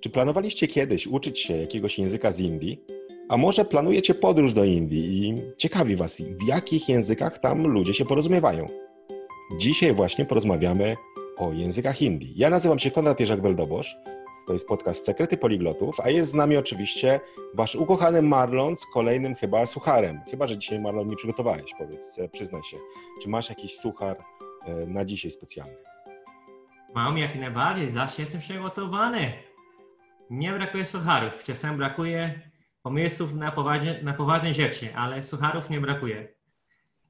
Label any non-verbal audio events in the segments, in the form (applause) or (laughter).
Czy planowaliście kiedyś uczyć się jakiegoś języka z Indii? A może planujecie podróż do Indii i ciekawi Was, w jakich językach tam ludzie się porozumiewają? Dzisiaj właśnie porozmawiamy o językach Indii. Ja nazywam się Konrad Jerzak-Weldobosz, to jest podcast Sekrety Poliglotów, a jest z nami oczywiście Wasz ukochany Marlon z kolejnym chyba sucharem. Chyba, że dzisiaj Marlon nie przygotowałeś, powiedz, e, przyznaj się. Czy masz jakiś suchar e, na dzisiaj specjalny? Mam jak najbardziej, zawsze jestem przygotowany. Nie brakuje sucharów, czasem brakuje pomysłów na poważne, na poważne rzeczy, ale sucharów nie brakuje.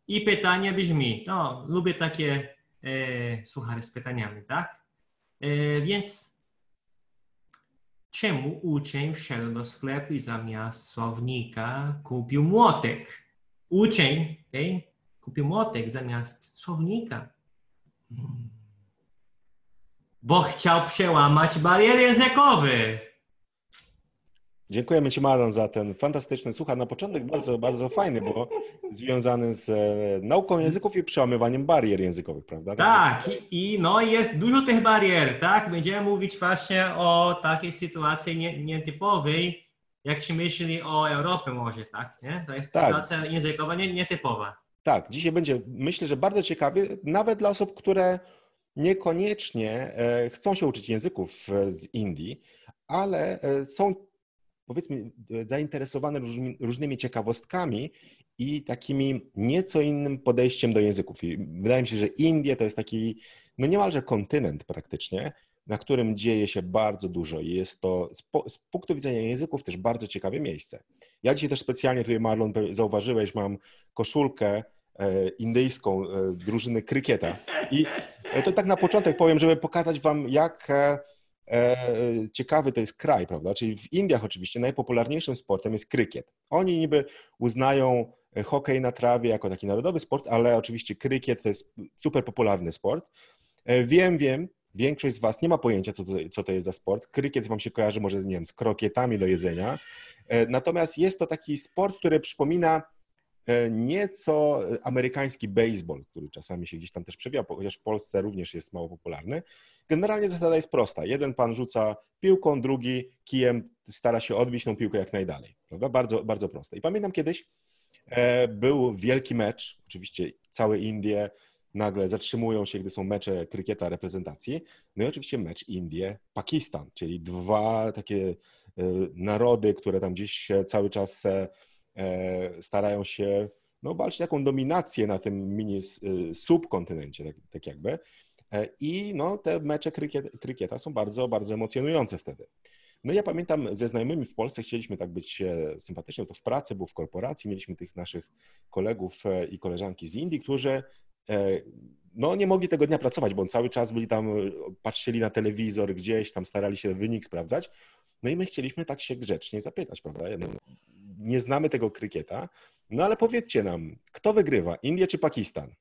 I pytanie brzmi, no, lubię takie e, suchary z pytaniami, tak? E, więc czemu uczeń wszedł do sklepu i zamiast słownika kupił młotek? Uczeń okay, kupił młotek zamiast słownika. Hmm. Bo chciał przełamać bariery językowe. Dziękujemy Ci, Marlon, za ten fantastyczny słuchaj. Na początek bardzo, bardzo fajny, bo związany z e, nauką języków i przełamywaniem barier językowych, prawda? Tak, i, i no jest dużo tych barier, tak? Będziemy mówić właśnie o takiej sytuacji nie, nietypowej, jak się myśli o Europie może, tak? Nie? To jest tak. sytuacja językowa nie, nietypowa. Tak, dzisiaj będzie, myślę, że bardzo ciekawie, nawet dla osób, które niekoniecznie e, chcą się uczyć języków e, z Indii, ale są powiedzmy zainteresowane różnymi, różnymi ciekawostkami i takimi nieco innym podejściem do języków. I wydaje mi się, że Indie to jest taki no niemalże kontynent praktycznie, na którym dzieje się bardzo dużo i jest to z, punktu widzenia języków też bardzo ciekawe miejsce. Ja dzisiaj też specjalnie tutaj, Marlon, zauważyłeś, mam koszulkę e, indyjską e, drużyny krykieta i e, to tak na początek powiem, żeby pokazać wam, jak e, E, ciekawy to jest kraj, prawda? Czyli w Indiach oczywiście najpopularniejszym sportem jest krykiet. Oni niby uznają e, hokej na trawie jako taki narodowy sport, ale oczywiście krykiet to jest super popularny sport. E, wiem, wiem, większość z Was nie ma pojęcia, co to, co to jest za sport. Krykiet Wam się kojarzy może, nie wiem, z krokietami do jedzenia. Natomiast jest to taki sport, który przypomina nieco amerykański baseball, który czasami się gdzieś tam też przewija, chociaż w Polsce również jest mało popularny. Generalnie zasada jest prosta. Jeden pan rzuca piłką, drugi kijem stara się odbić tą piłkę jak najdalej. Prawda? Bardzo, bardzo proste. I pamiętam kiedyś e, był wielki mecz, oczywiście całe Indie nagle zatrzymują się, gdy są mecze krykieta reprezentacji. No i oczywiście mecz Indie-Pakistan, czyli dwa takie e, narody, które tam gdzieś cały czas e, starają się no, walczyć taką dominację na tym mini subkontynencie, tak, tak jakby. E, I no, te mecze krykiet, krykieta są bardzo, bardzo emocjonujące wtedy. No ja pamiętam ze znajomymi w Polsce chcieliśmy tak być e, sympatyczni, to w pracy, bo w korporacji mieliśmy tych naszych kolegów e, i koleżanki z Indii, którzy no nie mogli tego dnia pracować, bo cały czas byli tam, patrzyli na telewizor gdzieś, tam starali się wynik sprawdzać. No i my chcieliśmy tak się grzecznie zapytać, prawda? No, nie znamy tego krykieta, no ale powiedzcie nam, kto wygrywa, India czy Pakistan?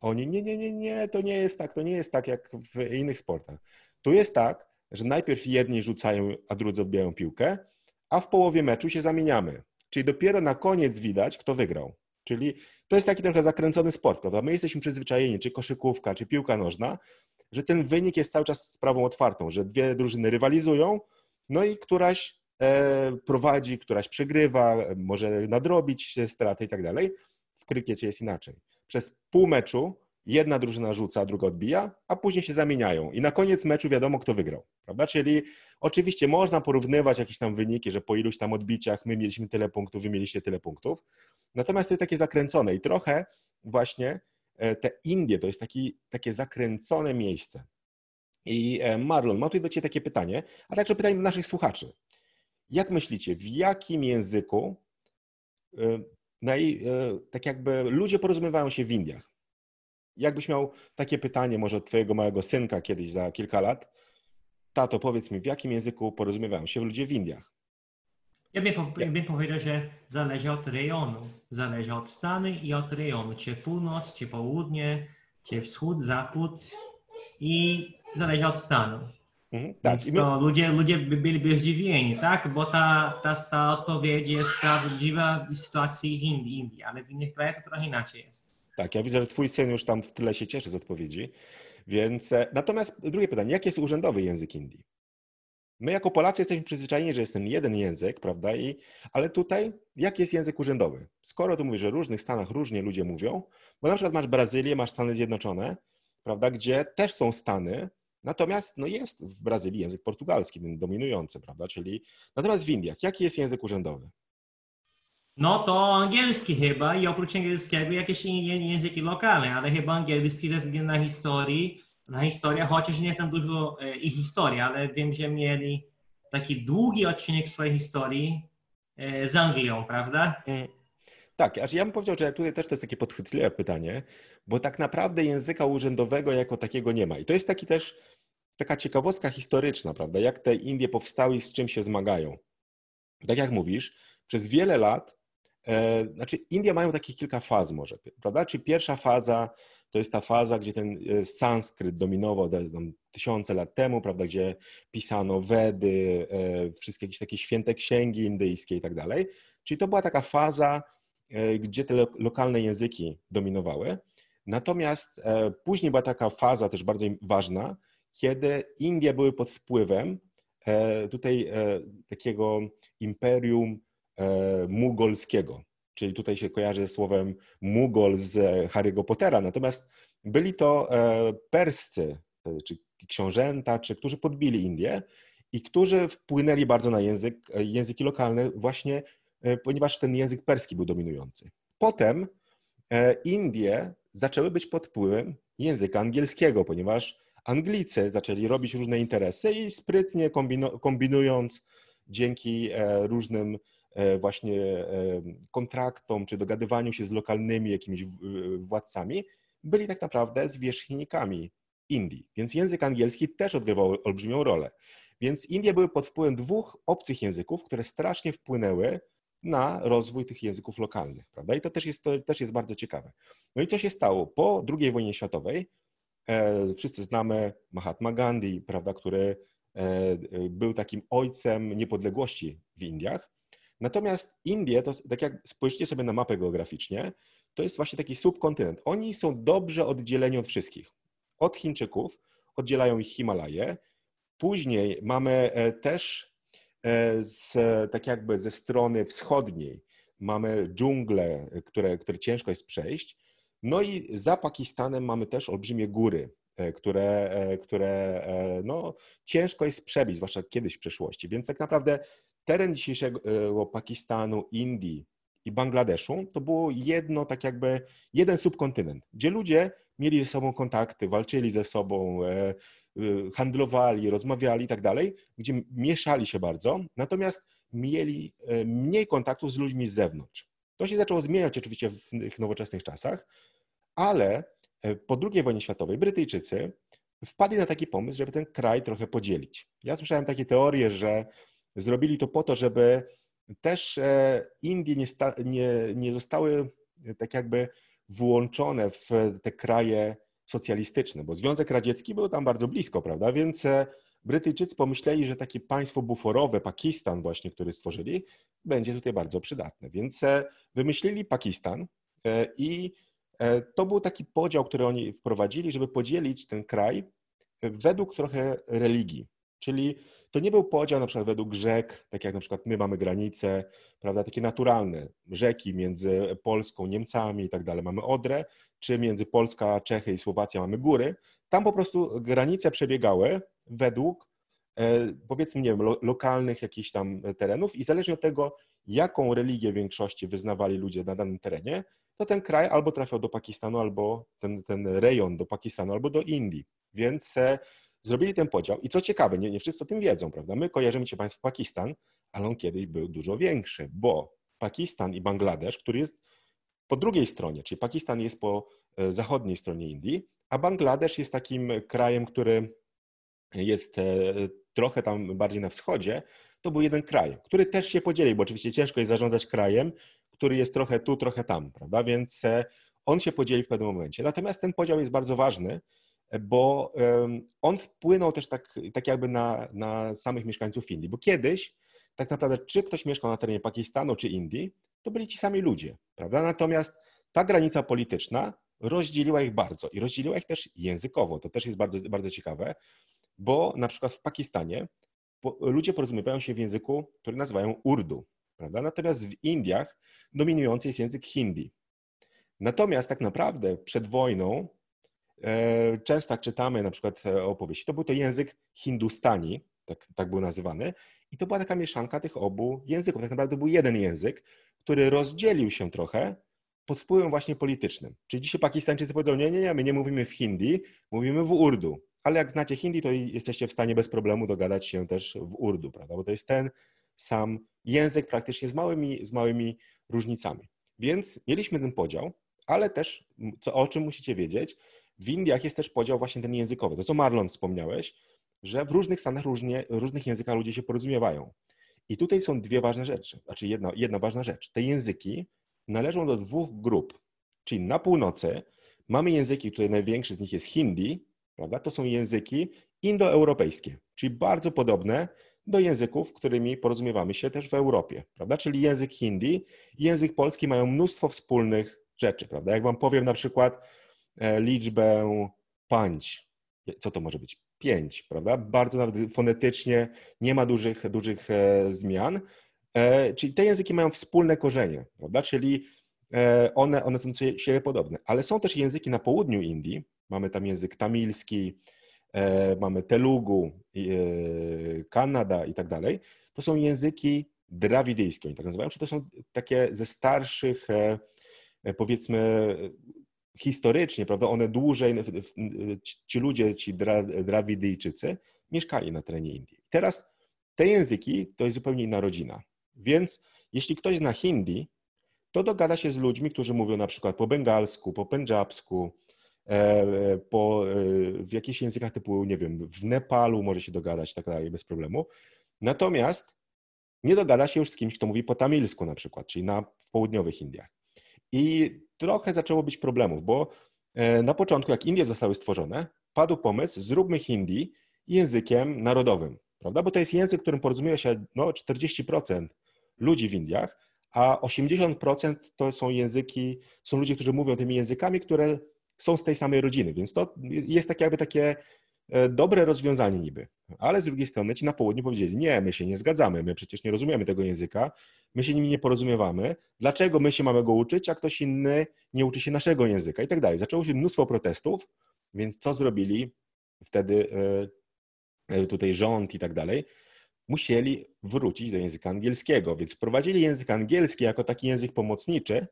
Oni, nie, nie, nie, nie, to nie jest tak, to nie jest tak jak w innych sportach. Tu jest tak, że najpierw jedni rzucają, a drudzy odbijają piłkę, a w połowie meczu się zamieniamy. Czyli dopiero na koniec widać, kto wygrał. Czyli to jest taki trochę zakręcony sport, prawda? My jesteśmy przyzwyczajeni, czy koszykówka, czy piłka nożna, że ten wynik jest cały czas sprawą otwartą, że dwie drużyny rywalizują, no i któraś prowadzi, któraś przegrywa, może nadrobić straty i tak dalej. W krykiecie jest inaczej przez pół meczu jedna drużyna rzuca, druga odbija, a później się zamieniają. I na koniec meczu wiadomo, kto wygrał. Prawda? Czyli oczywiście można porównywać jakieś tam wyniki, że po iluś tam odbiciach my mieliśmy tyle punktów, wy mieliście tyle punktów. Natomiast to jest takie zakręcone i trochę właśnie e, te Indie to jest taki, takie zakręcone miejsce. I e, Marlon, mam tutaj do Ciebie takie pytanie, a także pytanie do naszych słuchaczy. Jak myślicie, w jakim języku naj, e, tak jakby ludzie porozumiewają się w Indiach. Jakbyś miał takie pytanie może od twojego małego synka kiedyś za kilka lat, tato powiedz mi, w jakim języku porozumiewają się ludzie w Indiach? Ja bym, ja bym powiedział, że zależy od rejonu. Zależy od stanu i od rejonu. Czy północ, czy południe, czy wschód, zachód i zależy od stanu. Mhm, tak. Więc to ludzie, ludzie byliby zdziwieni, tak? Bo ta, ta, ta odpowiedź jest prawdziwa w sytuacji Indii, Indii, ale w innych krajach to trochę inaczej jest. Tak, ja widzę, że twój syn już tam w tyle się cieszy z odpowiedzi. Więc e, natomiast drugie pytanie, jaki jest urzędowy język Indii? My jako Polacy jesteśmy przyzwyczajeni, że jest ten jeden język, prawda? I, ale tutaj jaki jest język urzędowy? Skoro tu mówisz, że w różnych stanach różnie ludzie mówią, bo na przykład masz Brazylię, masz Stany Zjednoczone, prawda, gdzie też są stany, natomiast no jest w Brazylii język portugalski, ten dominujący, prawda? Czyli natomiast w Indiach, jaki jest język urzędowy? No to angielski chyba i oprócz angielskiego jakieś języki lokalne, ale chyba angielski ze względu na historii, na historię, chociaż nie znam dużo e, ich historii, ale wiem, że mieli taki długi odcinek swojej historii e, z Anglią, prawda? Mm. Tak, aż ja bym powiedział, że tutaj też to jest takie podchwytliwe pytanie, bo tak naprawdę języka urzędowego jako takiego nie ma. I to jest taki też taka ciekawostka historyczna, prawda? Jak te Indie powstały i z czym się zmagają. Tak jak mówisz, przez wiele lat E, znaczy, Indie mają takich kilka faz może, prawda? Czyli pierwsza faza to jest ta faza, gdzie ten e, sanskryt dominował tam, tysiące lat temu, prawda, gdzie pisano Wedy, e, wszystkie jakieś takie święte księgi indyjskie i tak dalej. Czyli to była taka faza, gdzie te lokalne języki dominowały. Natomiast później była taka faza też bardzo ważna, kiedy Indie były pod wpływem tutaj takiego imperium E, mugolskiego, czyli tutaj się kojarzy ze słowem Mugol z Harry'ego Pottera, natomiast byli to e, perscy, e, czy książęta, czy którzy podbili Indię i którzy wpłynęli bardzo na język, języki lokalne właśnie ponieważ ten język perski był dominujący. Potem Indie zaczęły być pod wpływem języka angielskiego, ponieważ Anglicy zaczęli robić różne interesy i sprytnie kombinując dzięki różnym E, właśnie e, kontraktom czy dogadywaniu się z lokalnymi jakimiś władcami, byli tak naprawdę zwierzchnikami Indii. Więc język angielski też odgrywał olbrzymią rolę. Więc Indie były pod wpływem dwóch obcych języków, które strasznie wpłynęły na rozwój tych języków lokalnych, prawda? I to też jest, to też jest bardzo ciekawe. No i co się stało? Po II wojnie światowej e, wszyscy znamy Mahatma Gandhi, prawda, który e, był takim ojcem niepodległości w Indiach. Natomiast Indie, to tak jak spojrzycie sobie na mapę geograficznie, to jest właśnie taki subkontynent. Oni są dobrze oddzieleni od wszystkich. Od Chińczyków oddzielają ich Himalaje. Później mamy e, też e, z, tak jakby ze strony wschodniej mamy dżungle, które, które ciężko jest przejść. No i za Pakistanem mamy też olbrzymie góry, e, które, które no, ciężko jest przebić, zwłaszcza kiedyś w przeszłości. Więc tak naprawdę teren dzisiejszego Pakistanu, Indii i Bangladeszu to było jedno, tak jakby jeden subkontynent, gdzie ludzie mieli ze sobą kontakty, walczyli ze sobą, e, e, handlowali, rozmawiali i tak dalej, gdzie mieszali się bardzo, natomiast mieli e, mniej kontaktów z ludźmi z zewnątrz. To się zaczęło zmieniać oczywiście w tych nowoczesnych czasach, ale po II wojnie światowej Brytyjczycy wpadli na taki pomysł, żeby ten kraj trochę podzielić. Ja słyszałem takie teorie, że Zrobili to po to, żeby też e, Indie nie, sta, nie, nie zostały e, tak jakby włączone w te kraje socjalistyczne, bo Związek Radziecki był tam bardzo blisko, prawda? Więc e, Brytyjczycy pomyśleli, że takie państwo buforowe, Pakistan właśnie, który stworzyli, będzie tutaj bardzo przydatne. Więc wymyślili Pakistan i to był taki podział, który oni wprowadzili, żeby podzielić ten kraj według trochę religii. Czyli to nie był podział na przykład według rzek, tak jak na przykład my mamy granice, prawda, takie naturalne, rzeki między Polską, Niemcami i tak dalej, mamy Odrę, czy między Polska, Czechy i Słowacja mamy góry. Tam po prostu granice przebiegały według e, powiedzmy, nie wiem, lo, lokalnych jakichś tam terenów i zależnie od tego, jaką religię w większości wyznawali ludzie na danym terenie, to ten kraj albo trafiał do Pakistanu, albo ten, ten rejon do Pakistanu, albo do Indii. Więc e, zrobili ten podział i co ciekawe, nie, nie wszyscy o tym wiedzą, prawda? My kojarzymy się Państwo Pakistan, ale on kiedyś był dużo większy, bo Pakistan i Bangladesz, który jest po drugiej stronie, czyli Pakistan jest po e, zachodniej stronie Indii, a Bangladesz jest takim krajem, który jest e, trochę tam bardziej na wschodzie, to był jeden kraj, który też się podzielił, bo oczywiście ciężko jest zarządzać krajem, który jest trochę tu, trochę tam, prawda? Więc e, on się podzieli w pewnym momencie. Natomiast ten podział jest bardzo ważny, bo on wpłynął też tak, tak jakby na, na samych mieszkańców Indii, bo kiedyś tak naprawdę czy ktoś mieszkał na terenie Pakistanu czy Indii, to byli ci sami ludzie, prawda? Natomiast ta granica polityczna rozdzieliła ich bardzo i rozdzieliła ich też językowo. To też jest bardzo, bardzo ciekawe, bo na przykład w Pakistanie ludzie porozumiewają się w języku, który nazywają Urdu, prawda? Natomiast w Indiach dominujący jest język hindi. Natomiast tak naprawdę przed wojną e, często jak czytamy na przykład e, opowieści, to był to język hindustani, tak, tak był nazywany, i to była taka mieszanka tych obu języków. Tak naprawdę to był jeden język, który rozdzielił się trochę pod wpływem właśnie politycznym. Czyli dzisiaj Pakistańczycy powiedzą, nie, nie, nie, my nie mówimy w hindi, mówimy w urdu. Ale jak znacie hindi, to jesteście w stanie bez problemu dogadać się też w urdu, prawda? Bo to jest ten sam język praktycznie z małymi, z małymi różnicami. Więc mieliśmy ten podział, ale też, co, o czym musicie wiedzieć, w Indiach jest też podział właśnie ten językowy. To, co Marlon wspomniałeś, że w różnych stanach różnie, różnych językach ludzie się porozumiewają. I tutaj są dwie ważne rzeczy, znaczy jedna, jedna ważna rzecz. Te języki należą do dwóch grup, czyli na północy mamy języki, które największy z nich jest hindi, prawda? To są języki indoeuropejskie, czyli bardzo podobne do języków, którymi porozumiewamy się też w Europie, prawda? Czyli język hindi i język polski mają mnóstwo wspólnych rzeczy, prawda? Jak wam powiem na przykład e, liczbę pańć, co to może być? Pięć, prawda? Bardzo nawet fonetycznie nie ma dużych, dużych e, zmian. E, czyli te języki mają wspólne korzenie, prawda? Czyli one, one są siebie podobne. Ale są też języki na południu Indii. Mamy tam język tamilski, mamy telugu, Kanada i tak dalej. To są języki drawidyjskie, oni tak nazywają, czy to są takie ze starszych E, powiedzmy historycznie, prawda, one dłużej, ci ludzie, ci dra, Drawidyjczycy mieszkali na terenie Indii. Teraz te języki to jest zupełnie inna rodzina, więc jeśli ktoś zna hindi, to dogada się z ludźmi, którzy mówią na przykład po bengalsku, po pendżabsku, e, po, e, w jakichś językach typu, nie wiem, w Nepalu może się dogadać tak dalej bez problemu. Natomiast nie dogada się już z kimś, kto mówi po tamilsku na przykład, czyli na, w południowych Indiach. I trochę zaczęło być problemów, bo e, na początku, jak Indie zostały stworzone, padł pomysł, zróbmy hindi językiem narodowym, prawda? Bo to jest język, którym porozumiewa się no, 40% ludzi w Indiach, a 80% to są języki, są ludzie, którzy mówią tymi językami, które są z tej samej rodziny, więc to jest tak jakby takie E, dobre rozwiązanie niby, ale z drugiej strony ci na południu powiedzieli, nie, my się nie zgadzamy, my przecież nie rozumiemy tego języka, my się nimi nie porozumiewamy, dlaczego my się mamy go uczyć, a ktoś inny nie uczy się naszego języka i tak dalej. Zaczęło się mnóstwo protestów, więc co zrobili wtedy e, e, tutaj rząd i tak dalej? Musieli wrócić do języka angielskiego, więc wprowadzili język angielski jako taki język pomocniczy,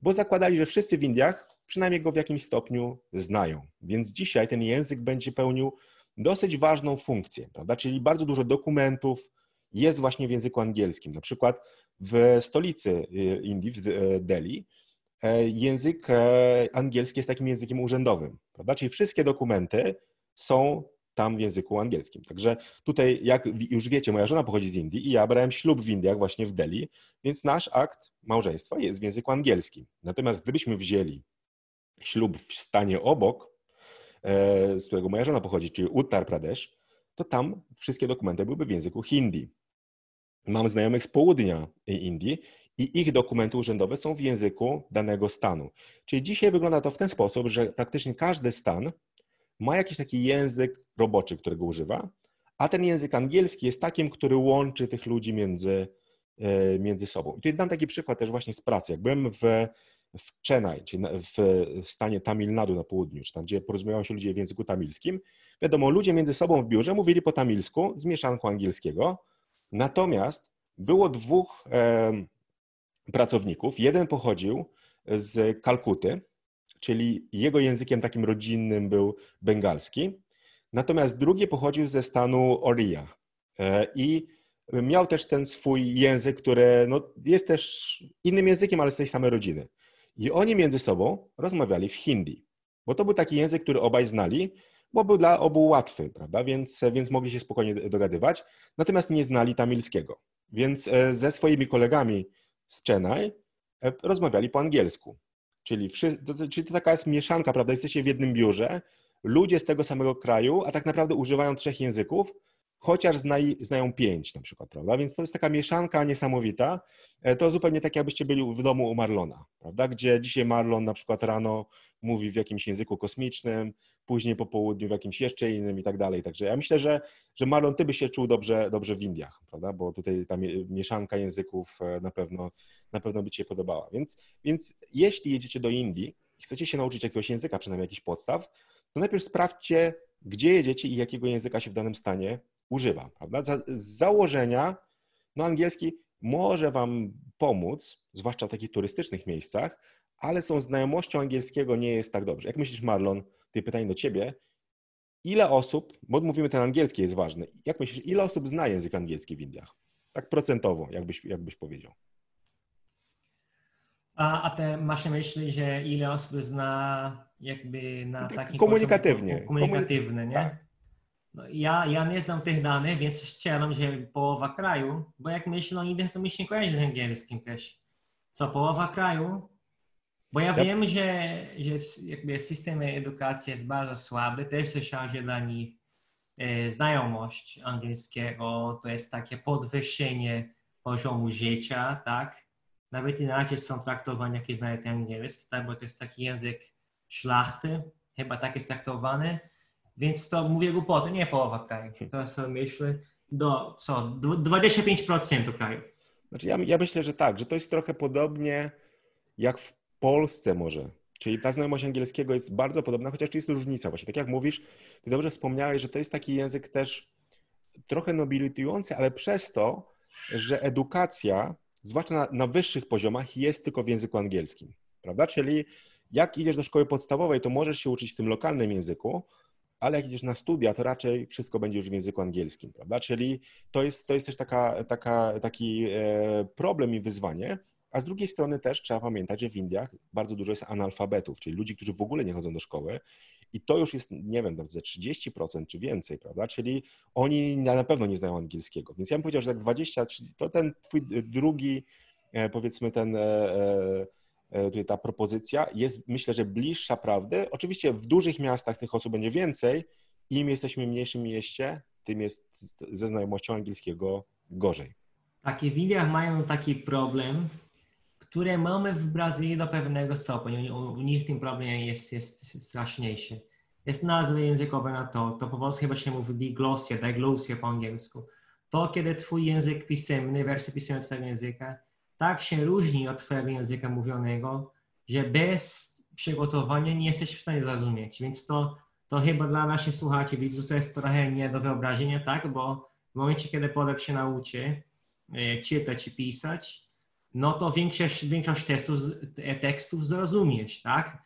bo zakładali, że wszyscy w Indiach przynajmniej go w jakimś stopniu znają. Więc dzisiaj ten język będzie pełnił dosyć ważną funkcję, prawda? Czyli bardzo dużo dokumentów jest właśnie w języku angielskim. Na przykład w stolicy y, Indii, w y, Delhi, e, język e, angielski jest takim językiem urzędowym, prawda? Czyli wszystkie dokumenty są tam w języku angielskim. Także tutaj, jak już wiecie, moja żona pochodzi z Indii i ja brałem ślub w Indiach, właśnie w Delhi, więc nasz akt małżeństwa jest w języku angielskim. Natomiast gdybyśmy wzięli ślub w stanie obok, e, z którego moja żona pochodzi, czyli Uttar Pradesh, to tam wszystkie dokumenty byłyby w języku hindi. Mam znajomych z południa Indii i ich dokumenty urzędowe są w języku danego stanu. Czyli dzisiaj wygląda to w ten sposób, że praktycznie każdy stan ma jakiś taki język roboczy, którego używa, a ten język angielski jest takim, który łączy tych ludzi między, e, między sobą. I tutaj dam taki przykład też właśnie z pracy. Jak byłem w w Chennai, czyli w, w stanie Tamil Nadu na południu, czy tam, gdzie porozumiewają się ludzie w języku tamilskim. Wiadomo, ludzie między sobą w biurze mówili po tamilsku z mieszanką angielskiego, natomiast było dwóch e, pracowników. Jeden pochodził z Kalkuty, czyli jego językiem takim rodzinnym był bengalski, natomiast drugi pochodził ze stanu Oriya e, i miał też ten swój język, który no, jest też innym językiem, ale z tej samej rodziny. I oni między sobą rozmawiali w hindi, bo to był taki język, który obaj znali, bo był dla obu łatwy, prawda? Więc, więc mogli się spokojnie dogadywać, natomiast nie znali tamilskiego. Więc e, ze swoimi kolegami z Chennai e, rozmawiali po angielsku. Czyli, czyli to taka jest mieszanka, prawda? Jesteście w jednym biurze, ludzie z tego samego kraju, a tak naprawdę używają trzech języków, chociaż znaj, znają pięć na przykład, prawda? Więc to jest taka mieszanka niesamowita. E, to zupełnie tak, jakbyście byli w domu u Marlona, prawda? Gdzie dzisiaj Marlon na przykład rano mówi w jakimś języku kosmicznym, później po południu w jakimś jeszcze innym i tak dalej. Także ja myślę, że, że Marlon, ty byś się czuł dobrze, dobrze w Indiach, prawda? Bo tutaj ta mieszanka języków e, na pewno, na pewno by ci się podobała. Więc, więc jeśli jedziecie do Indii i chcecie się nauczyć jakiegoś języka, przynajmniej jakichś podstaw, to najpierw sprawdźcie, gdzie jedziecie i jakiego języka się w danym stanie używa, prawda? z założenia, no angielski może wam pomóc, zwłaszcza w takich turystycznych miejscach, ale są znajomością angielskiego nie jest tak dobrze. Jak myślisz, Marlon, tutaj pytanie do ciebie, ile osób, bo mówimy ten angielski jest ważny, jak myślisz, ile osób zna język angielski w Indiach? Tak procentowo, jakbyś, jakbyś powiedział. A, a te masz na myśli, że ile osób zna jakby na tak takim komunikatywnie. komunikatywne, nie? Tak. No, ja, ja nie znam tych danych, więc strzelam, że połowa kraju, bo jak myślę o Indiach, to mi się nie kojarzy z angielskim też. Co połowa kraju bo ja wiem, że, że jakby system edukacji jest bardzo słaby. Też słyszałem, że dla nich e, znajomość angielskiego to jest takie podwyższenie poziomu życia, tak? Nawet inaczej są traktowani, jak znają ten angielski, tak? Bo to jest taki język szlachty, chyba tak jest traktowany. Więc to mówię głupoty, nie połowa kraju. To sobie myślę, do co? 25% kraju. Znaczy ja, ja myślę, że tak, że to jest trochę podobnie jak w Polsce może. Czyli ta znajomość angielskiego jest bardzo podobna, chociaż jest różnica. Właśnie tak jak mówisz, ty dobrze wspomniałeś, że to jest taki język też trochę nobilitujący, ale przez to, że edukacja, zwłaszcza na, na wyższych poziomach, jest tylko w języku angielskim. Prawda? Czyli jak idziesz do szkoły podstawowej, to możesz się uczyć w tym lokalnym języku, ale jak idziesz na studia, to raczej wszystko będzie już w języku angielskim, prawda? Czyli to jest, to jest też taka, taka, taki e, problem i wyzwanie, a z drugiej strony też trzeba pamiętać, że w Indiach bardzo dużo jest analfabetów, czyli ludzi, którzy w ogóle nie chodzą do szkoły. I to już jest, nie wiem, ze 30% czy więcej, prawda? Czyli oni na pewno nie znają angielskiego. Więc ja bym powiedział, że tak 20, to ten twój drugi, e, powiedzmy, ten e, tutaj ta propozycja jest, myślę, że bliższa prawdy. Oczywiście w dużych miastach tych osób będzie więcej. Im jesteśmy w mniejszym mieście, tym jest ze znajomością angielskiego gorzej. Takie w Indiach mają taki problem, które mamy w Brazylii do pewnego stopnia. U, u nich ten problem jest, jest straszniejszy. Jest nazwa językowa na to. To po polsku chyba się mówi diglosja, diglosja po angielsku. To, kiedy twój język pisemny, wersja pisemna twojego języka, tak się różni od twojego języka mówionego, że bez przygotowania nie jesteś w stanie zrozumieć. Więc to, to chyba dla naszych słuchaczy, widzów, to jest trochę nie do wyobrażenia, tak? Bo w momencie, kiedy Polak się nauczy e, czytać i pisać, no to większość, większość tekstów, tekstów zrozumieć, tak?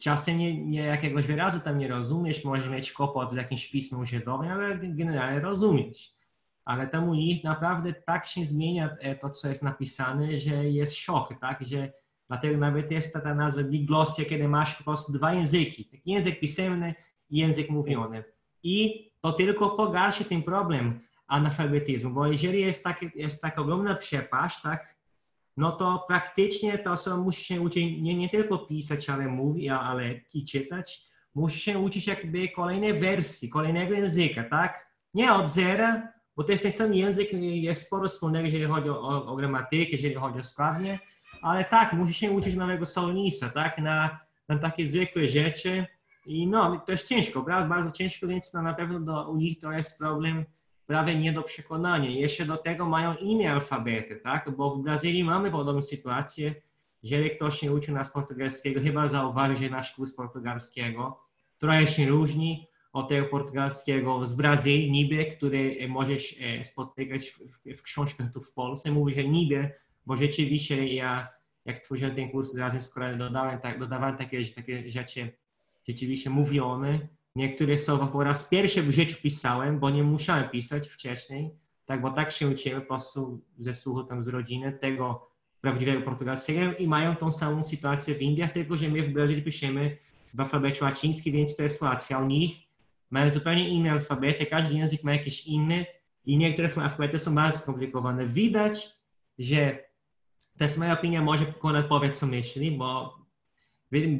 Czasem nie, nie jakiegoś wyrazu tam nie rozumiesz, możesz mieć kłopot z jakimś pismem usiedlowym, ale generalnie rozumieć. Ale tam u nich naprawdę tak się zmienia e, to, co jest napisane, że jest szok, tak? Że dlatego nawet jest ta, nazwa diglosja, kiedy masz po prostu dwa języki. Język pisemny i język mówiony. I to tylko pogarsza ten problem analfabetyzmu, bo jeżeli jest, tak, jest taka ogromna przepaść, tak, no to praktycznie ta osoba musi się uczyć nie, nie tylko pisać, ale mówić, ale i czytać. Musi się uczyć jakby kolejnej wersji, kolejnego języka, tak? Nie od zera, bo to jest ten sam język, jest sporo wspólnego, jeżeli chodzi o, o gramatykę, jeżeli chodzi o składnie, ale tak, musi się uczyć nowego słownictwa, tak? Na, na takie zwykłe rzeczy. I no, to jest ciężko, bardzo ciężko, więc no, na pewno do, u nich to jest problem prawie nie do przekonania. Jeszcze do tego mają inne alfabety, tak? Bo w Brazylii mamy podobną sytuację. Jeżeli ktoś nie uczy nas portugalskiego, chyba zauważy, że nasz kurs portugalskiego trochę się różni tego portugalskiego z Brazylii, niby, który możesz e, spotykać w, w, książkach tu w Polsce. Mówię, że niby, bo rzeczywiście ja, jak tworzyłem ten kurs razem z kolegą, dodałem, tak, dodawałem takie, takie rzeczy rzeczywiście mówione, Niektóre słowa po raz pierwszy w życiu pisałem, bo nie musiałem pisać wcześniej, tak, bo tak się uczyłem po prostu ze słuchu tam z rodziny tego prawdziwego portugalskiego i mają tą samą sytuację w Indiach, tylko że my w Brazylii piszemy w alfabecie łacińskim, więc to jest łatwiej. A u nich mają zupełnie inne alfabety, każdy język ma jakiś inny i niektóre alfabety są bardzo skomplikowane. Widać, że to jest moja opinia, może Konrad powie, co myśli, bo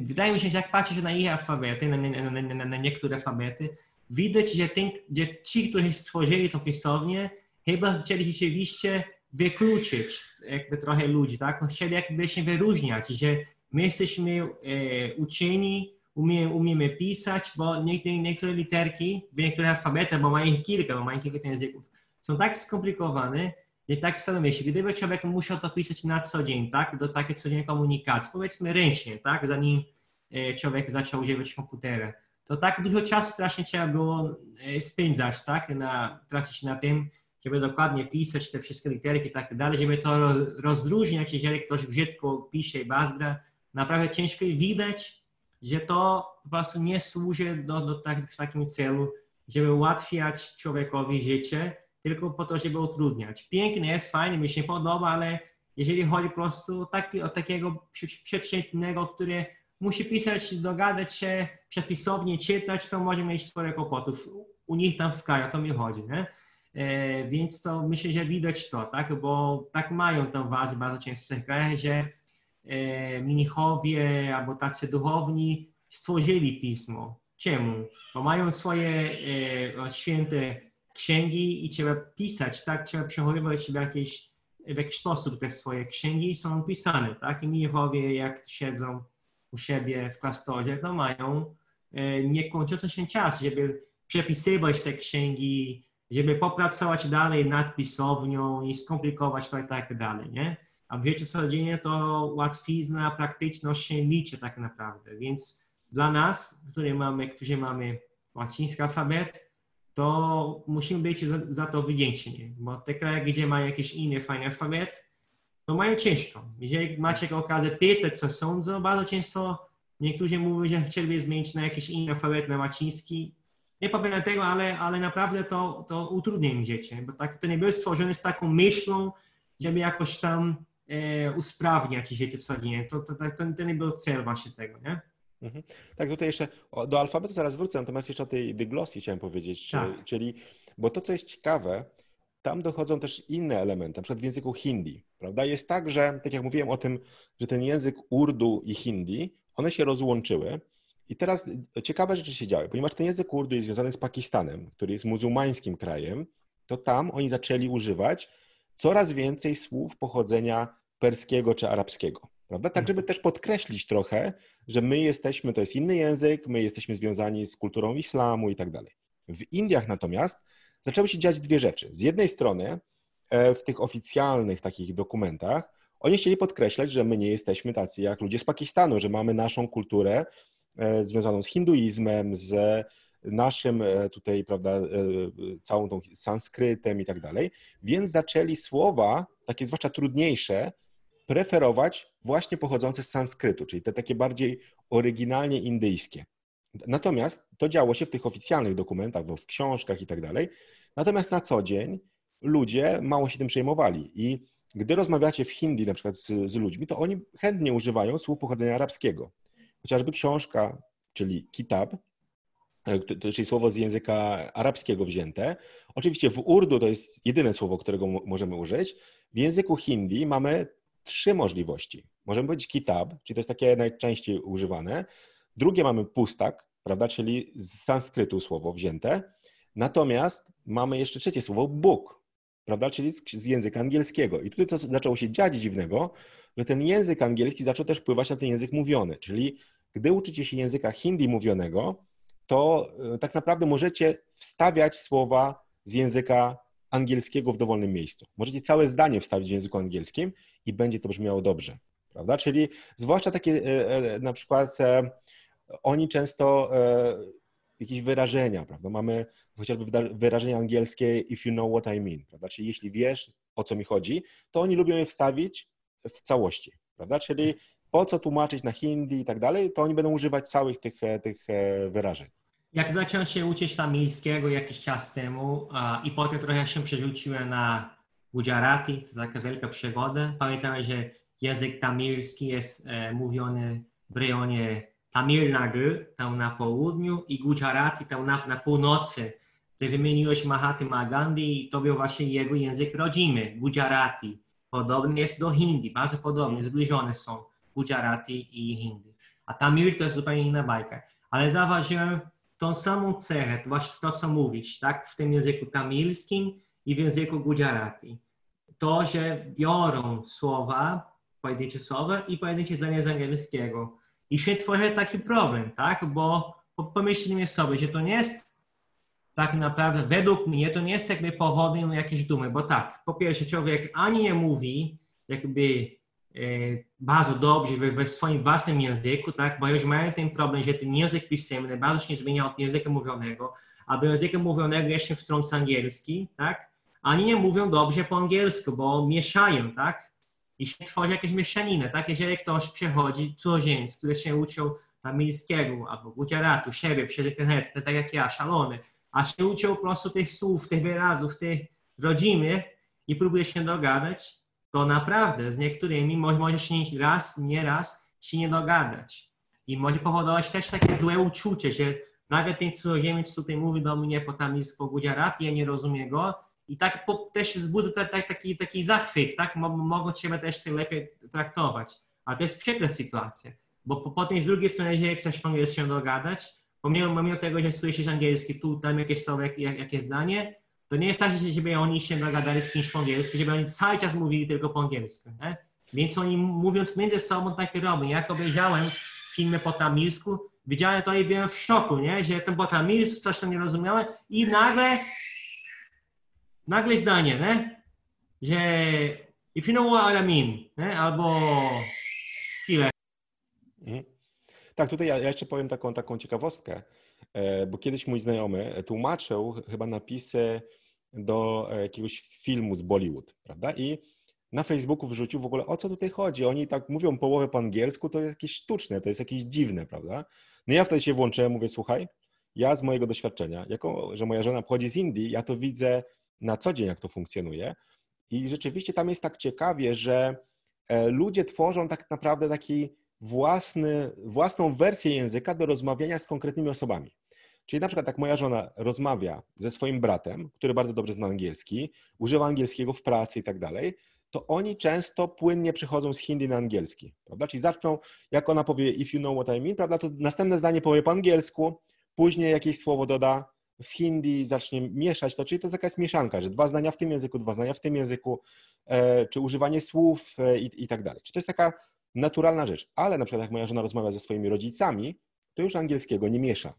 Wydaje mi się, że jak patrzysz na ich alfabety, na, na, na, na niektóre alfabety, widać, że, ten, że ci, którzy stworzyli to pisownię, chyba chcieli rzeczywiście wykluczyć jakby trochę ludzi, tak? Chcieli jakby się wyróżniać, że my jesteśmy e, uczeni, umiemy, umiemy pisać, bo niektóre, niektóre literki w niektórych alfabetach, bo mają ich kilka, bo mają kilka języków, są tak skomplikowane, że tak samo myśli, gdyby człowiek musiał to pisać na co dzień, tak, do takiej codziennej komunikacji, powiedzmy ręcznie, tak, zanim e, człowiek zaczął używać komputera, to tak dużo czasu strasznie trzeba było e, spędzać, tak, na, tracić na tym, żeby dokładnie pisać te wszystkie literki i tak dalej, żeby to rozróżniać, jeżeli ktoś brzydko pisze bazgra, naprawdę ciężko widać, że to po prostu nie służy do, do tak, w takim celu, żeby ułatwiać człowiekowi życie, tylko po to, żeby utrudniać. Pięknie jest, fajnie, mi się podoba, ale jeżeli chodzi po prostu taki, o takiego przeciętnego, który musi pisać, dogadać się, przepisownie czytać, to może mieć sporo kłopotów. U nich tam w kraju, to mi chodzi, nie? E, więc to myślę, że widać to, tak? Bo tak mają tą wazę bardzo często w tych krajach, że mnichowie albo tacy duchowni stworzyli pismo. Czemu? Bo mają swoje e, święte księgi i trzeba pisać, tak? Trzeba przechowywać w jakiś, w jakiś sposób te swoje księgi są pisane, tak? I mnichowie jak siedzą u siebie w klasztorze, to mają e, niekończący się czas, żeby przepisywać te księgi, żeby popracować dalej nad pisownią i skomplikować to i tak dalej, nie? A w życiu codziennie to łatwizna, praktyczność się liczy tak naprawdę, więc dla nas, którzy mamy, którzy mamy łaciński alfabet, to musimy być za, za to wdzięczni, bo te kraje, gdzie mają jakiś inny fajny alfabet, to mają ciężko. Jeżeli macie okazję pytać, co sądzą, bardzo często niektórzy mówią, że chcieliby zmienić na jakiś inny alfabet, na łaciński, nie powiem tego, ale, ale naprawdę to, to utrudnia im życie, bo tak, to nie był stworzony z taką myślą, żeby jakoś tam e, usprawniać życie codziennie. To, to, to, to nie był cel właśnie tego, nie? Mhm. Tak, tutaj jeszcze do alfabetu zaraz wrócę, natomiast jeszcze o tej dyglosji chciałem powiedzieć, tak. czyli, bo to, co jest ciekawe, tam dochodzą też inne elementy, na przykład w języku hindi, prawda? Jest tak, że, tak jak mówiłem o tym, że ten język urdu i hindi, one się rozłączyły, i teraz ciekawe rzeczy się działy, ponieważ ten język urdu jest związany z Pakistanem, który jest muzułmańskim krajem, to tam oni zaczęli używać coraz więcej słów pochodzenia perskiego czy arabskiego. Prawda? Tak, żeby też podkreślić trochę, że my jesteśmy, to jest inny język, my jesteśmy związani z kulturą islamu i tak dalej. W Indiach natomiast zaczęły się dziać dwie rzeczy. Z jednej strony e, w tych oficjalnych takich dokumentach oni chcieli podkreślać, że my nie jesteśmy tacy jak ludzie z Pakistanu, że mamy naszą kulturę, E, związaną z hinduizmem, z naszym e, tutaj, prawda, całą tą sanskrytem i tak dalej, więc zaczęli słowa, takie zwłaszcza trudniejsze, preferować właśnie pochodzące z sanskrytu, czyli te takie bardziej oryginalnie indyjskie. Natomiast to działo się w tych oficjalnych dokumentach, w książkach i tak dalej. Natomiast na co dzień ludzie mało się tym przejmowali. I gdy rozmawiacie w hindi na przykład z, z ludźmi, to oni chętnie używają słów pochodzenia arabskiego. Chociażby książka, czyli kitab, e, czyli słowo z języka arabskiego wzięte. Oczywiście w urdu to jest jedyne słowo, którego możemy użyć. W języku hindi mamy trzy możliwości. Możemy powiedzieć kitab, czyli to jest takie najczęściej używane. Drugie mamy pustak, prawda, czyli z sanskrytu słowo wzięte. Natomiast mamy jeszcze trzecie słowo book, prawda, czyli z języka angielskiego. I tutaj to zaczęło się dziać dziwnego, że ten język angielski zaczął też wpływać na ten język mówiony, czyli gdy uczycie się języka hindi mówionego, to e, tak naprawdę możecie wstawiać słowa z języka angielskiego w dowolnym miejscu. Możecie całe zdanie wstawić w języku angielskim i będzie to brzmiało dobrze, prawda? Czyli zwłaszcza takie e, e, na przykład oni często jakieś wyrażenia, prawda? Mamy chociażby wyrażenie angielskie if you know what I mean, prawda? Czyli jeśli wiesz, o co mi chodzi, to oni lubią je wstawić w całości, prawda? Czyli po co tłumaczyć na hindi i tak dalej, to oni będą używać całych tych, e, tych e, wyrażeń. Jak zacząłem się uczyć tamilskiego jakiś czas temu a, i potem trochę się przerzuciłem na Gujarati, to taka wielka przygoda. Pamiętam, że język tamilski jest e, mówiony w rejonie Tamil Nadu, tam na południu i Gujarati tam na, na północy. Ty wymieniłeś Mahatma Gandhi i to był właśnie jego język rodzimy, Gujarati. Podobny jest do hindi, bardzo podobnie, zbliżone są Gujarati i hindi. A Tamil to jest zupełnie inna bajka. Ale zauważyłem tą samą cechę, właśnie to, co mówisz, tak, w tym języku tamilskim i w języku Gujarati. To, że biorą słowa, pojedyncze słowa i pojedyncze zdania z angielskiego. I się tworzy taki problem, tak? Bo pomyślimy sobie, że to nie jest tak naprawdę, według mnie, to nie jest jakby powodem jakiejś dumy, bo tak, po pierwsze, człowiek ani nie mówi jakby bardzo dobrze we, we, swoim własnym języku, tak, bo już mają ten problem, że ten język pisemny bardzo się zmienia od języka mówionego, a do języka mówionego jeszcze wtrąca angielski, tak, ani nie mówią dobrze po angielsku, bo mieszają, tak, i się tworzy jakieś mieszaniny, tak, jeżeli ktoś przechodzi, cudzoziemiec, który się uczył tamilskiego albo gujaratu, siebie przez internet, tak jak ja, szalony, a się uczył po prostu tych słów, tych wyrazów, tych rodzimych i próbuje się dogadać, to naprawdę z niektórymi może się raz, nie raz się nie dogadać. I może powodować też takie złe uczucie, że nagle ten cudzoziemiec tutaj mówi do mnie po tamilsku, po gujarati, ja nie rozumiem go, i tak po, też wzbudza tak, taki, taki zachwyt, tak? Mogą Ciebie też lepiej traktować. A to jest przykra sytuacja, bo po, potem z drugiej strony, jeżeli chcesz po angielsku się dogadać, pomimo, pomimo tego, że słyszysz angielski, tu, tam jakieś słowo, jak, zdanie, to nie jest tak, że żeby oni się dogadali z kimś po angielsku, żeby oni cały czas mówili tylko po angielsku. Nie? Więc oni mówiąc między sobą takie robią. Jak obejrzałem filmy po tamilsku, widziałem to i byłem w szoku, nie? że ten po tamilsku coś tam nie rozumiałem i nagle nagle zdanie, nie? że if you know what I mean, nie? albo chwilę. Mhm. Tak, tutaj ja, ja jeszcze powiem taką, taką ciekawostkę, bo kiedyś mój znajomy tłumaczył chyba napisy do e, jakiegoś filmu z Bollywood, prawda? I na Facebooku wrzucił w ogóle o co tutaj chodzi. Oni tak mówią połowę po angielsku, to jest jakieś sztuczne, to jest jakieś dziwne, prawda? No ja wtedy się włączyłem, mówię, słuchaj, ja z mojego doświadczenia, jako że moja żona pochodzi z Indii, ja to widzę na co dzień, jak to funkcjonuje. I rzeczywiście tam jest tak ciekawie, że e, ludzie tworzą tak naprawdę taki własny, własną wersję języka do rozmawiania z konkretnymi osobami. Czyli na przykład jak moja żona rozmawia ze swoim bratem, który bardzo dobrze zna angielski, używa angielskiego w pracy i tak dalej, to oni często płynnie przechodzą z hindi na angielski, prawda? Czyli zaczną, jak ona powie if you know what I mean, prawda, to następne zdanie powie po angielsku, później jakieś słowo doda w hindi, zacznie mieszać to, czyli to taka jest mieszanka, że dwa zdania w tym języku, dwa zdania w tym języku, e, czy używanie słów e, i, i tak dalej. Czy to jest taka naturalna rzecz, ale na przykład jak moja żona rozmawia ze swoimi rodzicami, to już angielskiego nie miesza,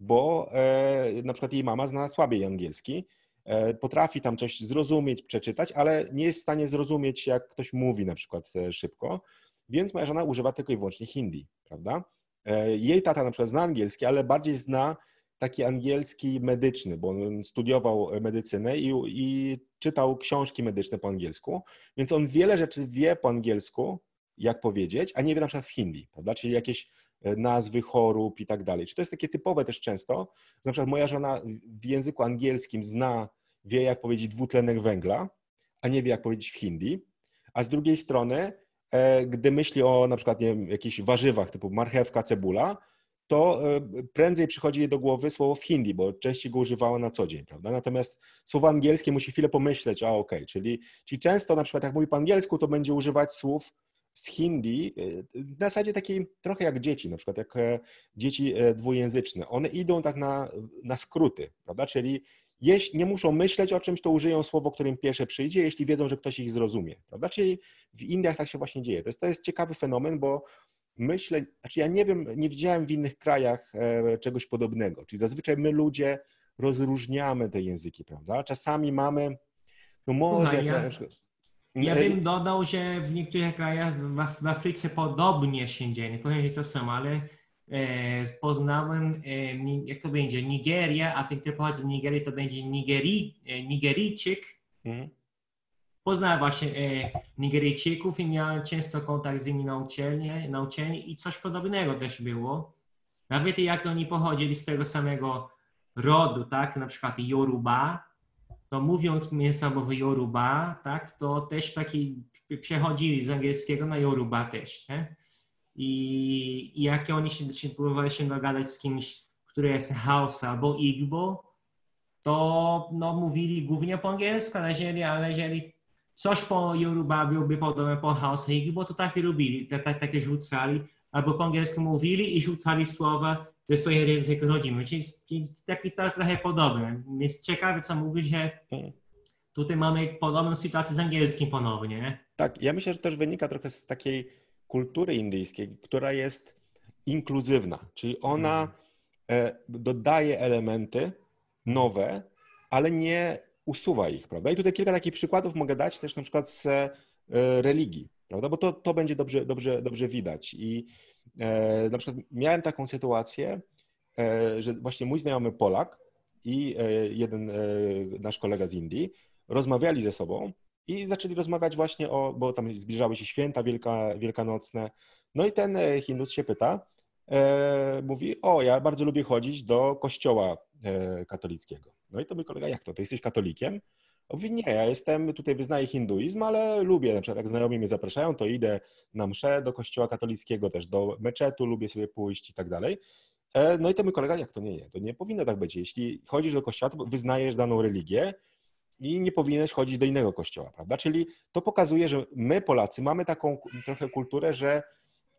bo e, na przykład jej mama zna słabiej angielski, e, potrafi tam coś zrozumieć, przeczytać, ale nie jest w stanie zrozumieć, jak ktoś mówi na przykład e, szybko, więc moja żona używa tylko i wyłącznie hindi, prawda? E, jej tata na przykład zna angielski, ale bardziej zna taki angielski medyczny, bo on studiował medycynę i, i, czytał książki medyczne po angielsku, więc on wiele rzeczy wie po angielsku, jak powiedzieć, a nie wie na przykład w hindi, prawda? Czyli jakieś e, nazwy chorób i tak dalej. Czy to jest takie typowe też często? Na przykład moja żona w języku angielskim zna, wie jak powiedzieć dwutlenek węgla, a nie wie jak powiedzieć w hindi, a z drugiej strony, e, gdy myśli o na przykład nie wiem, jakichś warzywach typu marchewka, cebula, to e, prędzej przychodzi jej do głowy słowo w hindi, bo częściej go używała na co dzień, prawda? Natomiast słowo angielskie musi chwilę pomyśleć, a okej, okay. czyli, czyli często na przykład jak mówi po angielsku, to będzie używać słów z hindi w zasadzie takiej trochę jak dzieci, na przykład jak e, dzieci e, dwujęzyczne. One idą tak na, na skróty, prawda? Czyli jeśli nie muszą myśleć o czymś, to użyją słowo, którym pierwsze przyjdzie, jeśli wiedzą, że ktoś ich zrozumie, prawda? Czyli w Indiach tak się właśnie dzieje. To jest, to jest ciekawy fenomen, bo myślę, znaczy ja nie wiem, nie widziałem w innych krajach e, czegoś podobnego. Czyli zazwyczaj my ludzie rozróżniamy te języki, prawda? Czasami mamy, no może... ja, ja bym dodał, że w niektórych krajach w, Afryce podobnie się dzieje, nie powiem, że to samo, ale e, poznałem, e, jak to będzie, Nigeria, a ten, który pochodzi z Nigerii, to będzie Nigeri, e, Nigerijczyk. Mhm. Poznałem właśnie e, Nigeryjczyków i miałem często kontakt z nimi na uczelni, na uczelni i coś podobnego też było. Nawet jak oni pochodzili z tego samego rodu, tak, na przykład Yoruba, to mówiąc między sobą Yoruba, tak, to też taki przechodzili z angielskiego na Yoruba też, nie? I, i jak oni się, się próbowali się dogadać z kimś, który jest Hausa albo Igbo, to no, mówili głównie po angielsku, ale jeżeli, ale jeżeli coś po Yoruba byłoby podobne po House bo to takie robili, tak, takie rzucali, albo po angielsku mówili i rzucali słowa ze swojego języka rodzimy, czyli, czyli taki to trochę podobne. Jest ciekawe, co mówi, że tutaj mamy podobną sytuację z angielskim ponownie. Tak, ja myślę, że też wynika trochę z takiej kultury indyjskiej, która jest inkluzywna, czyli ona e, dodaje elementy nowe, ale nie usuwa ich, prawda? I tutaj kilka takich przykładów mogę dać też na przykład z e, religii, prawda? Bo to, to będzie dobrze, dobrze, dobrze widać. I na przykład miałem taką sytuację, e, że właśnie mój znajomy Polak i e, jeden e, nasz kolega z Indii rozmawiali ze sobą i zaczęli rozmawiać właśnie o, bo tam zbliżały się święta wielka, wielkanocne. No i ten e, Hindus się pyta, e, mówi, o, ja bardzo lubię chodzić do kościoła e, katolickiego. No i to mój kolega, jak to, ty jesteś katolikiem? Mówi, nie, ja jestem, tutaj wyznaję hinduizm, ale lubię, na przykład jak znajomi mnie zapraszają, to idę na mszę do kościoła katolickiego, też do meczetu lubię sobie pójść i tak dalej. E, no i to mój kolega, jak to nie, nie, to nie powinno tak być. Jeśli chodzisz do kościoła, to wyznajesz daną religię i nie powinieneś chodzić do innego kościoła, prawda? Czyli to pokazuje, że my Polacy mamy taką trochę kulturę, że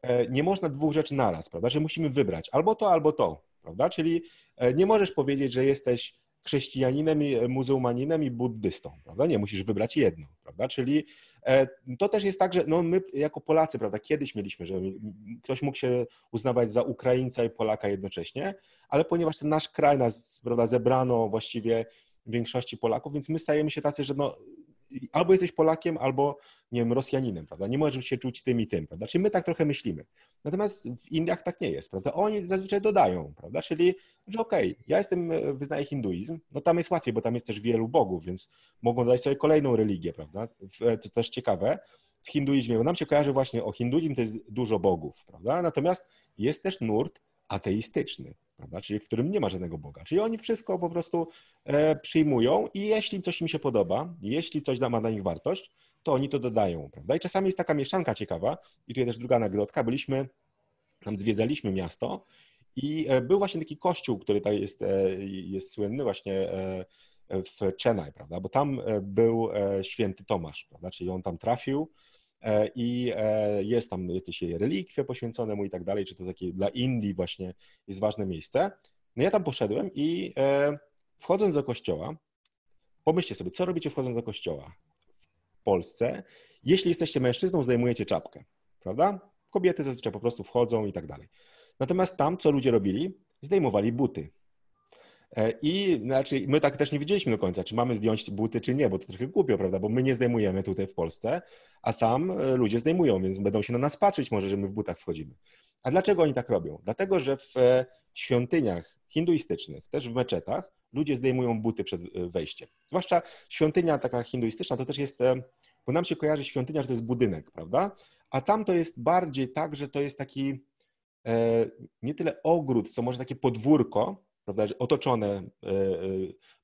e, nie można dwóch rzeczy naraz, prawda? Że musimy wybrać albo to, albo to, prawda? Czyli e, nie możesz powiedzieć, że jesteś chrześcijaninem, muzułmaninem i buddystą, prawda? Nie, musisz wybrać jedno, prawda? Czyli e, to też jest tak, że no my jako Polacy, prawda, kiedyś mieliśmy, że ktoś mógł się uznawać za Ukraińca i Polaka jednocześnie, ale ponieważ ten nasz kraj nas, prawda, zebrano właściwie większości Polaków, więc my stajemy się tacy, że no albo jesteś Polakiem, albo nie wiem, Rosjaninem, prawda? Nie możesz się czuć tym i tym, prawda? Czyli my tak trochę myślimy. Natomiast w Indiach tak nie jest, prawda? Oni zazwyczaj dodają, prawda? Czyli, że okej, okay, ja jestem, e, wyznaję hinduizm, no tam jest łatwiej, bo tam jest też wielu bogów, więc mogą dodać sobie kolejną religię, prawda? E, to też ciekawe. W hinduizmie, bo nam się kojarzy właśnie o hinduizm, to jest dużo bogów, prawda? Natomiast jest też nurt ateistyczny, prawda? czyli w którym nie ma żadnego Boga. Czyli oni wszystko po prostu e, przyjmują i jeśli coś im się podoba, jeśli coś ma dla nich wartość, to oni to dodają. Prawda? I czasami jest taka mieszanka ciekawa, i tutaj też druga anegdotka, byliśmy, tam zwiedzaliśmy miasto i e, był właśnie taki kościół, który tutaj jest, e, jest słynny właśnie w Chennai, prawda? bo tam był święty Tomasz, prawda? czyli on tam trafił, i e, jest tam jakieś relikwie poświęcone mu i tak dalej, czy to takie dla Indii właśnie jest ważne miejsce. No ja tam poszedłem i e, wchodząc do kościoła, pomyślcie sobie, co robicie wchodząc do kościoła w Polsce, jeśli jesteście mężczyzną, zdejmujecie czapkę, prawda? Kobiety zazwyczaj po prostu wchodzą i tak dalej. Natomiast tam, co ludzie robili, zdejmowali buty. E, I znaczy, my tak też nie wiedzieliśmy do końca, czy mamy zdjąć buty, czy nie, bo to trochę głupio, prawda? Bo my nie zdejmujemy tutaj w Polsce, a tam e, ludzie zdejmują, więc będą się na nas patrzeć może, że my w butach wchodzimy. A dlaczego oni tak robią? Dlatego, że w e, świątyniach hinduistycznych, też w meczetach, ludzie zdejmują buty przed wejściem. Zwłaszcza świątynia taka hinduistyczna to też jest, bo nam się kojarzy świątynia, że to jest budynek, prawda? A tam to jest bardziej tak, że to jest taki nie tyle ogród, co może takie podwórko, prawda, otoczone e, e,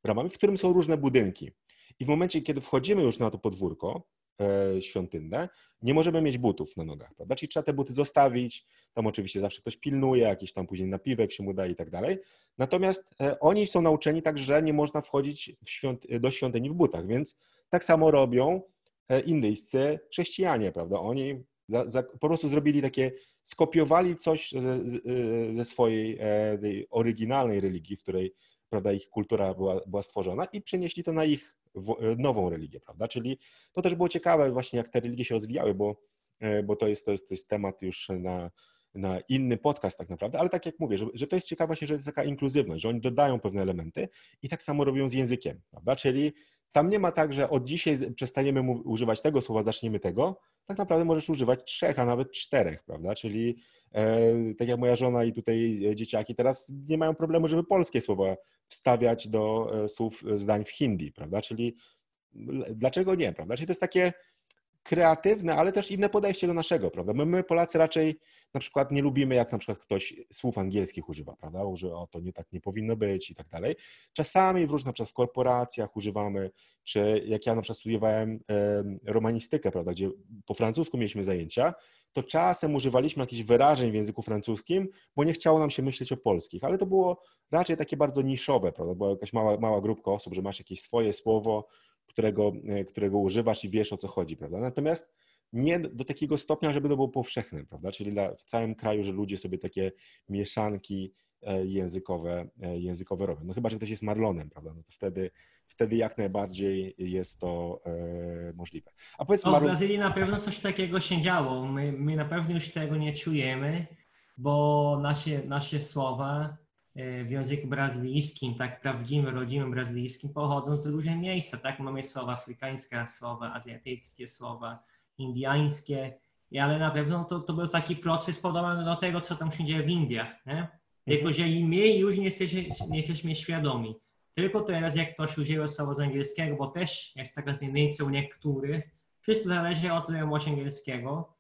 bramami, w którym są różne budynki. I w momencie, kiedy wchodzimy już na to podwórko e, świątynne, nie możemy mieć butów na nogach, prawda? Czyli trzeba te buty zostawić, tam oczywiście zawsze ktoś pilnuje, jakiś tam później napiwek się mu daje i tak dalej. Natomiast oni są nauczeni tak, że nie można wchodzić świąt do świątyni w butach, więc tak samo robią indyjscy chrześcijanie, prawda? Oni za, za, po prostu zrobili takie skopiowali coś ze, ze swojej e, oryginalnej religii, w której prawda, ich kultura była, była stworzona i przenieśli to na ich e, nową religię, prawda? Czyli to też było ciekawe właśnie, jak te religie się rozwijały, bo, e, bo to, jest, to, jest, to jest temat już na, na inny podcast tak naprawdę, ale tak jak mówię, że, że to jest ciekawe właśnie, że jest taka inkluzywność, że oni dodają pewne elementy i tak samo robią z językiem, prawda? Czyli tam nie ma tak, że od dzisiaj przestaniemy używać tego słowa, zaczniemy tego. Tak naprawdę możesz używać trzech, a nawet czterech, prawda? Czyli e, tak jak moja żona i tutaj dzieciaki teraz nie mają problemu, żeby polskie słowa wstawiać do e, słów e, zdań w hindi, prawda? Czyli dlaczego nie, prawda? Czyli to jest takie kreatywne, ale też inne podejście do naszego, prawda? My, my, Polacy raczej na przykład nie lubimy, jak na przykład ktoś słów angielskich używa, prawda? Że o, to nie tak nie powinno być i tak dalej. Czasami w różnych, na przykład w korporacjach używamy, czy jak ja na przykład studiowałem romanistykę, prawda, gdzie po francusku mieliśmy zajęcia, to czasem używaliśmy jakichś wyrażeń w języku francuskim, bo nie chciało nam się myśleć o polskich, ale to było raczej takie bardzo niszowe, prawda? Była jakaś mała, mała grupka osób, że masz jakieś swoje słowo, którego, e, którego używasz i wiesz o co chodzi, prawda? Natomiast nie do takiego stopnia, żeby to było powszechne, prawda? Czyli dla, w całym kraju, że ludzie sobie takie mieszanki e, językowe, e, językowe robią. No chyba, że ktoś jest marlonem, prawda? No to wtedy, wtedy jak najbardziej jest to e, możliwe. A powiedz, o, Marlon... w Brazylii na pewno coś takiego się działo. My, my na pewno już tego nie czujemy, bo nasze, nasze słowa w języku brazylijskim, tak prawdziwym, rodzimym brazylijskim, pochodzą z różnych miejsc. Tak, mamy słowa afrykańskie, słowa azjatyckie, słowa indiańskie, ale na pewno to, to był taki proces podobny do tego, co tam się dzieje w Indiach. Nie? Tylko, mhm. że i my już nie jesteśmy, nie jesteśmy świadomi. Tylko teraz, jak ktoś używa słowa z angielskiego, bo też jest taka tendencja u niektórych, wszystko zależy od znajomości angielskiego,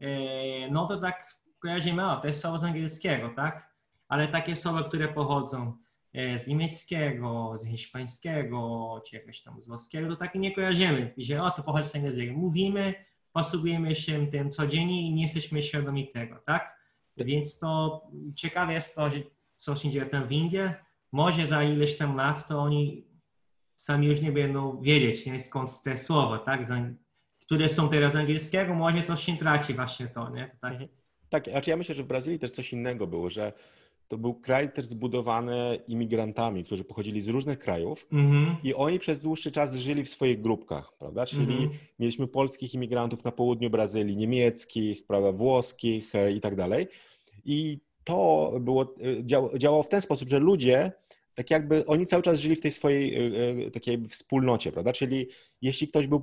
e, no to tak kojarzymy, o, to jest słowo z angielskiego, tak? Ale takie słowa, które pochodzą e, z niemieckiego, z hiszpańskiego, czy jakoś tam z włoskiego, to takie nie kojarzymy, że o, to pochodzi z angielskiego. Mówimy, posługujemy się tym codziennie i nie jesteśmy świadomi tego, tak? Więc to ciekawe jest to, że co się dzieje tam w Indiach. Może za ileś tam lat to oni sami już nie będą wiedzieć, nie, skąd te słowa, tak? które są teraz angielskiego, może to się traci właśnie to, nie? Tak, tak znaczy ja myślę, że w Brazylii też coś innego było, że to był kraj też zbudowany imigrantami, którzy pochodzili z różnych krajów mm-hmm. i oni przez dłuższy czas żyli w swoich grupkach, prawda? Czyli mm-hmm. mieliśmy polskich imigrantów na południu Brazylii, niemieckich, prawda, włoskich e, i tak dalej. I to było, e, działało w ten sposób, że ludzie tak jakby oni cały czas żyli w tej swojej e, takiej wspólnocie, prawda? Czyli jeśli ktoś był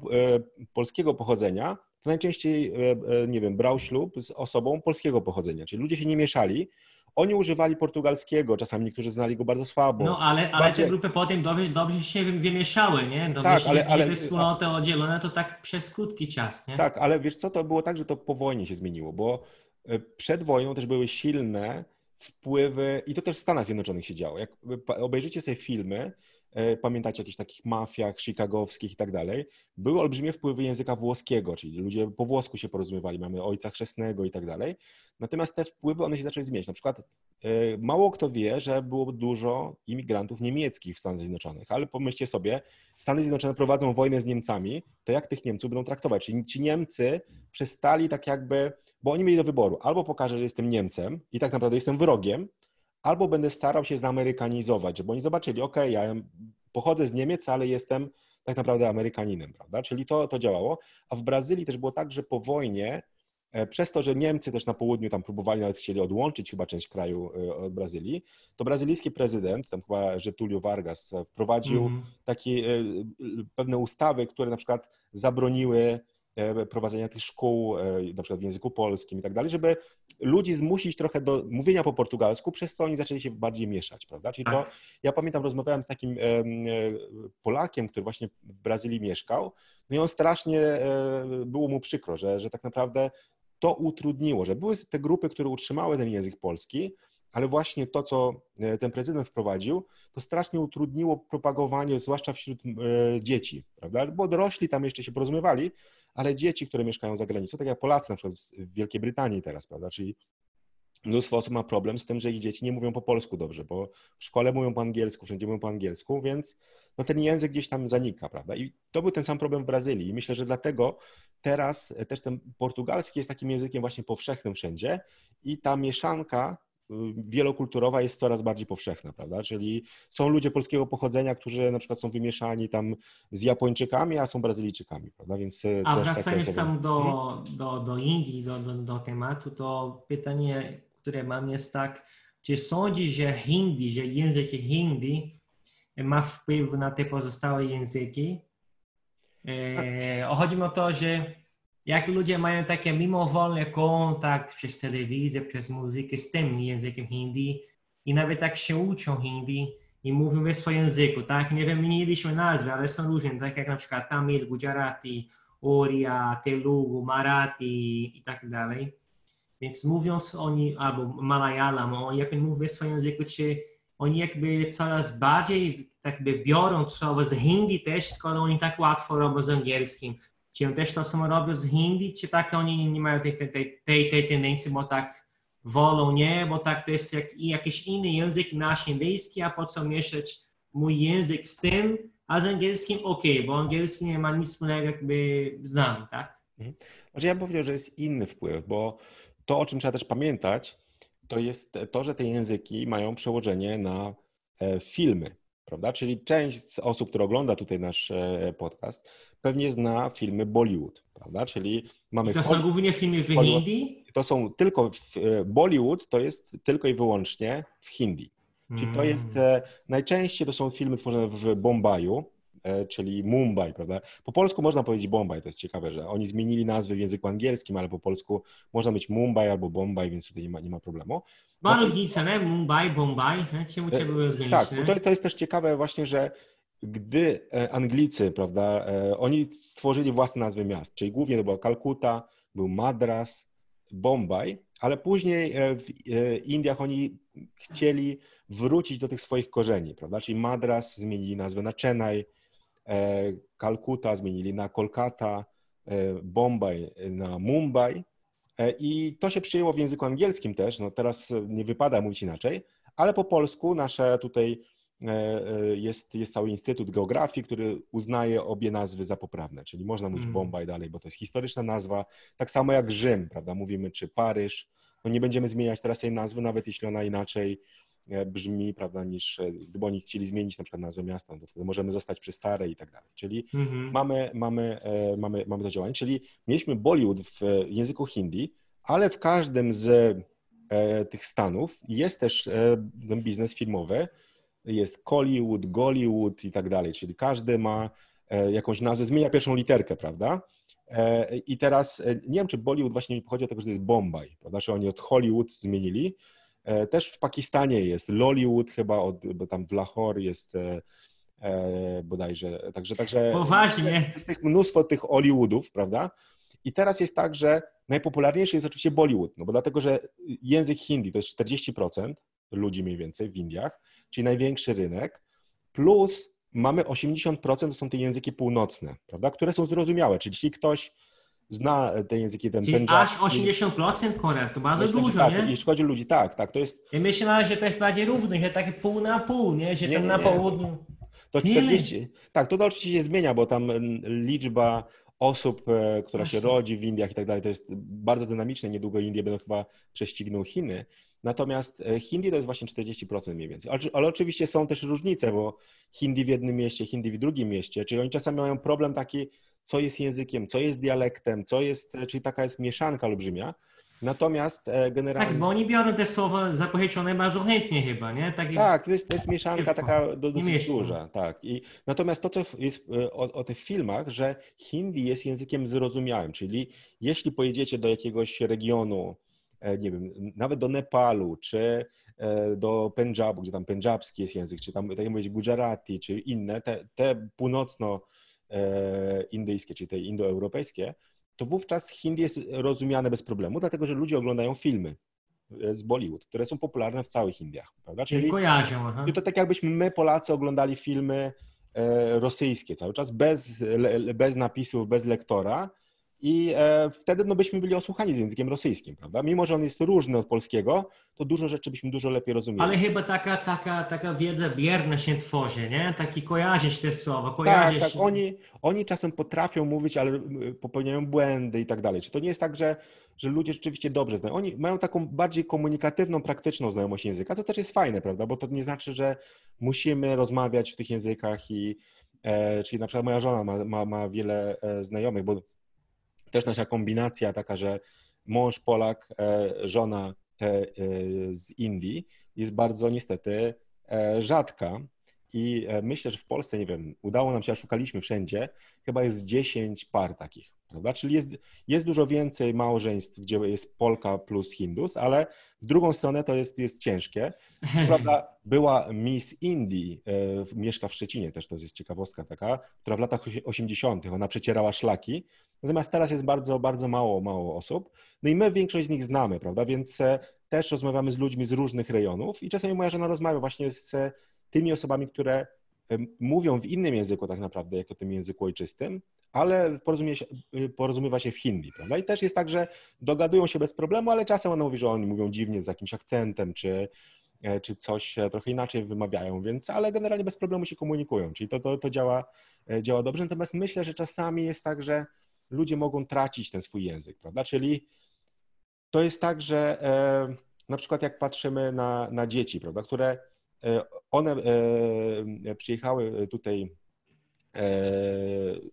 polskiego pochodzenia, to najczęściej, nie wiem, brał ślub z osobą polskiego pochodzenia, czyli ludzie się nie mieszali, oni używali portugalskiego, czasami niektórzy znali go bardzo słabo. No ale, ale Bardziej... te grupy potem dobrze, dobrze się wymieszały, nie? Dobrze tak, ale, ale wspólnoty oddzielone to tak przez krótki czas, nie? Tak, ale wiesz co, to było tak, że to po wojnie się zmieniło, bo e, przed wojną też były silne wpływy, i to też w Stanach Zjednoczonych się działo. Jak obejrzycie sobie filmy, E, pamiętacie o jakichś takich mafiach chicagowskich i tak dalej, były olbrzymie wpływy języka włoskiego, czyli ludzie po włosku się porozumiewali, mamy ojca chrzestnego i tak dalej. Natomiast te wpływy, one się zaczęły zmieniać. Na przykład e, mało kto wie, że było dużo imigrantów niemieckich w Stanach Zjednoczonych, ale pomyślcie sobie, Stany Zjednoczone prowadzą wojnę z Niemcami, to jak tych Niemców będą traktować? Czyli ci Niemcy przestali tak jakby, bo oni mieli do wyboru, albo pokażę, że jestem Niemcem i tak naprawdę jestem wrogiem, albo będę starał się zamerykanizować, żeby oni zobaczyli, ok, ja pochodzę z Niemiec, ale jestem tak naprawdę Amerykaninem, prawda? Czyli to, to działało. A w Brazylii też było tak, że po wojnie, e, przez to, że Niemcy też na południu tam próbowali, nawet chcieli odłączyć chyba część kraju e, od Brazylii, to brazylijski prezydent, tam chyba Getulio Vargas, e, wprowadził mm. takie pewne ustawy, które na przykład zabroniły prowadzenia tych szkół, e, na przykład w języku polskim i tak dalej, żeby ludzi zmusić trochę do mówienia po portugalsku, przez co oni zaczęli się bardziej mieszać, prawda? Czyli to, tak. ja pamiętam, rozmawiałem z takim e, Polakiem, który właśnie w Brazylii mieszkał, no i on strasznie, było mu przykro, że, że tak naprawdę to utrudniło, że były te grupy, które utrzymały ten język polski, ale właśnie to, co ten prezydent wprowadził, to strasznie utrudniło propagowanie, zwłaszcza wśród dzieci, prawda? Bo dorośli tam jeszcze się porozumiewali, ale dzieci, które mieszkają za granicą, tak jak Polacy na przykład w Wielkiej Brytanii teraz, prawda, czyli mnóstwo osób ma problem z tym, że ich dzieci nie mówią po polsku dobrze, bo w szkole mówią po angielsku, wszędzie mówią po angielsku, więc no ten język gdzieś tam zanika, prawda? I to był ten sam problem w Brazylii. I myślę, że dlatego teraz też ten portugalski jest takim językiem właśnie powszechnym wszędzie i ta mieszanka wielokulturowa jest coraz bardziej powszechna, prawda? Czyli są ludzie polskiego pochodzenia, którzy na przykład są wymieszani tam z Japończykami, a są Brazylijczykami, prawda? Więc e, a wracając tam do, mhm. do, do Indii, do, do, do tematu, to pytanie, które mam jest tak, czy sądzisz, że hindi, że język hindi ma wpływ na te pozostałe języki? E, chodzi mi o to, że jak ludzie mają takie mimowolny kontakt przez telewizję, przez muzykę z tym językiem hindi i nawet tak się uczą hindi i mówią w swoim języku, tak? Nie wymieniliśmy nazwy, ale są różne, tak jak na przykład Tamil, Gujarati, Oria, Telugu, Marathi i tak dalej. Więc mówiąc oni, albo Malayalam, oni jakby mówią w swoim języku, czy oni jakby coraz bardziej jakby biorą słowo z hindi też, skoro oni tak łatwo robią z angielskim. Czy on też to samo robią z hindi, czy tak oni nie mają tej, tej, tej, tej tendencji, bo tak wolą, nie, bo tak to jest jak, jakiś inny język nasz indyjski, a po co mieszać mój język z tym, a z angielskim ok, bo angielski nie ma nic wspólnego jakby z nami, tak? Mhm. Znaczy ja bym powiedział, że jest inny wpływ, bo to, o czym trzeba też pamiętać, to jest to, że te języki mają przełożenie na e, filmy, prawda? Czyli część z osób, która ogląda tutaj nasz e, podcast, pewnie zna filmy Bollywood, prawda? Czyli mamy... I to są głównie filmy w Hindi? to są tylko w, Bollywood to jest tylko i wyłącznie w hindi. Czyli to jest mm. najczęściej to są filmy tworzone w Bombaju, E, czyli Mumbai, prawda? Po polsku można powiedzieć Bombay, to jest ciekawe, że oni zmienili nazwy w języku angielskim, ale po polsku można być Mumbai albo Bombay, więc tutaj nie ma, nie ma problemu. Ma no, różnicę, nie? Mumbai, Bombay, czemu cię były zmienić? Tak, to, to jest też ciekawe właśnie, że gdy e, Anglicy, prawda, oni stworzyli własne nazwy miast, czyli głównie to była Kalkuta, był Madras, Bombay, ale później w Indiach oni chcieli wrócić do tych swoich korzeni, prawda? Czyli Madras zmienili nazwę na Chennai, E, Kalkuta zmienili na Kolkata, e, Bombaj na Mumbai e, i to się przyjęło w języku angielskim też, no teraz nie wypada mówić inaczej, ale po polsku nasze tutaj jest, jest cały Instytut Geografii, który uznaje obie nazwy za poprawne, czyli można mówić mm. Bombaj dalej, bo to jest historyczna nazwa, tak samo jak Rzym, prawda, mówimy czy Paryż, no nie będziemy zmieniać teraz tej nazwy, nawet jeśli ona inaczej E, brzmi, prawda, niż e, gdyby oni chcieli zmienić na przykład nazwę miasta, no to wtedy możemy zostać przy starej i tak dalej. Czyli mhm. mamy, mamy, e, mamy, mamy to działanie, czyli mieliśmy Bollywood w języku hindi, ale w każdym z tych stanów jest też biznes filmowy, jest Collywood, Gollywood i tak dalej, czyli każdy ma jakąś nazwę, zmienia pierwszą literkę, prawda? I teraz nie wiem, czy Bollywood właśnie nie pochodzi od tego, że to jest Bombay, prawda? Czy oni od Hollywood zmienili, E, też w Pakistanie jest Lollywood chyba, od, bo tam w Lahore jest e, e, bodajże. Także, także Poważnie. Jest tych mnóstwo tych Hollywoodów, prawda? I teraz jest tak, że najpopularniejszy jest oczywiście Bollywood, no bo dlatego, że język hindi to jest 40% ludzi mniej więcej w Indiach, czyli największy rynek, plus mamy 80% to są te języki północne, prawda, które są zrozumiałe, czyli jeśli ktoś zna te języki, ten Czyli aż 80% Korek, to bardzo myślę, dużo, tak, nie? Jeśli chodzi o ludzi, tak, tak, to jest... Ja myślę, że to jest bardziej równy, że takie pół na pół, nie? Że nie, tam nie, na południu... To 40... Tak, to oczywiście się zmienia, bo tam liczba osób, e, która się rodzi w Indiach i tak dalej, to jest bardzo dynamiczne. Niedługo Indie będą chyba prześcigną Chiny. Natomiast e, hindi to jest właśnie 40% mniej więcej. Ale, ale, oczywiście są też różnice, bo hindi w jednym mieście, hindi w drugim mieście, czyli oni czasami mają problem taki, co jest językiem, co jest dialektem, co jest, e, czyli taka jest mieszanka olbrzymia. Natomiast e, generalnie... Tak, bo oni biorą te słowa zapożyczone bardzo chętnie chyba, nie? Taki... Tak, to jest, to jest mieszanka taka dosyć duża, tak. I, natomiast to, co jest o, o, tych filmach, że hindi jest językiem zrozumiałym, czyli jeśli pojedziecie do jakiegoś regionu, nie wiem, nawet do Nepalu, czy do Pendżabu, gdzie tam pendżabski jest język, czy tam, tak jak mówić, Gujarati, czy inne, te, te północno E, czyli te indoeuropejskie, to wówczas hindi jest rozumiane bez problemu, dlatego że ludzie oglądają filmy e, z Bollywood, które są popularne w całych Indiach, prawda? Czyli kojarzą, aha. to tak jakbyśmy my, Polacy, oglądali filmy e, rosyjskie cały czas, bez, bez napisów, bez lektora, i e, wtedy no, byśmy byli osłuchani z językiem rosyjskim, prawda? Mimo, że on jest różny od polskiego, to dużo rzeczy byśmy dużo lepiej rozumieli. Ale chyba taka, taka, taka wiedza bierna się tworzy, nie? Taki kojarzysz te słowa, kojarzysz... Tak, tak. Oni, oni czasem potrafią mówić, ale popełniają błędy i tak dalej. Czy to nie jest tak, że, że ludzie rzeczywiście dobrze znają? Oni mają taką bardziej komunikatywną, praktyczną znajomość języka, to też jest fajne, prawda? Bo to nie znaczy, że musimy rozmawiać w tych językach i... E, czyli na przykład moja żona ma, ma, ma wiele e, znajomych, bo też nasza kombinacja taka, że mąż Polak, e, żona e, z Indii jest bardzo niestety e, rzadka. I myślę, że w Polsce, nie wiem, udało nam się, a szukaliśmy wszędzie, chyba jest 10 par takich, prawda? Czyli jest, jest dużo więcej małżeństw, gdzie jest Polka plus Hindus, ale w drugą stronę to jest, jest ciężkie. (laughs) Prawda, była Miss Indii, mieszka w Szczecinie też, to jest ciekawostka taka, która w latach 80. ona przecierała szlaki, Natomiast teraz jest bardzo, bardzo mało, mało osób. No i my większość z nich znamy, prawda? Więc e, też rozmawiamy z ludźmi z różnych rejonów i czasami moja żona rozmawia właśnie z e, tymi osobami, które e, mówią w innym języku tak naprawdę, jako tym języku ojczystym, ale się, porozumiewa się w hindi, prawda? I też jest tak, że dogadują się bez problemu, ale czasem ona mówi, że oni mówią dziwnie z jakimś akcentem, czy, czy coś trochę inaczej wymawiają, więc, ale generalnie bez problemu się komunikują, czyli to, to, to działa, działa dobrze. Natomiast myślę, że czasami jest tak, że ludzie mogą tracić ten swój język, prawda? Czyli to jest tak, że e, na przykład jak patrzymy na, na dzieci, prawda, które e, one e, przyjechały tutaj,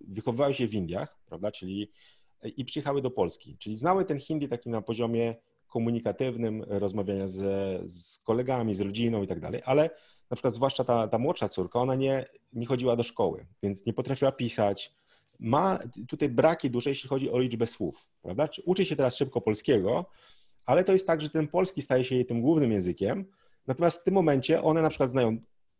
wychowywały się w Indiach, prawda, czyli i przyjechały do Polski. Czyli znały ten hindi taki na poziomie komunikatywnym, rozmawiania z, z kolegami, z rodziną i tak dalej, ale na przykład zwłaszcza ta, ta młodsza córka, ona nie, nie chodziła do szkoły, więc nie potrafiła pisać. Ma tutaj braki duże, jeśli chodzi o liczbę słów, prawda? Uczy się teraz szybko polskiego, ale to jest tak, że ten polski staje się jej tym głównym językiem, natomiast w tym momencie one na przykład znają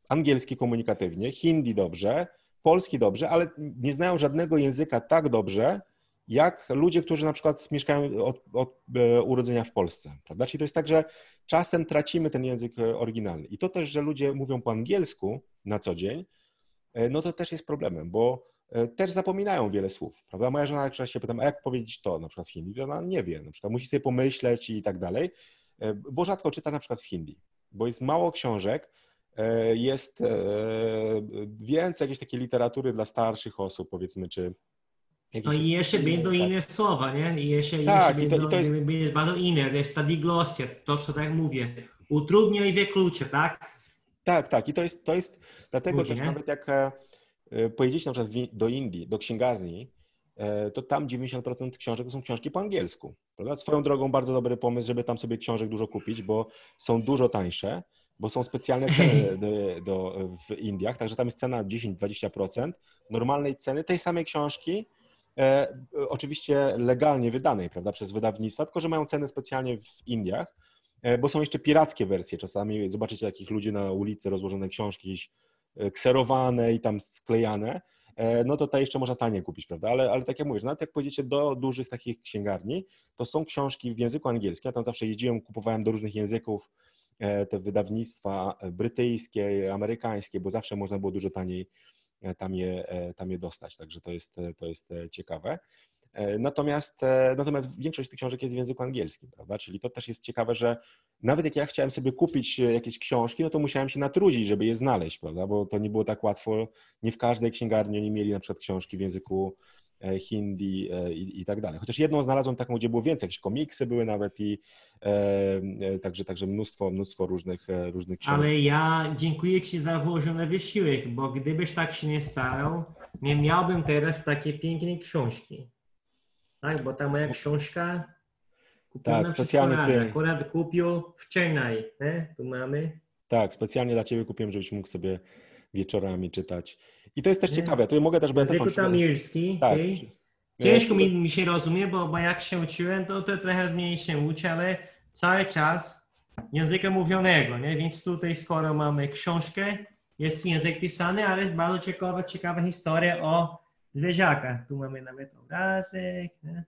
angielski komunikatywnie, hindi dobrze, polski dobrze, ale nie znają żadnego języka tak dobrze, jak ludzie, którzy na przykład mieszkają od, od, e, urodzenia w Polsce, prawda? Czyli to jest tak, że czasem tracimy ten język e, oryginalny. I to też, że ludzie mówią po angielsku na co dzień, e, no to też jest problemem, bo też zapominają wiele słów, prawda? Moja żona jak się pytam, a jak powiedzieć to na przykład w hindi, to ona nie wie, na przykład musi sobie pomyśleć i tak dalej, bo rzadko czyta na przykład w hindi, bo jest mało książek, jest więcej jakiejś takiej literatury dla starszych osób, powiedzmy, czy no i jeszcze będą inne słowa, nie? I jeszcze, tak, jeszcze i to, i to jest... będą bardzo inne, jest ta diglosja, to co tak mówię, utrudnia i wyklucza, tak? Tak, tak i to jest, to jest dlatego że nawet jak e, pojedziecie na przykład do Indii, do księgarni, e, to tam 90% książek to są książki po angielsku. Prawda? Swoją drogą bardzo dobry pomysł, żeby tam sobie książek dużo kupić, bo są dużo tańsze, bo są specjalne ceny (laughs) do, do, w Indiach, także tam jest cena 10-20% normalnej ceny tej samej książki, E, oczywiście legalnie wydanej, prawda, przez wydawnictwa, tylko że mają ceny specjalnie w Indiach, e, bo są jeszcze pirackie wersje. Czasami zobaczycie takich ludzi na ulicy, rozłożone książki e, kserowane i tam sklejane, no to te jeszcze można tanie kupić, prawda? Ale, ale tak jak mówisz, nawet jak pójdziecie do dużych takich księgarni, to są książki w języku angielskim. Ja tam zawsze jeździłem, kupowałem do różnych języków te wydawnictwa brytyjskie, amerykańskie, bo zawsze można było dużo taniej E, tam je, e, tam je dostać. Także to jest, e, to jest ciekawe. Natomiast, natomiast większość tych książek jest w języku angielskim, prawda? Czyli to też jest ciekawe, że nawet jak ja chciałem sobie kupić jakieś książki, no to musiałem się natrudzić, żeby je znaleźć, prawda? Bo to nie było tak łatwo. Nie w każdej księgarni nie mieli na przykład książki w języku E, hindi e, i, i, tak dalej. Chociaż jedną znalazłem taką, gdzie było więcej, jakieś komiksy były nawet i e, e także, także mnóstwo, mnóstwo różnych, różnych książek. Ale ja dziękuję Ci za włożony wysiłek, bo gdybyś tak się nie starał, nie miałbym teraz takiej pięknej książki. Tak, bo ta moja książka kupiona tak, specjalnie ty... akurat kupił w Chennai, nie? tu mamy. Tak, specjalnie dla Ciebie kupiłem, żebyś mógł sobie wieczorami czytać. I to jest też ciekawe. Tu mogę też... Bo Języku tamilski. Tak. Okay. Ciężko mi, mi się rozumie, bo, bo jak się uczyłem, to, to trochę mniej się uczy, ale cały czas języka mówionego, nie? Więc tutaj skoro mamy książkę, jest język pisany, ale jest bardzo ciekawa, ciekawa historia o zwierzakach. Tu mamy nawet obrazek. Nie?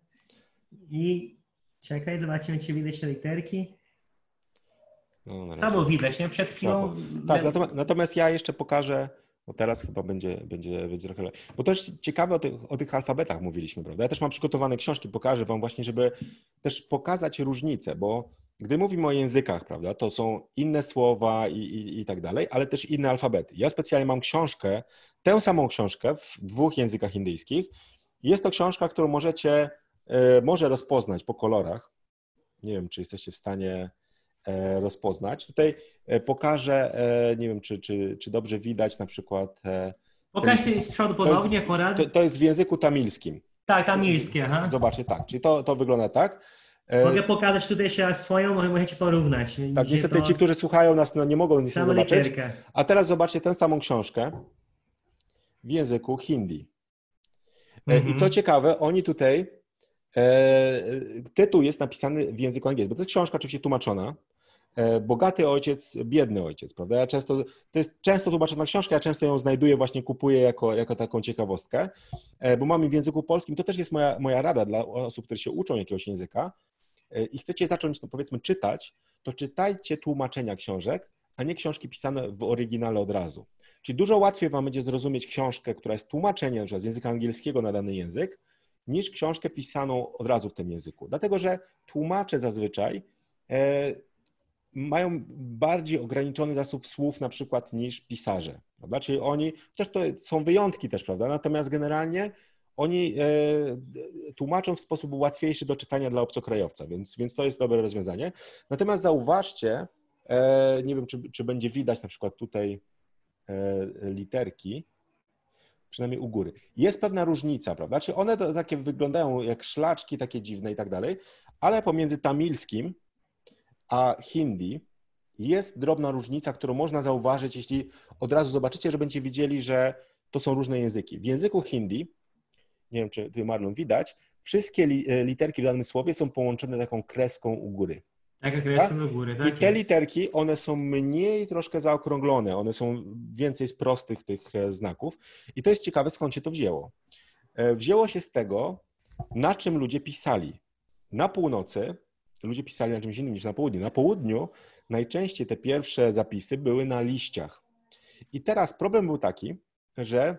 I czekaj, zobaczymy, czy widać te literki. No, Samo widać, nie? Przed chwilą... Tak, natomiast, natomiast ja jeszcze pokażę bo teraz chyba będzie, będzie, będzie trochę lepiej. Bo też ciekawe o tych, o tych alfabetach mówiliśmy, prawda? Ja też mam przygotowane książki, pokażę Wam właśnie, żeby też pokazać różnice, bo gdy mówimy o językach, prawda, to są inne słowa i, i, i tak dalej, ale też inne alfabety. Ja specjalnie mam książkę, tę samą książkę w dwóch językach indyjskich. Jest to książka, którą możecie, y, może rozpoznać po kolorach. Nie wiem, czy jesteście w stanie E, rozpoznać. Tutaj e, pokażę, e, nie wiem, czy, czy, czy dobrze widać na przykład. Pokażcie z przodu akurat. To, to, jest w języku tamilskim. Tak, tamilskie, aha. Zobaczcie, tak, czyli to, to wygląda tak. Mogę pokazać tutaj jeszcze raz swoją, możecie porównać. Tak, niestety to... ci, którzy słuchają nas, no, nie mogą nic zobaczyć. Literkę. A teraz zobaczcie tę samą książkę w języku hindi. Mhm. I co ciekawe, oni tutaj, e, tytuł jest napisany w języku angielskim, bo to jest książka oczywiście tłumaczona, E, bogaty ojciec, biedny ojciec, prawda? Ja często, to jest często tłumaczona książka, ja często ją znajduję, właśnie kupuję jako, jako taką ciekawostkę, e, bo mamy w języku polskim, to też jest moja, moja rada dla osób, które się uczą jakiegoś języka e, i chcecie zacząć, no powiedzmy, czytać, to czytajcie tłumaczenia książek, a nie książki pisane w oryginale od razu. Czyli dużo łatwiej Wam będzie zrozumieć książkę, która jest tłumaczeniem z języka angielskiego na dany język, niż książkę pisaną od razu w tym języku. Dlatego, że tłumacze zazwyczaj mają bardziej ograniczony zasób słów na przykład niż pisarze, prawda? Czyli oni, chociaż to są wyjątki też, prawda? Natomiast generalnie oni e, tłumaczą w sposób łatwiejszy do czytania dla obcokrajowca, więc, więc to jest dobre rozwiązanie. Natomiast zauważcie, e, nie wiem, czy, czy będzie widać na przykład tutaj e, literki, przynajmniej u góry. Jest pewna różnica, prawda? Czy one to, takie wyglądają jak szlaczki, takie dziwne i tak dalej, ale pomiędzy tamilskim a hindi jest drobna różnica, którą można zauważyć, jeśli od razu zobaczycie, że będziecie widzieli, że to są różne języki. W języku hindi, nie wiem, czy ty Marlon widać, wszystkie e, literki w danym słowie są połączone taką kreską u góry. Kreska tak? u góry, tak I te jest. literki, one są mniej troszkę zaokrąglone, one są więcej z prostych tych e, znaków. I to jest ciekawe, skąd się to wzięło. E, wzięło się z tego, na czym ludzie pisali. Na północy ludzie pisali na czymś innym niż na południu. Na południu najczęściej te pierwsze zapisy były na liściach. I teraz problem był taki, że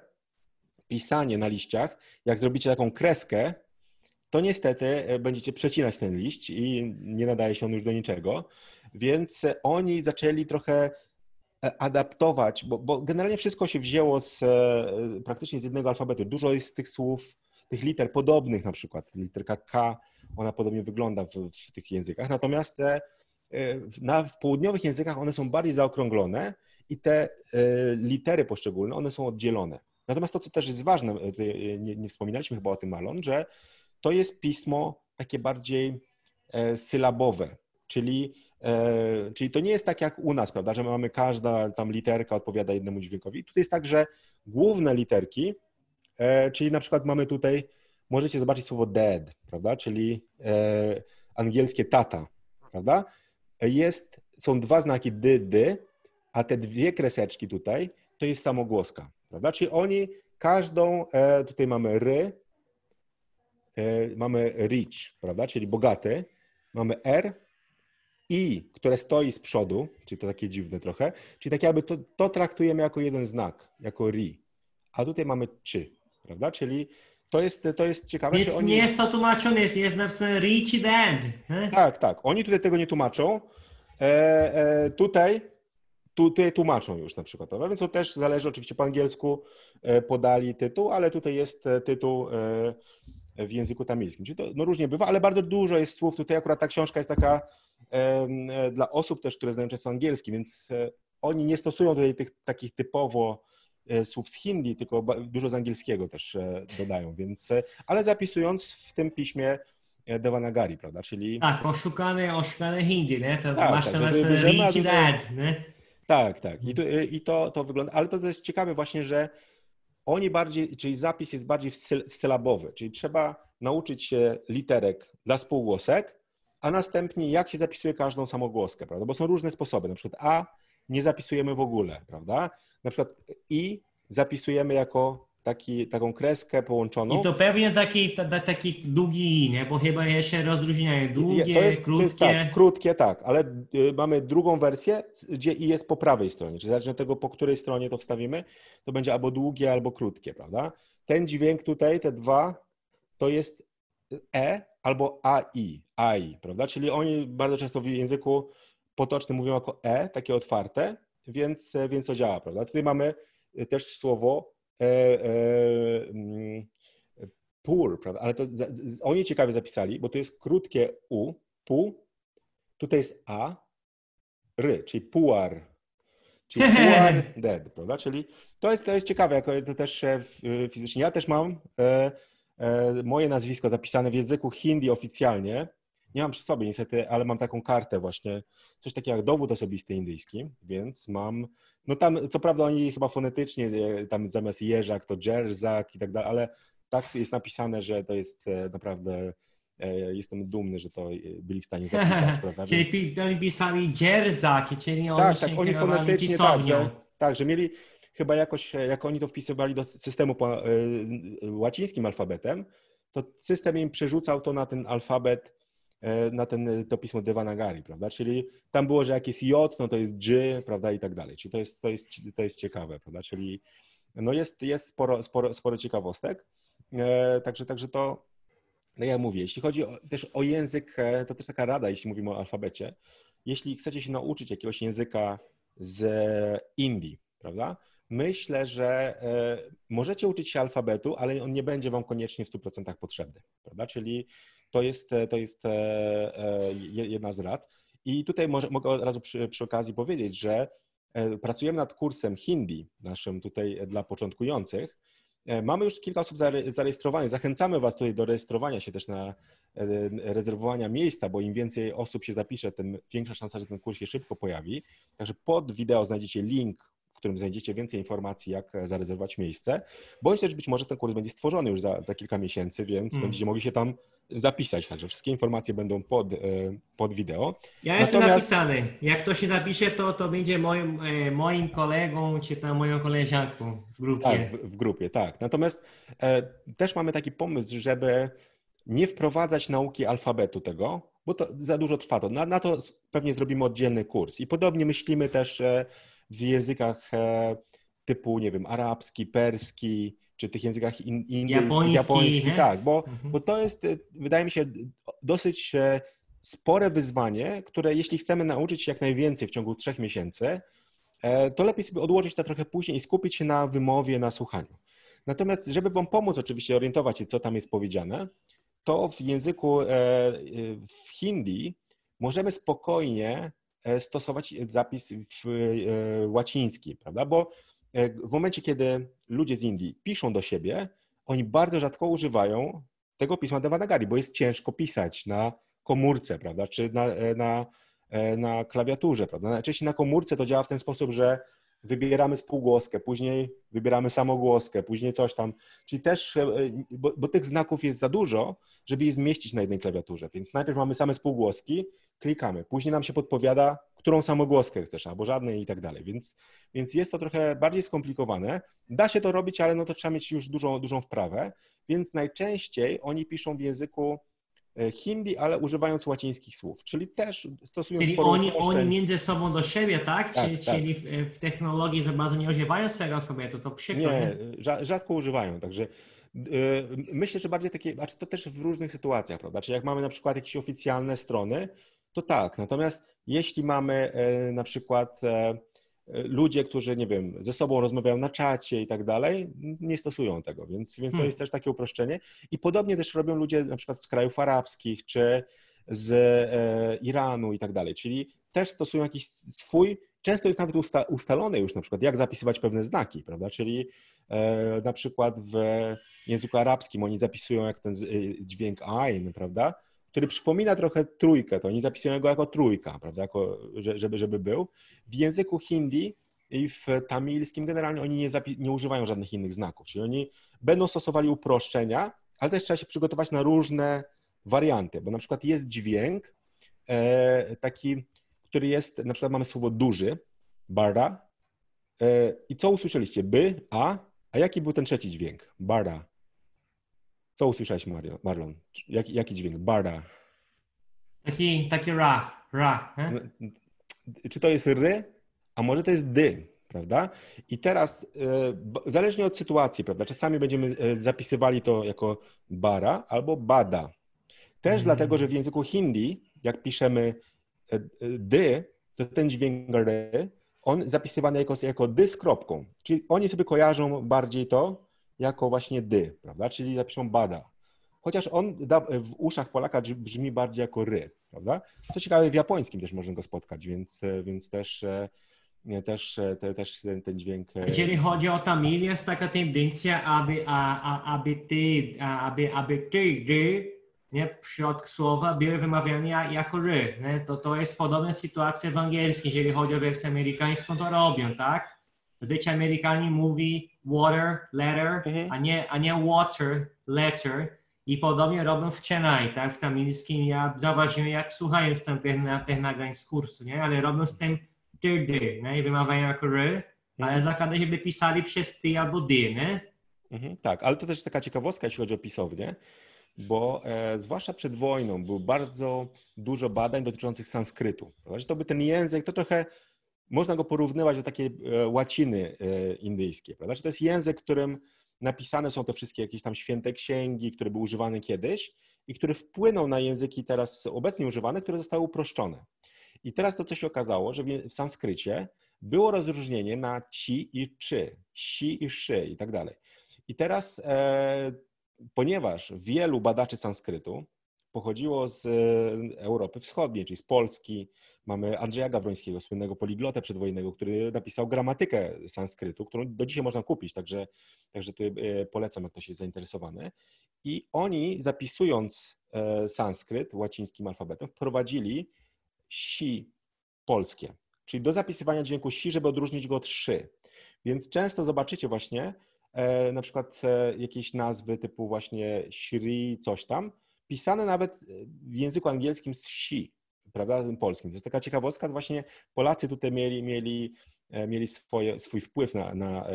pisanie na liściach, jak zrobicie taką kreskę, to niestety e, będziecie przecinać ten liść i nie nadaje się on już do niczego. Więc oni zaczęli trochę e, adaptować, bo, bo generalnie wszystko się wzięło z, e, praktycznie z jednego alfabetu. Dużo jest tych słów, tych liter podobnych, na przykład literka K, ona podobnie wygląda w, w tych językach. Natomiast te, na, w południowych językach one są bardziej zaokrąglone i te litery poszczególne, one są oddzielone. Natomiast to, co też jest ważne, nie, nie wspominaliśmy chyba o tym, Malon, że to jest pismo takie bardziej e, sylabowe, czyli, e, czyli to nie jest tak jak u nas, prawda, że mamy każda tam literka odpowiada jednemu dźwiękowi. Tutaj jest tak, że główne literki, e, czyli na przykład mamy tutaj, możecie zobaczyć słowo dead, prawda, czyli angielskie tata, prawda, jest, są dwa znaki dy, dy, a te dwie kreseczki tutaj to jest samogłoska, prawda, czyli oni każdą, tutaj mamy ry, mamy rich, prawda, czyli bogaty, mamy R, I, które stoi z przodu, czyli to takie dziwne trochę, czyli tak jakby to, to traktujemy jako jeden znak, jako ri, a tutaj mamy czy, prawda, czyli to jest, to jest ciekawe. Więc oni... nie jest to tłumaczone, jest, jest napisane rich i dead. Tak, tak, oni tutaj tego nie tłumaczą, e, e, tutaj tu, tutaj tłumaczą już na przykład, prawda? Więc to też zależy, oczywiście po angielsku e, podali tytuł, ale tutaj jest e, tytuł w języku tamilskim. Czyli to no, różnie bywa, ale bardzo dużo jest słów. Tutaj akurat ta książka jest taka e, dla osób też, które znają często angielski, więc e, oni nie stosują tutaj tych takich typowo e, słów z hindi, tylko dużo z angielskiego też e, dodają, więc, e, ale zapisując w tym piśmie Devanagari, prawda, czyli... Tak, oszukane, oszukane hindi, nie? To tak, masz tak, tam rich dad, nie? Tak, tak. I, to, i to, to wygląda, ale to, to jest ciekawe właśnie, że oni bardziej, czyli zapis jest bardziej sylabowy, czyli trzeba nauczyć się literek dla spółgłosek, a następnie jak się zapisuje każdą samogłoskę, prawda? Bo są różne sposoby, na przykład A nie zapisujemy w ogóle, prawda? Na przykład I zapisujemy jako taki, taką kreskę połączoną. I to pewnie taki, ta, taki długi, nie? Bo chyba je się rozróżniają długie, to jest, krótkie. To jest tak, krótkie, tak, ale y, mamy drugą wersję, gdzie i jest po prawej stronie, czyli zależnie od tego, po której stronie to wstawimy, to będzie albo długie, albo krótkie, prawda? Ten dźwięk tutaj, te dwa, to jest E albo AI, AI, prawda? Czyli oni bardzo często w języku potocznym mówią jako E, takie otwarte, więc, więc to działa, prawda? Tutaj mamy też słowo poor, prawda? Ale to oni ciekawie zapisali, bo to jest krótkie U, pu, tutaj jest A, ry, czyli puar, czyli (laughs) puar dead, prawda? Czyli to jest, to jest ciekawe, jako to też fizycznie. Ja też mam e, e, moje nazwisko zapisane w języku hindi oficjalnie. Nie mam przy sobie niestety, ale mam taką kartę właśnie, coś takiego jak dowód osobisty indyjski, więc mam no tam, co prawda oni chyba fonetycznie, e, tam zamiast jeżak to dżerzak i tak dalej, ale tak jest napisane, że to jest e, naprawdę e, jestem dumny, że to byli w stanie (laughs) zapisać, prawda? czyli Więc... oni pisali dzierzaki, czyli oni Tak, tak, oni fonetycznie tak że, tak, że mieli chyba jakoś, jak oni to wpisywali do systemu po, łacińskim alfabetem, to system im przerzucał to na ten alfabet na ten, to pismo Devanagari, prawda? Czyli tam było, że jak jest J, no to jest G, prawda, i tak dalej. Czyli to jest, to jest, to jest ciekawe, prawda? Czyli no jest, jest sporo, sporo, sporo ciekawostek. E, także, także to, no ja mówię, jeśli chodzi o, też o język, e, to też taka rada, jeśli mówimy o alfabecie. Jeśli chcecie się nauczyć jakiegoś języka z Indii, prawda? Myślę, że możecie uczyć się alfabetu, ale on nie będzie wam koniecznie w 100% potrzebny, prawda? Czyli to jest, to jest e, e, jedna z rad. I tutaj może, mogę od razu przy, przy okazji powiedzieć, że e, pracujemy nad kursem hindi, naszym tutaj dla początkujących. E, mamy już kilka osób zarejestrowanych. Zachęcamy Was tutaj do rejestrowania się też na e, rezerwowania miejsca, bo im więcej osób się zapisze, tym większa szansa, że ten kurs się szybko pojawi. Także pod wideo znajdziecie link, którym znajdziecie więcej informacji, jak zarezerwować miejsce. Bądź też być może ten kurs będzie stworzony już za, za kilka miesięcy, więc hmm. będziecie mogli się tam zapisać. Także wszystkie informacje będą pod, e, pod wideo. Ja jestem Natomiast... napisany. Jak to się zapisze, to, to będzie moim, e, moim kolegą, czy tam moją koleżanką w grupie. Tak, w, w grupie, tak. Natomiast e, też mamy taki pomysł, żeby nie wprowadzać nauki alfabetu tego, bo to za dużo trwa. To. Na, na to pewnie zrobimy oddzielny kurs. I podobnie myślimy też e, w językach e, typu, nie wiem, arabski, perski, czy tych językach in, indyjskich, japońskich, tak, bo, mhm. bo to jest, y, wydaje mi się, dosyć e, spore wyzwanie, które jeśli chcemy nauczyć się jak najwięcej w ciągu trzech miesięcy, e, to lepiej sobie odłożyć to trochę później i skupić się na wymowie, na słuchaniu. Natomiast, żeby Wam pomóc oczywiście orientować się, co tam jest powiedziane, to w języku, e, w hindi możemy spokojnie stosować zapis w łaciński, prawda? Bo E, w momencie, kiedy ludzie z Indii piszą do siebie, oni bardzo rzadko używają tego pisma Devanagari, bo jest ciężko pisać na komórce, prawda, czy na, e, na, e, na klawiaturze, prawda. Najczęściej na komórce to działa w ten sposób, że wybieramy spółgłoskę, później wybieramy samogłoskę, później coś tam. Czyli też, bo, bo, tych znaków jest za dużo, żeby je zmieścić na jednej klawiaturze. Więc najpierw mamy same spółgłoski, klikamy, później nam się podpowiada, którą samogłoskę chcesz, albo żadnej i tak dalej. Więc, więc jest to trochę bardziej skomplikowane. Da się to robić, ale no to trzeba mieć już dużą, dużą wprawę. Więc najczęściej oni piszą w języku e, hindi, ale używając łacińskich słów, czyli też stosują Czyli oni, oni między sobą do siebie, tak? tak, tak. Czyli w, w, technologii za bardzo nie używają swojego alfabetu, to przykro. Nie, rzadko używają, także e, myślę, że bardziej takie, znaczy to też w różnych sytuacjach, prawda? Czyli jak mamy na przykład jakieś oficjalne strony, to tak. Natomiast jeśli mamy e, na przykład e, ludzie, którzy, nie wiem, ze sobą rozmawiają na czacie i tak dalej, nie stosują tego, więc, więc to hmm. jest też takie uproszczenie. I podobnie też robią ludzie na przykład z krajów arabskich czy z e, Iranu i tak dalej, czyli też stosują jakiś swój, często jest nawet usta, ustalone już na przykład, jak zapisywać pewne znaki, prawda, czyli na przykład w języku arabskim oni zapisują jak ten dźwięk ain, prawda, który przypomina trochę trójkę, to oni zapisują go jako trójka, prawda, jako, żeby, żeby był. W języku hindi i w tamilskim generalnie oni nie, nie używają żadnych innych znaków, czyli oni będą stosowali uproszczenia, ale też trzeba się przygotować na różne warianty, bo na przykład jest dźwięk e, taki, który jest, na przykład mamy słowo duży, bara, e, i co usłyszeliście? By, a, a jaki był ten trzeci dźwięk? Bara. Co usłyszałeś, Mario, Marlon? Jaki, jaki dźwięk? Barda. Taki, taki ra, ra. No, czy to jest ry, a może to jest dy, prawda? I teraz, e, zależnie od sytuacji, prawda, czasami będziemy e, zapisywali to jako bara albo bada. Też mm. dlatego, że w języku hindi, jak piszemy e, dy, to ten dźwięk ry, on zapisywany jako, jako dy z kropką. Czyli oni sobie kojarzą bardziej to, jako właśnie dy, prawda? Czyli zapiszą bada. Chociaż on w uszach Polaka brzmi bardziej jako ry, prawda? Co ciekawe, w japońskim też można go spotkać, więc, więc też, e, też, e, te, też ten, ten dźwięk. E, Jeżeli chodzi o Tamil, jest taka tendencja, aby, a, a, aby ty, aby, aby ty, ry, nie, w środku słowa były wymawiane jako ry. Nie? To, to jest podobna sytuacja w angielskim, jeżeli chodzi o wersję amerykańską, to robią, tak? Zazwyczaj Amerykanie mówi water, letter, mhm. a, nie, a nie water, letter. I podobnie robią w Chennai, tak? W tamilskim ja zauważyłem, jak słuchając tam tych, tych nagrań z kursu, nie? Ale robią z tym ty, dy, nie? I wymawiają jako ry, ale mhm. zakłada, żeby pisali przez ty albo dy, nie? Mhm, tak, ale to też taka ciekawostka, jeśli chodzi o pisownię, bo e, zwłaszcza przed wojną było bardzo dużo badań dotyczących sanskrytu. Prawda? To by ten język, to trochę można go porównywać do takiej e, łaciny e, indyjskiej, prawda? Czy to jest język, którym napisane są te wszystkie jakieś tam święte księgi, które były używane kiedyś i które wpłyną na języki teraz obecnie używane, które zostały uproszczone. I teraz to, co się okazało, że w sanskrycie było rozróżnienie na ci i czy, si i szy i tak dalej. I teraz, e, ponieważ wielu badaczy sanskrytu pochodziło z Europy Wschodniej, czyli z Polski. Mamy Andrzeja Gawrońskiego, słynnego poliglotę przedwojennego, który napisał gramatykę sanskrytu, którą do dzisiaj można kupić, także, także tu polecam, jak ktoś jest zainteresowany. I oni zapisując sanskryt łacińskim alfabetem wprowadzili si polskie, czyli do zapisywania dźwięku si, żeby odróżnić go od szy. Więc często zobaczycie właśnie e, na przykład e, jakieś nazwy typu właśnie Shri, coś tam, pisane nawet w języku angielskim z si, prawda, polskim. To jest taka ciekawostka, właśnie Polacy tutaj mieli, mieli, e, mieli swoje, swój wpływ na, na,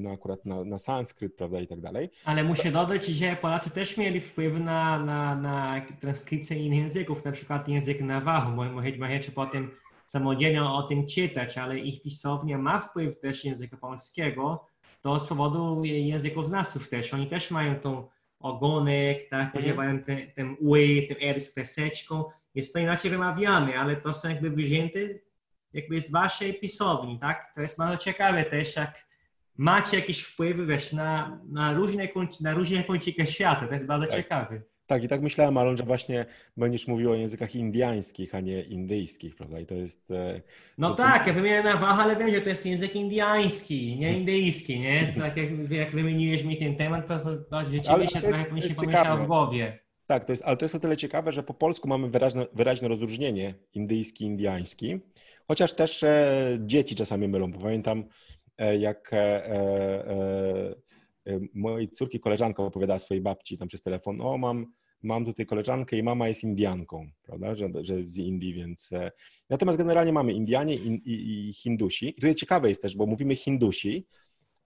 na akurat na, na sanskryt, prawda, i tak dalej. Ale muszę dodać, że Polacy też mieli wpływ na, na, na transkrypcję innych języków, na przykład język Navajo. Możecie potem samodzielnie o tym czytać, ale ich pisownia ma wpływ też języka polskiego, to z powodu językoznawców też. Oni też mają tą ogonek, tak, mhm. używają ten, ten ły, ten r z kreseczką. Jest to inaczej wymawiane, ale to są jakby wzięte jakby z waszej pisowni, tak? To jest bardzo ciekawe też, jak macie jakiś wpływ wiesz, na, na, różne, na różne kąciki świata. To jest bardzo tak. ciekawe. Tak, i tak myślałem, Alon, że właśnie będziesz mówił o językach indyjskich, a nie indyjskich, prawda? I to jest. E, no tak, ja wymienię na Wach, ale wiem, że to jest język indyjski, nie indyjski, nie? (laughs) Tak jak, jak wymieniłeś mi ten temat, to, to, to rzeczywiście trochę mi się w głowie. Tak, to jest, ale to jest o tyle ciekawe, że po polsku mamy wyraźne, wyraźne rozróżnienie indyjski, indyjski, chociaż też e, dzieci czasami mylą, bo pamiętam, e, jak e, e, mojej córki koleżanka opowiadała swojej babci tam przez telefon, o mam, mam tutaj koleżankę i mama jest Indianką, prawda, że, że z Indii, więc... E, natomiast generalnie mamy Indianie i, i, i Hindusi. I tutaj ciekawe jest też, bo mówimy Hindusi,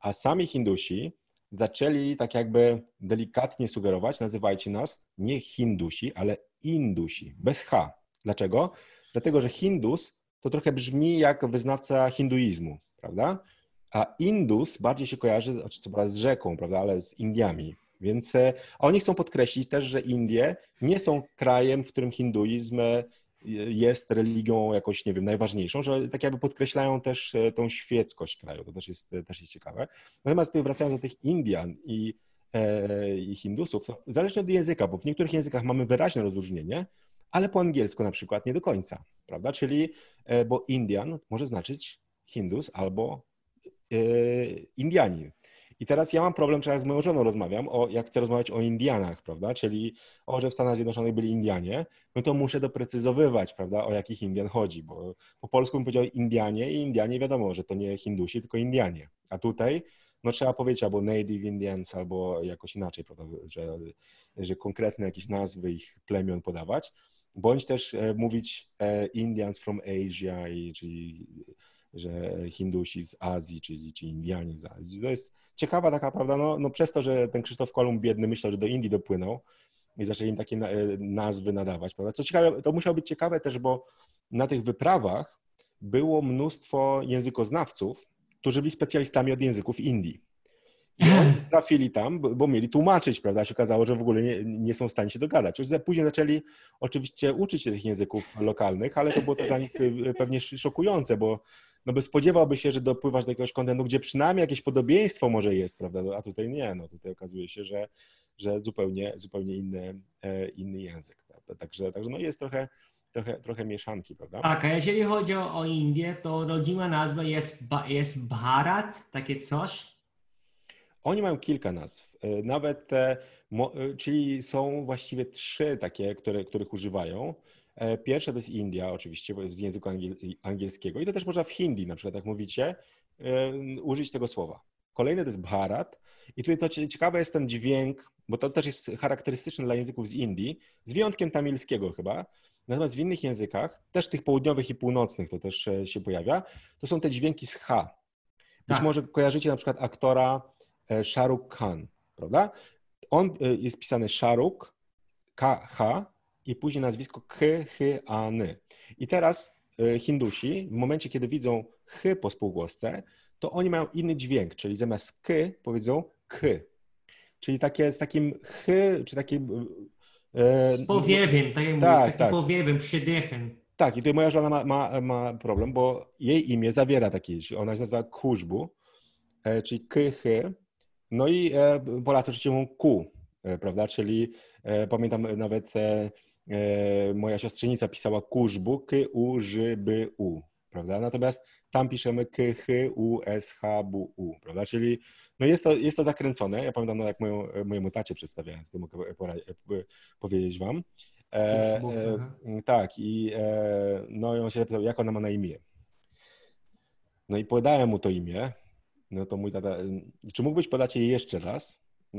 a sami Hindusi zaczęli tak jakby delikatnie sugerować, nazywajcie nas nie Hindusi, ale Indusi, bez H. Dlaczego? Dlatego, że Hindus to trochę brzmi jak wyznawca hinduizmu, prawda? A Indus bardziej się kojarzy co prawda z rzeką, prawda, ale z Indiami. Więc e, oni chcą podkreślić też, że Indie nie są krajem, w którym hinduizm e, jest religią jakoś, nie wiem, najważniejszą, że tak jakby podkreślają też e, tą świeckość kraju, to też jest, też jest ciekawe. Natomiast tutaj wracając do tych Indian i, e, i Hindusów, zależnie od języka, bo w niektórych językach mamy wyraźne rozróżnienie, ale po angielsku na przykład nie do końca, prawda? Czyli, e, bo Indian może znaczyć Hindus albo Indianin. I teraz ja mam problem, że ja z moją żoną rozmawiam, o, jak chcę rozmawiać o Indianach, prawda? Czyli o, że w Stanach Zjednoczonych byli Indianie, no to muszę doprecyzowywać, prawda, o jakich Indian chodzi, bo po polsku bym powiedział Indianie i Indianie wiadomo, że to nie Hindusi, tylko Indianie. A tutaj no trzeba powiedzieć albo Native Indians, albo jakoś inaczej, prawda, że, że konkretne jakieś nazwy ich plemion podawać, bądź też e, mówić e, Indians from Asia, i, czyli że Hindusi z Azji, czy, czy Indianie z Azji. To jest ciekawa taka, prawda, no, no przez to, że ten Krzysztof Kolumb biedny myślał, że do Indii dopłynął i zaczęli im takie nazwy nadawać, prawda. Co ciekawe, to musiało być ciekawe też, bo na tych wyprawach było mnóstwo językoznawców, którzy byli specjalistami od języków Indii. I oni (laughs) trafili tam, bo mieli tłumaczyć, prawda? Się okazało, że w ogóle nie, nie są w stanie się dogadać. Później zaczęli oczywiście uczyć się tych języków lokalnych, ale to było to dla nich y, pewnie szokujące, bo no by spodziewałby się, że dopływasz do jakiegoś kontentu, gdzie przynajmniej jakieś podobieństwo może jest, prawda, a tutaj nie, no tutaj okazuje się, że, że zupełnie, zupełnie inny, e, inny język, prawda? Także, także no jest trochę, trochę, trochę mieszanki, prawda? Tak, a jeżeli chodzi o, Indię, to rodzima nazwa jest, jest Bharat, takie coś? Oni mają kilka nazw, e, nawet, te, czyli są właściwie trzy takie, które, których używają. E, pierwsza to jest India, oczywiście, z języka angielskiego i to też można w hindi, na przykład jak mówicie, e, użyć tego słowa. Kolejny to jest Bharat i tutaj to ciekawe jest ten dźwięk, bo to też jest charakterystyczne dla języków z Indii, z wyjątkiem tamilskiego chyba, natomiast w innych językach, też tych południowych i północnych to też e, się pojawia, to są te dźwięki z H. Być tak. może kojarzycie na przykład aktora Shahrukh Khan, prawda? On jest pisany Shahrukh, K-H, i później nazwisko K, H, A, N. I teraz e, Hindusi, w momencie, kiedy widzą H po spółgłosce, to oni mają inny dźwięk, czyli zamiast K powiedzą K. Czyli takie z takim H, czy takim... E, z powiewem, tak jak tak, mówisz, z takim tak. Tak, i tutaj moja żona ma, ma, ma problem, bo jej imię zawiera takie, ona się nazywa Kurzbu, e, czyli K, no i Polacy oczywiście mówią Ku, e, prawda? Czyli e, pamiętam nawet e, e, moja siostrzenica pisała kurzbu, k, u, ży, by, u, prawda? Natomiast tam piszemy k, ch, u, s, h, b, u, prawda? Czyli no jest, to, jest to zakręcone. Ja pamiętam, no jak moją, mojemu tacie przedstawiałem, to mogę e, powiedzieć wam. E, e, tak, i e, no i on się zapytał, jak ona ma na imię. No i podałem mu to imię. No to mój tata, czy mógłbyś podać jej jeszcze raz? E,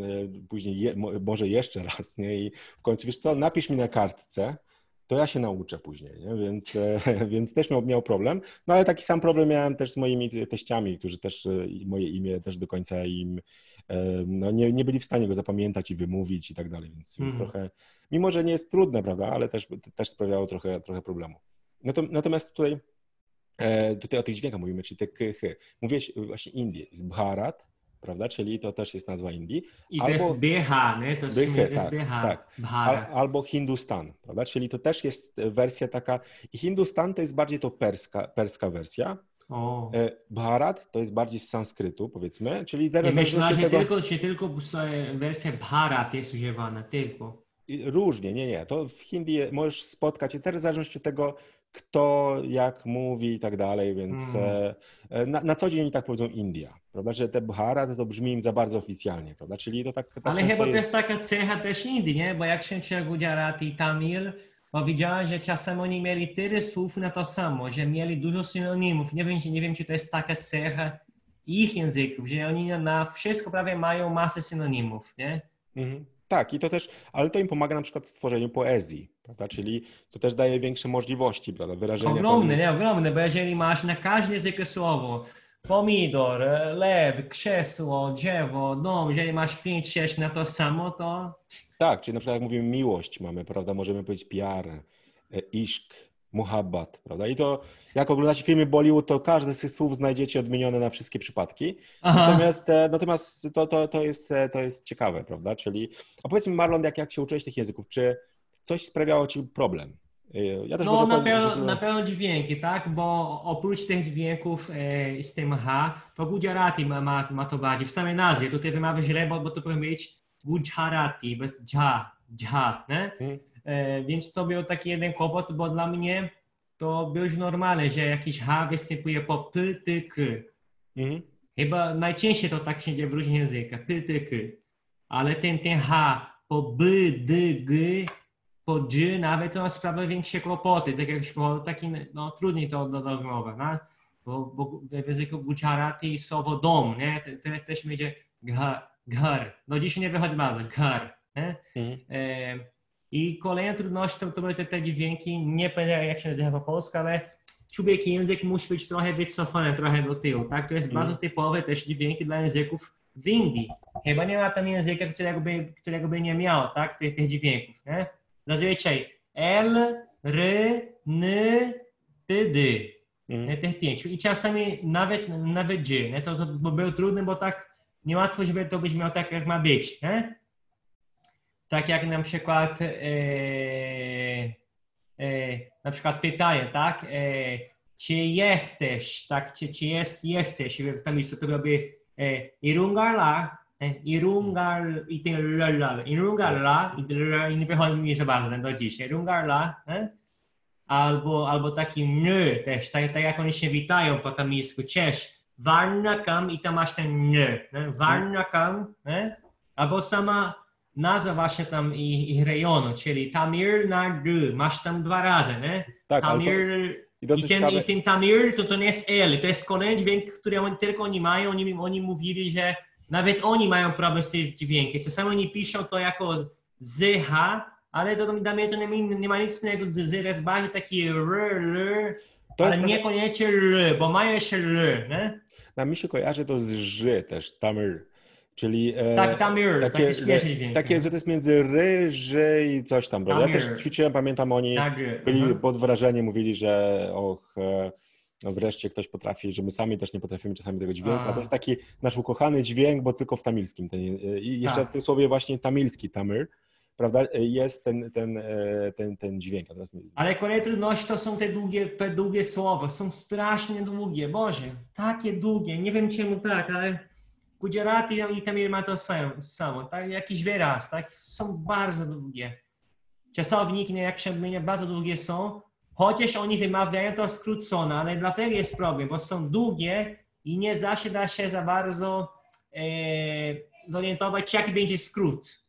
Później je, mo- może jeszcze raz, nie? I w końcu, wiesz co, napisz mi na kartce, to ja się nauczę później, nie? Więc, e, (laughs) więc też miał, miał problem. No ale taki sam problem miałem też z moimi teściami, którzy też e, moje imię też do końca im, no nie, nie byli w stanie go zapamiętać i wymówić i tak dalej, więc, Mhm. trochę, mimo że nie jest trudne, prawda, ale też, też sprawiało trochę, trochę problemu. Natom- Natomiast tutaj, tutaj o tych dźwiękach mówimy, czyli te k, ch. Mówiłeś właśnie Indie, jest Bharat, prawda, czyli to też jest nazwa Indii, I to Albo- jest BH, nie? To, to jest tak, BH. tak. Al, albo Hindustan, prawda? Czyli to też jest wersja taka. I Hindustan to jest bardziej to perska, perska wersja. O. E, Bharat to jest bardziej z sanskrytu, powiedzmy. Czyli teraz myślę, zależy że tego, tylko, że tylko wersja Bharat jest używana, tylko. różnie, nie, nie. To w Hindi możesz spotkać, i teraz w zależności od tego, kto jak mówi i tak dalej, więc Mm. e, e, na, na co dzień tak powiedzą India, prawda? Że te Bharat to brzmi im za bardzo oficjalnie, prawda? Czyli to tak. tak Ale chyba to jest taka cecha też Indii, nie? Bo jak się uczy Gujarati i Tamil, bo widziałem, że czasem oni mieli tyle słów na to samo, że mieli dużo synonimów. Nie wiem, czy- nie wiem czy to jest taka cecha ich języków, że oni na wszystko prawie mają masę synonimów, nie? Mhm. Tak, i to też, ale to im pomaga na przykład w stworzeniu poezji, prawda? Czyli to też daje większe możliwości, prawda? Wyrażenia. Ogromne, nie? Ogromne, bo jeżeli masz na każdy język słowo, pomidor, e, lew, krzesło, drzewo, dom, jeżeli masz 5-6 na to samo, to Tak, czyli na przykład jak mówimy miłość mamy, prawda? Możemy powiedzieć piar, e, iszk, muhabbat, prawda? I to jak oglądacie filmy Bollywood, to każde z tych słów znajdziecie odmienione na wszystkie przypadki. Aha. Natomiast, e, natomiast to, to, to, jest, to jest ciekawe, prawda? Czyli, a powiedz mi Marlon, jak, jak się uczyłeś tych języków, czy coś sprawiało ci problem? E, Ja też No na powiem, pewno, że- na pewno dźwięki, tak? Bo oprócz tych dźwięków e, z tym H, to Gujarati ma, ma, ma to bardziej. W samej nazwie, tutaj wymawiam źle, bo, bo to powinien być Gujarati, bez dża, dża, nie? Mhm. E, więc to był taki jeden kłopot, bo dla mnie to było już normalne, że jakiś H występuje po P, T, K. Mhm. Chyba najczęściej to tak się dzieje w różnych językach, P, T, K. Ale ten, ten H po B, D, G, po G nawet to sprawia większe kłopoty z jakiegoś powodu, taki, no trudniej to wymowy, no? Bo, bo w języku Gujarati słowo dom, nie? Te, te, też będzie gar, gar. No dzisiaj nie wychodzi bardzo, gar, nie? Mhm. E, I kolejna trudność to, to były te, te dźwięki, nie pamiętam jak się nazywa po polsku, ale człowiek język musi być trochę wycofany, trochę do tyłu, tak? To jest Mhm. bardzo typowe też dźwięki dla języków w Indii. Chyba nie ma tam języka, którego by, którego by nie miało, tak? Tych, tych dźwięków, nie? Zazwyczaj L, R, N, T, D. Mhm. Nie, tych pięciu. I czasami nawet, nawet G. Nie? To, to bo było trudne, bo tak niełatwo, żeby to byś miał tak, jak ma być. Nie? Tak jak na przykład e, e, na przykład pytanie, tak? E, czy jesteś, tak? Czy, czy jest, jesteś? W tamilsku to byłoby e, irungarla, irungar i ten lala, irungarla i, i nie wychodzi mi za bardzo do dziś. Irungarla, nie? albo, albo taki ny też, tak, tak jak oni się witają po tamilsku, cześć, warnakam i tam masz ten ny, warnakam, albo sama nazwa właśnie tam ich, ich rejonu, czyli Tamil Nadu, masz tam dwa razy, nie? Tak, Tamil, i i ten, ciekawe, i ten Tamil to, to nie jest L, to jest kolejny dźwięk, który oni, tylko oni mają, oni, oni mówili, że nawet oni mają problem z tym dźwiękiem, czasami oni piszą to jako ZH, ale to dla mnie to nie, nie ma nic wspólnego z Z, to jest bardziej taki R, R, to ale niekoniecznie R, bo mają jeszcze R, nie? Na mi się kojarzy to z ży też, tamir, czyli e, Tak, Tamil, takie, taki śmieszny dźwięk. takie, że to jest między ry, ży i coś tam, prawda? Ja też ćwiczyłem, pamiętam oni Tak, byli aha. pod wrażeniem, mówili, że och, e, wreszcie ktoś potrafi, że my sami też nie potrafimy czasami tego dźwięku, a, A. to jest taki nasz ukochany dźwięk, bo tylko w tamilskim. Ten, e, I jeszcze Tak. w tym słowie właśnie tamilski, tamir, prawda, e, jest ten, ten, e, ten, ten dźwięk. A Ale kolejna trudność to są te długie, te długie słowa. Są strasznie długie. Boże, takie długie. Nie wiem czemu tak, ale Gujarati i Tamil ma to samo, tak? Jakiś wyraz, tak? Są bardzo długie. Czasowniki, jak się odmienia, bardzo długie są, chociaż oni wymawiają to skrócone, ale dlatego jest problem, bo są długie i nie zawsze da się za bardzo e, zorientować, jaki będzie skrót.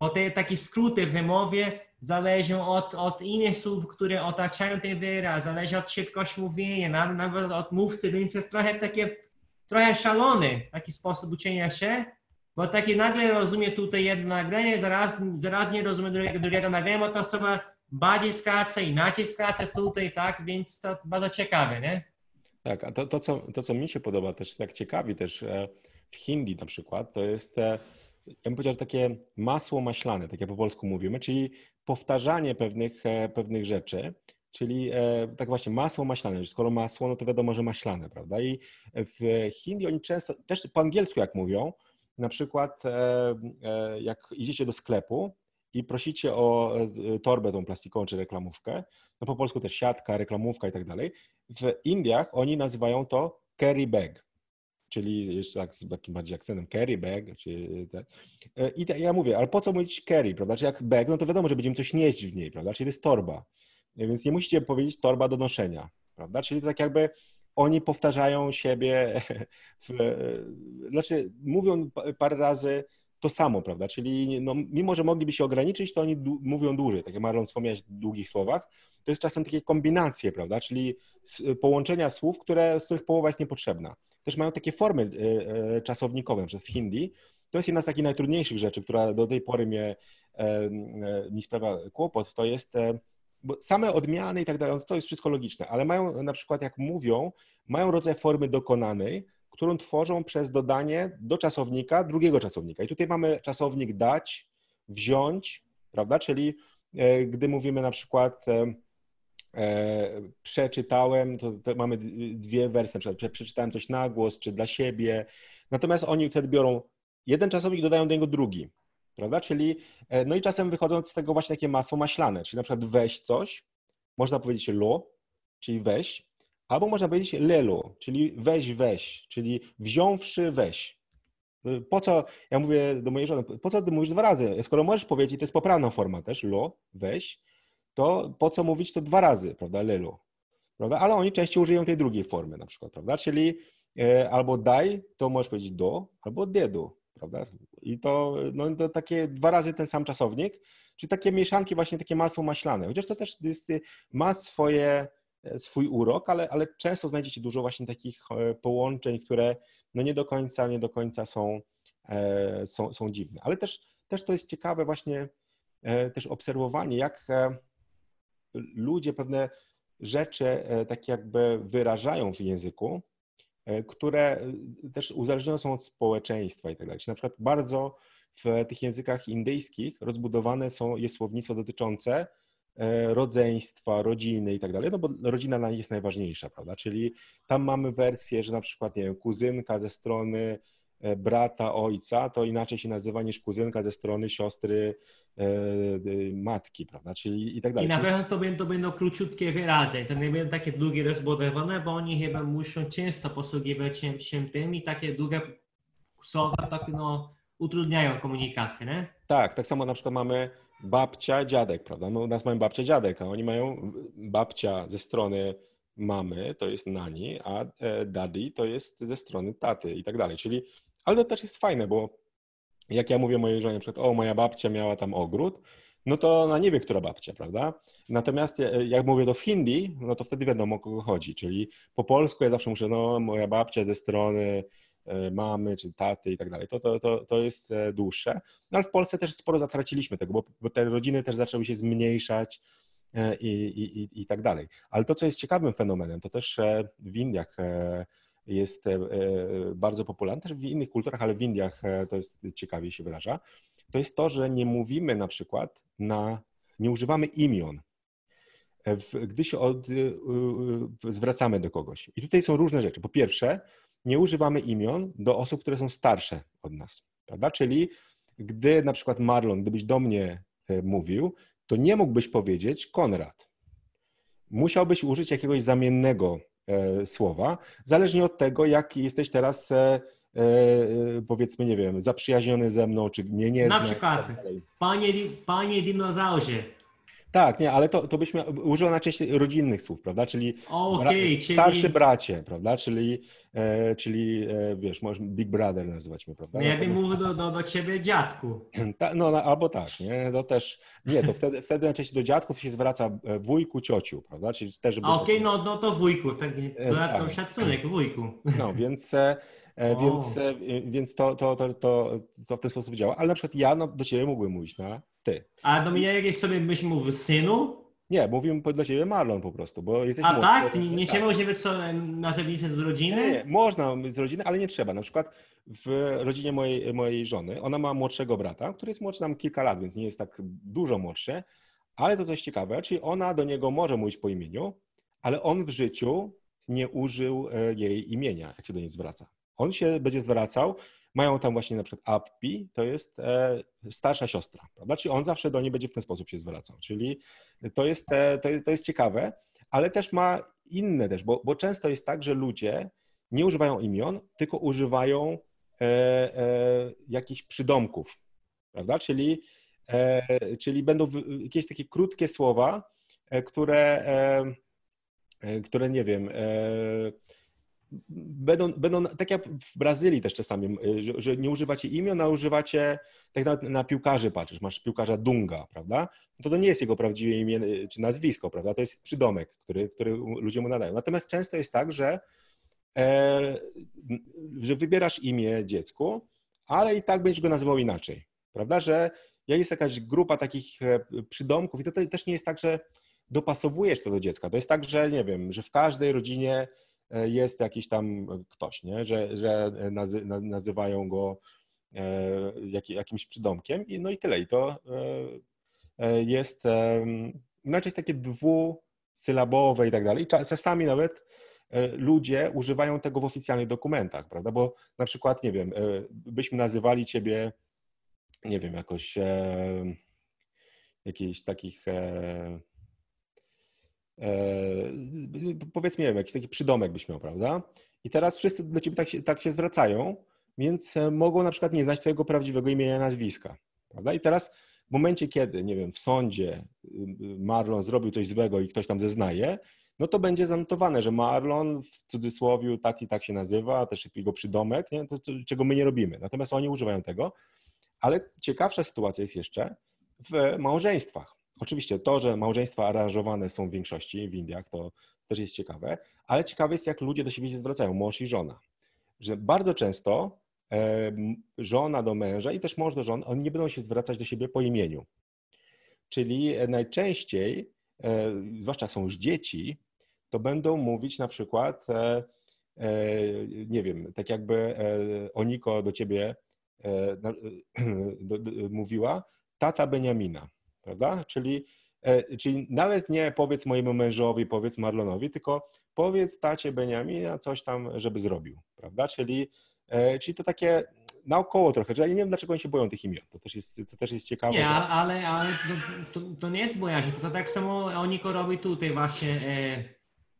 Bo te takie skróty w wymowie zależą od, od innych słów, które otaczają ten wyraz, zależy od szybkości mówienia, nawet, nawet od mówcy, więc jest trochę takie, trochę szalony taki sposób uczenia się, bo takie nagle rozumie tutaj jedno nagranie, zaraz, zaraz nie rozumie drugiego, drugiego nagrania, bo ta osoba bardziej skraca, inaczej skraca tutaj, tak, więc to bardzo ciekawe, nie? Tak, a to, to, co, to, co mi się podoba też tak ciekawi też e, w hindi na przykład, to jest, e, ja bym powiedział, takie masło maślane, tak jak po polsku mówimy, czyli powtarzanie pewnych, e, pewnych rzeczy, czyli tak właśnie masło maślane. Skoro masło, no to wiadomo, że maślane, prawda? I w Hindi oni często, też po angielsku jak mówią, na przykład jak idziecie do sklepu i prosicie o torbę tą plastikową czy reklamówkę, no po polsku też siatka, reklamówka i tak dalej, w Indiach oni nazywają to carry bag, czyli jeszcze tak z takim bardziej akcentem carry bag, czy te. I te, ja mówię, ale po co mówić carry, prawda? Czy jak bag, no to wiadomo, że będziemy coś nieść w niej, prawda? Czyli to jest torba. Więc nie musicie powiedzieć torba do noszenia, prawda? Czyli to tak jakby oni powtarzają siebie, (laughs) w, znaczy mówią parę razy to samo, prawda? Czyli no, mimo, że mogliby się ograniczyć, to oni mówią dłużej. Tak jak Marlon wspomniałeś w długich słowach, to jest czasem takie kombinacje, prawda? Czyli połączenia słów, które, z których połowa jest niepotrzebna. Też mają takie formy e, e, czasownikowe, przez hindi. To jest jedna z takich najtrudniejszych rzeczy, która do tej pory mnie, e, mi sprawia kłopot, to jest bo same odmiany i tak dalej, to jest wszystko logiczne, ale mają na przykład, jak mówią, mają rodzaj formy dokonanej, którą tworzą przez dodanie do czasownika drugiego czasownika. I tutaj mamy czasownik dać, wziąć, prawda? Czyli gdy mówimy na przykład E, przeczytałem, to, to, mamy dwie wersje, na przeczytałem coś na głos, czy dla siebie, natomiast oni wtedy biorą jeden czasownik i dodają do niego drugi, prawda, czyli, e, no i czasem wychodzą z tego właśnie takie masło maślane, czyli na przykład weź coś, można powiedzieć lo, czyli weź, albo można powiedzieć lelo, czyli weź, weź, czyli wziąwszy, weź. Po co, ja mówię do mojej żony, po co ty mówisz dwa razy? Skoro możesz powiedzieć, to jest poprawna forma też, lo, weź, to po co mówić to dwa razy, prawda, lelu, prawda? Ale oni częściej użyją tej drugiej formy na przykład, prawda? Czyli e, albo daj, to możesz powiedzieć do, albo dedu, prawda? I to, no, to takie dwa razy ten sam czasownik, czyli takie mieszanki, właśnie takie masło maślane. Chociaż to też jest, ma swoje, swój urok, ale, ale często znajdziecie dużo właśnie takich e, połączeń, które no nie do końca, nie do końca są, są, są dziwne. Ale też, też to jest ciekawe właśnie też obserwowanie, jak ludzie pewne rzeczy e, tak jakby wyrażają w języku, e, które e, też uzależnione są od społeczeństwa i tak dalej. Na przykład bardzo w tych językach indyjskich rozbudowane są, jest słownictwo dotyczące rodzeństwa, rodziny i tak dalej, no bo rodzina jest najważniejsza, prawda? Czyli tam mamy wersję, że na przykład, nie wiem, kuzynka ze strony E, brata ojca, to inaczej się nazywa niż kuzynka ze strony siostry e, matki, prawda? Czyli i tak dalej. I na pewno to będą, to będą króciutkie wyrazy, to nie będą takie długie rozbudowane, bo oni chyba muszą często posługiwać się, się tym i takie długie słowa tak no, utrudniają komunikację, nie? Tak, tak samo na przykład mamy babcia, dziadek, prawda? No, u nas mamy babcia, dziadek, a oni mają babcia ze strony mamy, to jest nani, a e, daddy to jest ze strony taty i tak dalej. Czyli ale to też jest fajne, bo jak ja mówię mojej żonie, na przykład, o, moja babcia miała tam ogród, no to ona nie wie, która babcia, prawda? Natomiast jak mówię to w hindi, no to wtedy wiadomo, o kogo chodzi. Czyli po polsku ja zawsze muszę, no, moja babcia ze strony e, mamy czy taty i tak dalej. To, to, to, to jest e, dłuższe. No ale w Polsce też sporo zatraciliśmy tego, bo, bo te rodziny też zaczęły się zmniejszać e, i, i, i, i tak dalej. Ale to, co jest ciekawym fenomenem, to też w Indiach jest e, e, bardzo popularny, też w innych kulturach, ale w Indiach e, to jest ciekawie się wyraża, to jest to, że nie mówimy na przykład na, nie używamy imion, gdy się od, zwracamy do kogoś. I tutaj są różne rzeczy. Po pierwsze, nie używamy imion do osób, które są starsze od nas, prawda? Czyli gdy na przykład Marlon, gdybyś do mnie mówił, to nie mógłbyś powiedzieć Konrad. Musiałbyś użyć jakiegoś zamiennego E, słowa, zależnie od tego, jak jesteś teraz e, e, powiedzmy, nie wiem, zaprzyjaźniony ze mną, czy mnie nie Na zna. przykład, tak dalej. panie, panie dinozaurze. Tak, nie, ale to, to byśmy użyła najczęściej rodzinnych słów, prawda? Czyli Okej, bra- czyli... starszy bracie, prawda? Czyli, e, czyli e, wiesz, możesz Big Brother nazywać mnie, prawda? No, ja bym mówił do, do, do ciebie dziadku. (clears throat) Ta, no, no, albo tak, nie? To też, nie, to wtedy, wtedy najczęściej do dziadków się zwraca e, wujku, ciociu, prawda? Czyli też, okej, no, no to wujku, tak, E, dodatkowy tak. szacunek, wujku. No, więc, e, O. więc, więc to, to, to, to, to w ten sposób działa. Ale na przykład ja no, do ciebie mógłbym mówić na ty. A do mnie jak sobie byś mówił synu? Nie, mówimy do ciebie Marlon po prostu, bo jesteś A młodszy tak? Nie, nie tak. trzeba u ciebie co nazewnicę z rodziny? Nie, nie, można z rodziny, ale nie trzeba. Na przykład w rodzinie mojej, mojej żony, ona ma młodszego brata, który jest młodszy nam kilka lat, więc nie jest tak dużo młodszy, ale to coś ciekawe, czyli ona do niego może mówić po imieniu, ale on w życiu nie użył e, jej imienia, jak się do niej zwraca. On się będzie zwracał, mają tam właśnie na przykład Appi, to jest e, starsza siostra, prawda? Czyli on zawsze do niej będzie w ten sposób się zwracał. Czyli to jest, e, to jest, to jest ciekawe, ale też ma inne też, bo, bo często jest tak, że ludzie nie używają imion, tylko używają e, e, jakichś przydomków, prawda? Czyli, e, czyli będą w- jakieś takie krótkie słowa, e, które, które nie wiem, będą, będą tak jak w Brazylii też czasami, że, że nie używacie imion, a używacie, tak na, na piłkarzy patrzysz, masz piłkarza Dunga, prawda? To to nie jest jego prawdziwe imię e, czy nazwisko, prawda? To jest przydomek, który, który ludzie mu nadają. Natomiast często jest tak, że e, że wybierasz imię dziecku, ale i tak będziesz go nazywał inaczej, prawda? Że jest jakaś grupa takich e, przydomków i to te- też nie jest tak, że dopasowujesz to do dziecka. To jest tak, że nie wiem, że w każdej rodzinie jest jakiś tam ktoś, nie? Że, że nazy, na- nazywają go e, jak, jakimś przydomkiem i no i tyle. I to e, e, jest inaczej jest takie dwusylabowe i tak dalej. Cza- Czasami nawet e, ludzie używają tego w oficjalnych dokumentach, prawda? Bo na przykład, nie wiem, e, byśmy nazywali ciebie, nie wiem, jakoś e, jakichś takich e, e, powiedzmy, nie wiem, jakiś taki przydomek byś miał, prawda? I teraz wszyscy do ciebie tak się, tak się zwracają, więc e, mogą na przykład nie znać twojego prawdziwego imienia i nazwiska, prawda? I teraz w momencie, kiedy, nie wiem, w sądzie y, y, Marlon zrobił coś złego i ktoś tam zeznaje, no to będzie zanotowane, że Marlon w cudzysłowie tak i tak się nazywa, też jego przydomek, nie? To, czego my nie robimy. Natomiast oni używają tego, ale ciekawsza sytuacja jest jeszcze w małżeństwach. Oczywiście to, że małżeństwa aranżowane są w większości w Indiach, to też jest ciekawe, ale ciekawe jest, jak ludzie do siebie się zwracają, mąż i żona. Że bardzo często żona do męża i też mąż do żony, oni nie będą się zwracać do siebie po imieniu. Czyli e, najczęściej, e, zwłaszcza są już dzieci, to będą mówić na przykład, e, nie wiem, tak jakby Oniko do ciebie (clears throat) mówiła, tata Beniamina, prawda? Czyli, e, czyli nawet nie powiedz mojemu mężowi, powiedz Marlonowi, tylko powiedz tacie Beniamina coś tam, żeby zrobił, prawda? Czyli, e, czyli to takie naokoło trochę, że ja nie wiem, dlaczego oni się boją tych imion. To też jest, to też jest ciekawe. Nie, że... ale, ale to, to, to nie jest bojaźń, to, to tak samo Oniko robi tutaj właśnie,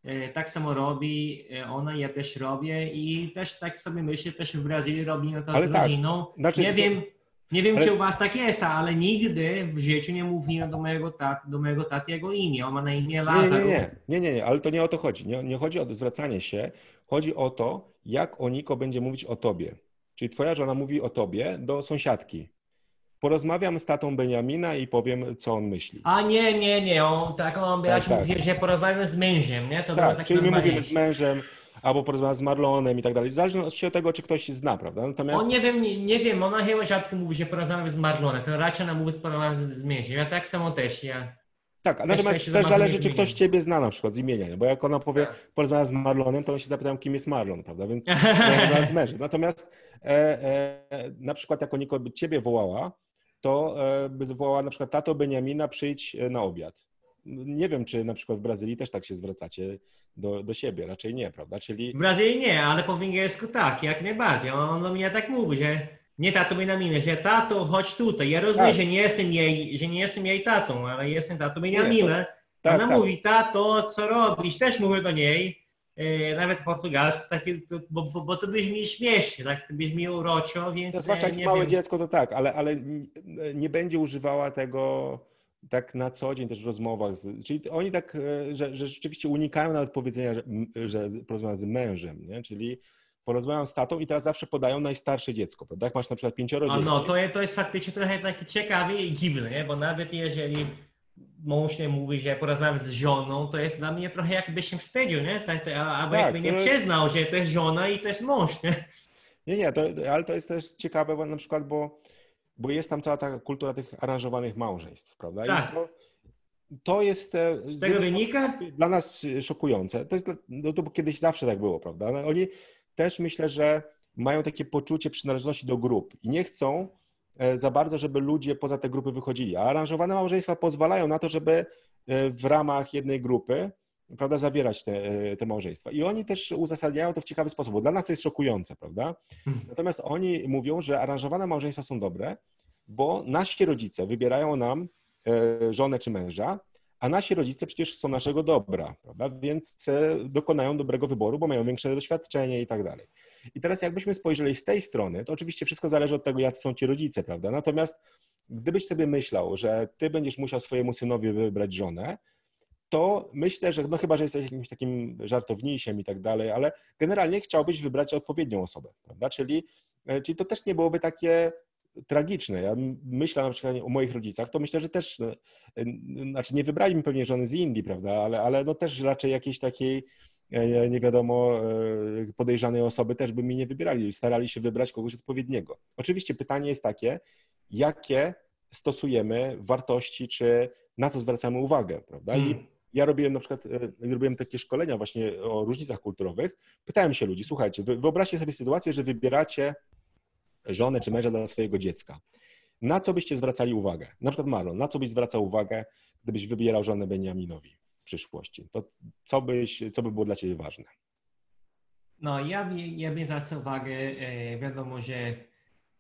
e, e, tak samo robi e, ona, ja też robię i też tak sobie myślę, też w Brazylii robimy to Ale z tak, rodziną. znaczy nie wiem, nie wiem ale- czy u was tak jest, ale nigdy w życiu nie mówiłem do mojego, tat, do mojego taty jego imię, on ma na imię Nie, Lazarus. nie, nie, nie, nie, nie, ale to nie o to chodzi. Nie, nie chodzi o zwracanie się, chodzi o to, jak Oniko będzie mówić o tobie. Czyli twoja żona mówi o tobie do sąsiadki. Porozmawiam z tatą Beniamina i powiem, co on myśli. A nie, nie, nie, on tak on Tak, tak. mówił, że porozmawiam z mężem, nie? To Tak, tak czyli my mówimy z mężem, albo porozmawiam z Marlonem i tak dalej. Zależy od tego, czy ktoś się zna, prawda? Natomiast On nie wiem, nie, nie wiem, ona chyba rzadko mówi, że porozmawiam z Marlonem, to raczej ona mówi, że porozmawiam z mężem. Ja tak samo też, ja... tak, też natomiast też zależy, czy ktoś ciebie zna na przykład z imienia, nie? bo jak ona powie, Tak. porozmawiam z Marlonem, to on się zapytają, kim jest Marlon, prawda? Więc (laughs) z mężem. Natomiast e, e, na przykład jak Oniko by ciebie wołała, to e, by wołała na przykład tato Beniamina, przyjdź e, na obiad. Nie wiem, czy na przykład w Brazylii też tak się zwracacie do, do siebie, raczej nie, prawda? Czyli W Brazylii nie, ale po węgiersku tak, jak najbardziej. On do mnie tak mówi, że nie tato Beniamina, że tato, chodź tutaj. Ja rozumiem, Tak. że nie jestem jej, że nie jestem jej tatą, ale jestem tato Beniamina. tak, Ona tak. mówi, tato, co robisz? Też mówię do niej. e, nawet portugalsku, takie, bo, bo, bo to brzmi śmiesznie, tak? To brzmi uroczo, więc... No, zwłaszcza jak e, małe dziecko, to tak, ale, ale nie będzie używała tego tak na co dzień też w rozmowach. z- Czyli oni tak, e, że, że rzeczywiście unikają nawet powiedzenia, że, że porozmawiam z mężem, nie? czyli porozmawiam z tatą i teraz zawsze podają najstarsze dziecko, prawda? Jak masz na przykład pięcioro A dzieci. no, to, jest, to jest faktycznie trochę takie ciekawe i dziwne, nie? bo nawet jeżeli mąż nie mówi, że porozmawiać z żoną, to jest dla mnie trochę jakby się wstydził, nie? Tak, albo Tak, jakby nie jest- przyznał, że to jest żona i to jest mąż, nie? Nie, nie, to, ale to jest też ciekawe bo na przykład, bo, bo jest tam cała ta kultura tych aranżowanych małżeństw, prawda? Tak. To, to jest e, Z tego wynika? dla nas szokujące. To jest, no to kiedyś zawsze tak było, prawda? Ale oni też myślę, że mają takie poczucie przynależności do grup i nie chcą e, za bardzo, żeby ludzie poza te grupy wychodzili. A aranżowane małżeństwa pozwalają na to, żeby e, w ramach jednej grupy prawda, zawierać te, e, te małżeństwa. I oni też uzasadniają to w ciekawy sposób, bo dla nas to jest szokujące, prawda? Natomiast oni mówią, że aranżowane małżeństwa są dobre, bo nasi rodzice wybierają nam e, żonę czy męża, a nasi rodzice przecież są naszego dobra, prawda? Więc e, dokonają dobrego wyboru, bo mają większe doświadczenie i tak dalej. I teraz jakbyśmy spojrzeli z tej strony, to oczywiście wszystko zależy od tego, jacy są ci rodzice, prawda? Natomiast gdybyś sobie myślał, że ty będziesz musiał swojemu synowi wybrać żonę, to myślę, że no chyba, że jesteś jakimś takim żartownisiem i tak dalej, ale generalnie chciałbyś wybrać odpowiednią osobę, prawda? Czyli, e, czyli to też nie byłoby takie tragiczne. Ja myślę na przykład o moich rodzicach, to myślę, że też, no, e, znaczy nie wybrali mi pewnie żony z Indii, prawda, ale, ale no też raczej jakiejś takiej e, nie wiadomo podejrzanej osoby też by mi nie wybierali, starali się wybrać kogoś odpowiedniego. Oczywiście pytanie jest takie, jakie stosujemy wartości, czy na co zwracamy uwagę, prawda? I Mm. Ja robiłem na przykład, e, robiłem takie szkolenia właśnie o różnicach kulturowych. Pytałem się ludzi, słuchajcie, wy- wyobraźcie sobie sytuację, że wybieracie żonę czy męża dla swojego dziecka. Na co byście zwracali uwagę? Na przykład Marlon, na co byś zwracał uwagę, gdybyś wybierał żonę Beniaminowi w przyszłości? To co, byś, co by było dla ciebie ważne? No, ja, ja bym zwracał uwagę, e, wiadomo, że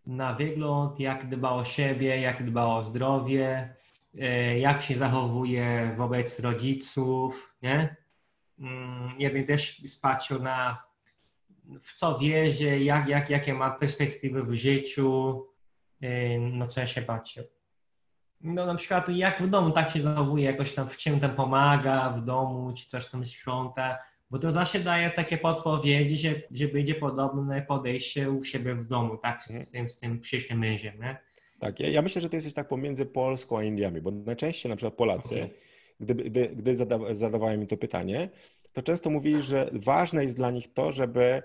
na wygląd, jak dba o siebie, jak dba o zdrowie, jak się zachowuje wobec rodziców, nie? Mm, Ja bym też patrzył na w co wierzy, jak, jak, jakie ma perspektywy w życiu, e, na co ja się patrzę. No na przykład jak w domu tak się zachowuje, jakoś tam w czym tam pomaga w domu, czy coś tam sprząta, bo to zawsze daje takie podpowiedzi, że, że będzie podobne podejście u siebie w domu, tak, z, tym, z tym przyszłym mężem, nie? Tak, ja, ja myślę, że ty jesteś tak pomiędzy Polską a Indiami, bo najczęściej na przykład Polacy, Okej. gdy, gdy, gdy zada, zadawałem mi to pytanie, to często mówili, że ważne jest dla nich to, żeby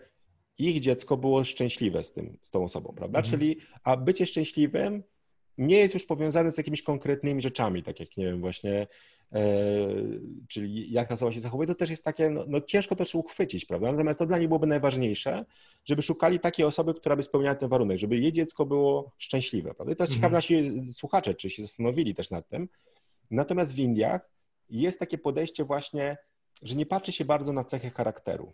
ich dziecko było szczęśliwe z, tym, z tą osobą, prawda? Mhm. Czyli, a bycie szczęśliwym nie jest już powiązane z jakimiś konkretnymi rzeczami, tak jak, nie wiem, właśnie, czyli jak ta osoba się zachowuje, to też jest takie, no, no ciężko też uchwycić, prawda? Natomiast to dla nich byłoby najważniejsze, żeby szukali takiej osoby, która by spełniała ten warunek, żeby jej dziecko było szczęśliwe, prawda? I teraz Mhm. ciekawe nasi słuchacze, czy się zastanowili też nad tym. Natomiast w Indiach jest takie podejście właśnie, że nie patrzy się bardzo na cechy charakteru.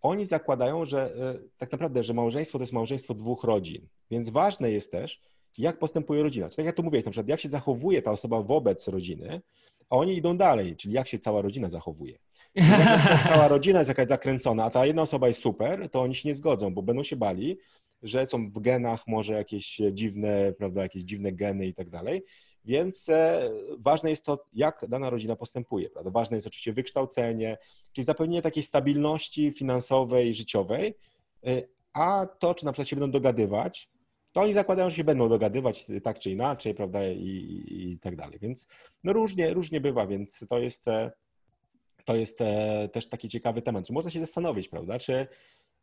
Oni zakładają, że e, tak naprawdę, że małżeństwo to jest małżeństwo dwóch rodzin, więc ważne jest też, jak postępuje rodzina. Czyli tak jak tu mówiłeś, na przykład jak się zachowuje ta osoba wobec rodziny, a oni idą dalej, czyli jak się cała rodzina zachowuje. (laughs) Cała rodzina jest jakaś zakręcona, a ta jedna osoba jest super, to oni się nie zgodzą, bo będą się bali, że są w genach może jakieś dziwne, prawda, jakieś dziwne geny i tak dalej. Więc e, ważne jest to, jak dana rodzina postępuje. Prawda? Ważne jest oczywiście wykształcenie, czyli zapewnienie takiej stabilności finansowej, życiowej, e, a to, czy na przykład się będą dogadywać, to oni zakładają, że się będą dogadywać tak czy inaczej, prawda, i, i, i tak dalej. Więc no różnie, różnie bywa, więc to jest, e, to jest e, też taki ciekawy temat. Można się zastanowić, prawda, czy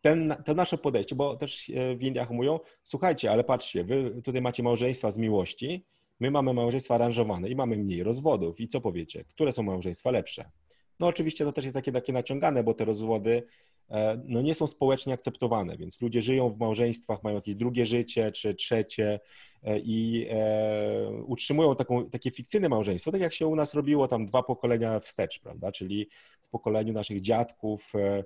ten, to nasze podejście, bo też w Indiach mówią, słuchajcie, ale patrzcie, wy tutaj macie małżeństwa z miłości, my mamy małżeństwa aranżowane i mamy mniej rozwodów. I co powiecie? Które są małżeństwa lepsze? No oczywiście to też jest takie, takie naciągane, bo te rozwody no, nie są społecznie akceptowane, więc ludzie żyją w małżeństwach, mają jakieś drugie życie czy trzecie e, i e, utrzymują taką, takie fikcyjne małżeństwo, tak jak się u nas robiło tam dwa pokolenia wstecz, prawda? Czyli w pokoleniu naszych dziadków e,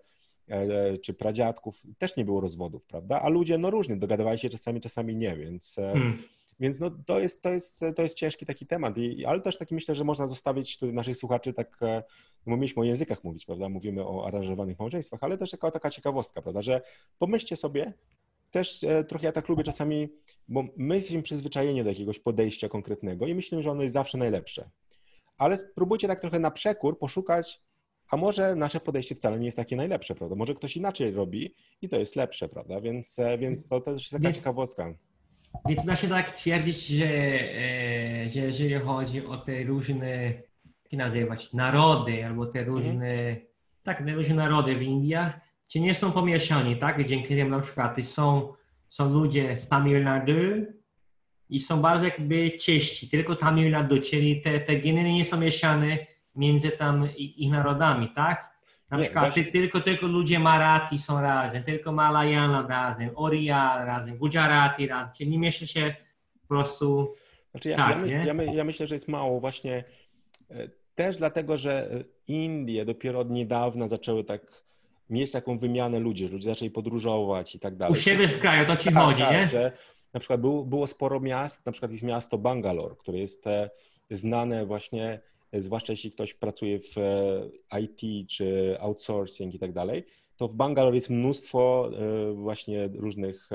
e, czy pradziadków też nie było rozwodów, prawda? A ludzie no różnie, dogadywali się czasami, czasami nie, więc, e, Hmm. Więc no, to, jest, to, jest, to jest ciężki taki temat, I, ale też taki myślę, że można zostawić tu naszych słuchaczy tak, e, no mieliśmy o językach mówić, prawda, mówimy o aranżowanych małżeństwach, ale też taka, taka ciekawostka, prawda, że pomyślcie sobie, też e, trochę ja tak lubię czasami, bo my jesteśmy przyzwyczajeni do jakiegoś podejścia konkretnego i myślimy, że ono jest zawsze najlepsze. Ale spróbujcie tak trochę na przekór poszukać, a może nasze podejście wcale nie jest takie najlepsze, prawda? Może ktoś inaczej robi i to jest lepsze, prawda? Więc, e, więc to też jest taka więc, ciekawostka. Więc da się tak twierdzić, że, e, że jeżeli chodzi o te różne, jak nazywać, narody, albo te mhm. różne, mhm. tak, te różne narody w Indiach, ci nie są pomieszani, tak? Dzięki temu na przykład są, są ludzie z Tamil Nadu i są bardzo jakby czyści, tylko Tamil Nadu, czyli te, te geny nie są mieszane między tam ich narodami, tak? Na nie, przykład właśnie... tylko, tylko ludzie Marathi są razem, tylko Malayalam razem, Oriya razem, Gujarati razem, czyli nie mieszczą się po prostu znaczy ja, tak, ja, my, ja, ja myślę, że jest mało właśnie e, też dlatego, że Indie dopiero od niedawna zaczęły tak mieć taką wymianę ludzi, że ludzie zaczęli podróżować i tak dalej. U siebie w kraju, to ci tak, chodzi, tak, nie? Że na przykład było, było sporo miast, na przykład jest miasto Bangalore, które jest e, znane właśnie, e, zwłaszcza jeśli ktoś pracuje w e, IT czy outsourcing i tak dalej, to w Bangalore jest mnóstwo właśnie różnych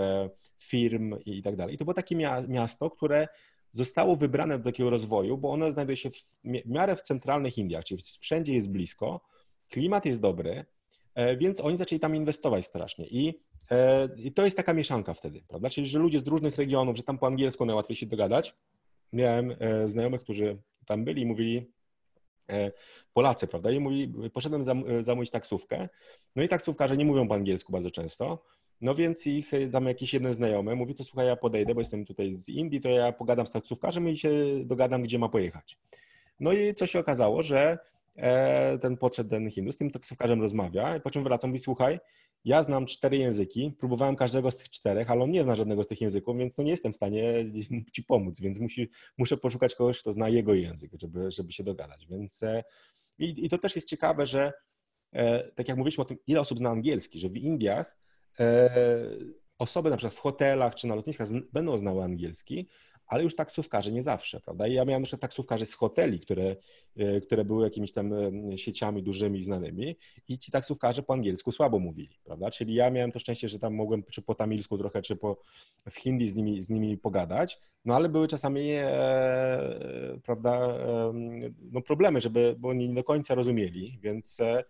firm i tak dalej. I to było takie miasto, które zostało wybrane do takiego rozwoju, bo ono znajduje się w miarę w centralnych Indiach, czyli wszędzie jest blisko, klimat jest dobry, E, więc oni zaczęli tam inwestować strasznie. I, e, I, to jest taka mieszanka wtedy, prawda? Czyli, że ludzie z różnych regionów, że tam po angielsku najłatwiej się dogadać. Miałem e, znajomych, którzy tam byli i mówili, Polacy, prawda? I mówi, poszedłem zamówić taksówkę. No i taksówkarze nie mówią po angielsku bardzo często. No więc ich tam jakiś jeden znajomy mówi, to słuchaj, ja podejdę, bo jestem tutaj z Indii, to ja pogadam z taksówkarzem i się dogadam, gdzie ma pojechać. No i co się okazało, że E, ten podszedł ten Hindus, z tym taksówkarzem rozmawia, po czym wraca, mówi, słuchaj, ja znam cztery języki, próbowałem każdego z tych czterech, ale on nie zna żadnego z tych języków, więc no nie jestem w stanie (laughs) ci pomóc, więc musi, muszę poszukać kogoś, kto zna jego język, żeby, żeby się dogadać. Więc e, i, i to też jest ciekawe, że e, tak jak mówiliśmy o tym, ile osób zna angielski, że w Indiach osoby na przykład w hotelach czy na lotniskach będą znały angielski, ale już taksówkarze nie zawsze, prawda? I ja miałem jeszcze taksówkarzy z hoteli, które, e, które były jakimiś tam e, sieciami dużymi i znanymi i ci taksówkarze po angielsku słabo mówili, prawda? Czyli ja miałem to szczęście, że tam mogłem czy po tamilsku trochę, czy po, w hindi z nimi, z nimi pogadać, no ale były czasami, e, prawda, e, no problemy, żeby, bo oni nie do końca rozumieli, więc e,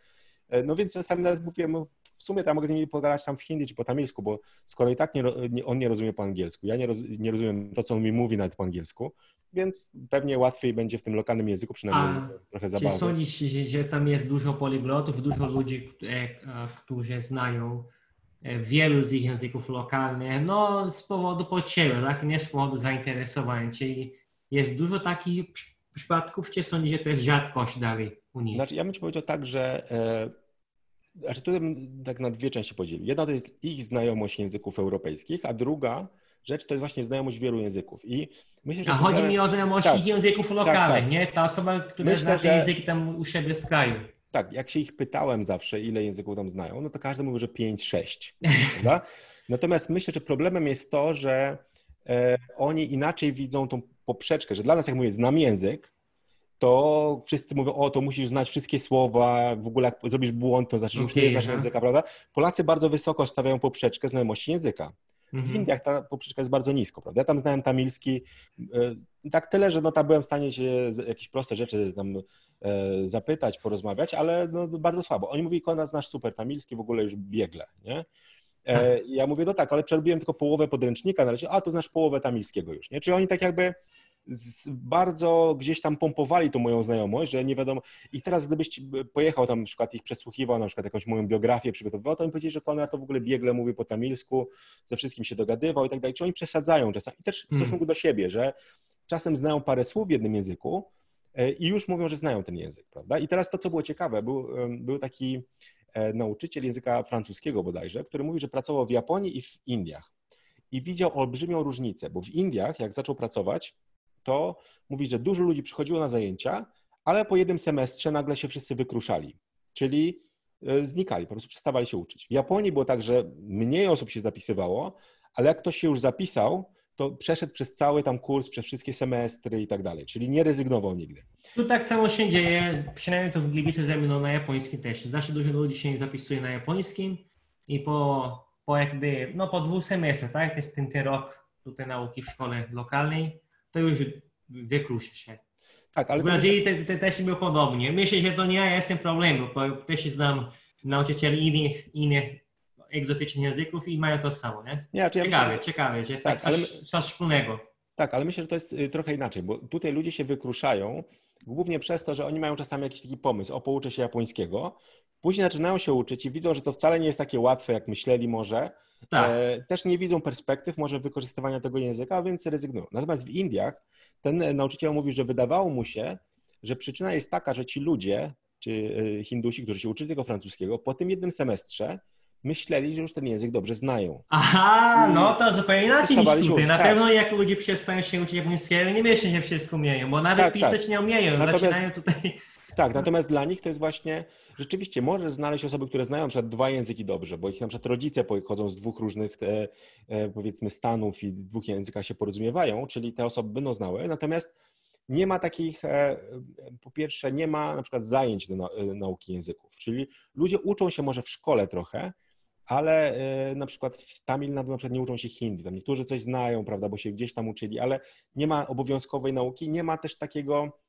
no więc czasami nawet mówiłem, w sumie tam mogę z nimi pogadać tam w hindi czy po tamilsku, bo skoro i tak nie, nie, on nie rozumie po angielsku, ja nie, roz, nie rozumiem to, co on mi mówi nawet po angielsku, więc pewnie łatwiej będzie w tym lokalnym języku przynajmniej A, trochę zabawy. Czy sądzisz, że, że tam jest dużo poliglotów, dużo ludzi, e, którzy znają e, wielu z ich języków lokalnych, no z powodu potrzeby, tak? nie z powodu zainteresowania, czyli jest dużo takich przypadków, czy sądzisz, że to jest rzadkość dalej u nich? Znaczy, ja bym ci powiedział tak, że e, znaczy tutaj bym tak na dwie części podzielił. Jedna to jest ich znajomość języków europejskich, a druga rzecz to jest właśnie znajomość wielu języków. I myślę, że a chodzi mi o znajomość tak, języków tak, lokalnych, tak, tak. nie? Ta osoba, która myślę, zna te języki tam u siebie z kraju. Tak, jak się ich pytałem zawsze, ile języków tam znają, no to każdy mówi, że 5-6. (laughs) Natomiast myślę, że problemem jest to, że e, oni inaczej widzą tą poprzeczkę, że dla nas, jak mówię, znam język, to wszyscy mówią, o, to musisz znać wszystkie słowa, w ogóle jak zrobisz błąd, to znaczy, że już nie znasz języka, prawda? Polacy bardzo wysoko stawiają poprzeczkę znajomości języka. W mhm. Indiach ta poprzeczka jest bardzo nisko, prawda? Ja tam znałem tamilski, e, tak tyle, że no tam byłem w stanie się jakieś proste rzeczy tam e, zapytać, porozmawiać, ale no, bardzo słabo. Oni mówili, Konrad, znasz super tamilski, w ogóle już biegle, nie? E, tak. ja mówię, no tak, ale przerobiłem tylko połowę podręcznika, na razie, a tu znasz połowę tamilskiego już, nie? Czyli oni tak jakby bardzo gdzieś tam pompowali tą moją znajomość, że nie wiadomo. I teraz gdybyś pojechał tam na przykład ich przesłuchiwał, na przykład jakąś moją biografię przygotowywał, to oni powiedzieli, że Konrad to w ogóle biegle mówi po tamilsku, ze wszystkim się dogadywał i tak dalej. Czy oni przesadzają czasami. I też w hmm. stosunku do siebie, że czasem znają parę słów w jednym języku e, i już mówią, że znają ten język, prawda? I teraz to, co było ciekawe, był, był taki e, nauczyciel języka francuskiego bodajże, który mówi, że pracował w Japonii i w Indiach. I widział olbrzymią różnicę, bo w Indiach, jak zaczął pracować, to mówi, że dużo ludzi przychodziło na zajęcia, ale po jednym semestrze nagle się wszyscy wykruszali, czyli e, znikali, po prostu przestawali się uczyć. W Japonii było tak, że mniej osób się zapisywało, ale jak ktoś się już zapisał, to przeszedł przez cały tam kurs, przez wszystkie semestry i tak dalej, czyli nie rezygnował nigdy. Tu tak samo się dzieje, przynajmniej to w Gliwice ze mną na japońskim też. Znaczy dużo ludzi się zapisuje na japońskim i po, po jakby, no po dwóch semestrach, tak, jest ten, ten rok tutaj nauki w szkole lokalnej, to już wyklucza się. Tak, ale w Brazylii te, te też było podobnie. Myślę, że to nie jest ten problem, bo też znam nauczycieli innych, innych egzotycznych języków i mają to samo, nie? nie ja ciekawe, myślę, ciekawe, że jest tak, tak coś, my... coś wspólnego. Tak, ale myślę, że to jest y, trochę inaczej, bo tutaj ludzie się wykruszają głównie przez to, że oni mają czasami jakiś taki pomysł, o pouczę się japońskiego, później zaczynają się uczyć i widzą, że to wcale nie jest takie łatwe, jak myśleli może, tak. E, też nie widzą perspektyw może wykorzystywania tego języka, więc rezygnują. Natomiast w Indiach ten nauczyciel mówi, że wydawało mu się, że przyczyna jest taka, że ci ludzie, czy y, Hindusi, którzy się uczyli tego francuskiego, po tym jednym semestrze myśleli, że już ten język dobrze znają. Aha, no to zupełnie inaczej niż tutaj. Na tak. pewno jak ludzie przestają się uczyć japońskiego, nie myślą, że wszystko umieją, bo nawet tak, pisać tak. nie umieją, natomiast, zaczynają tutaj... Tak, natomiast dla nich to jest właśnie, rzeczywiście możesz znaleźć osoby, które znają na przykład dwa języki dobrze, bo ich na przykład rodzice pochodzą z dwóch różnych te, e, powiedzmy stanów i dwóch językach się porozumiewają, czyli te osoby będą znały, natomiast nie ma takich, e, po pierwsze nie ma na przykład zajęć do e, nauki języków, czyli ludzie uczą się może w szkole trochę, ale na przykład w Tamil Nadu na przykład nie uczą się hindi. Tam niektórzy coś znają, prawda, bo się gdzieś tam uczyli, ale nie ma obowiązkowej nauki, nie ma też takiego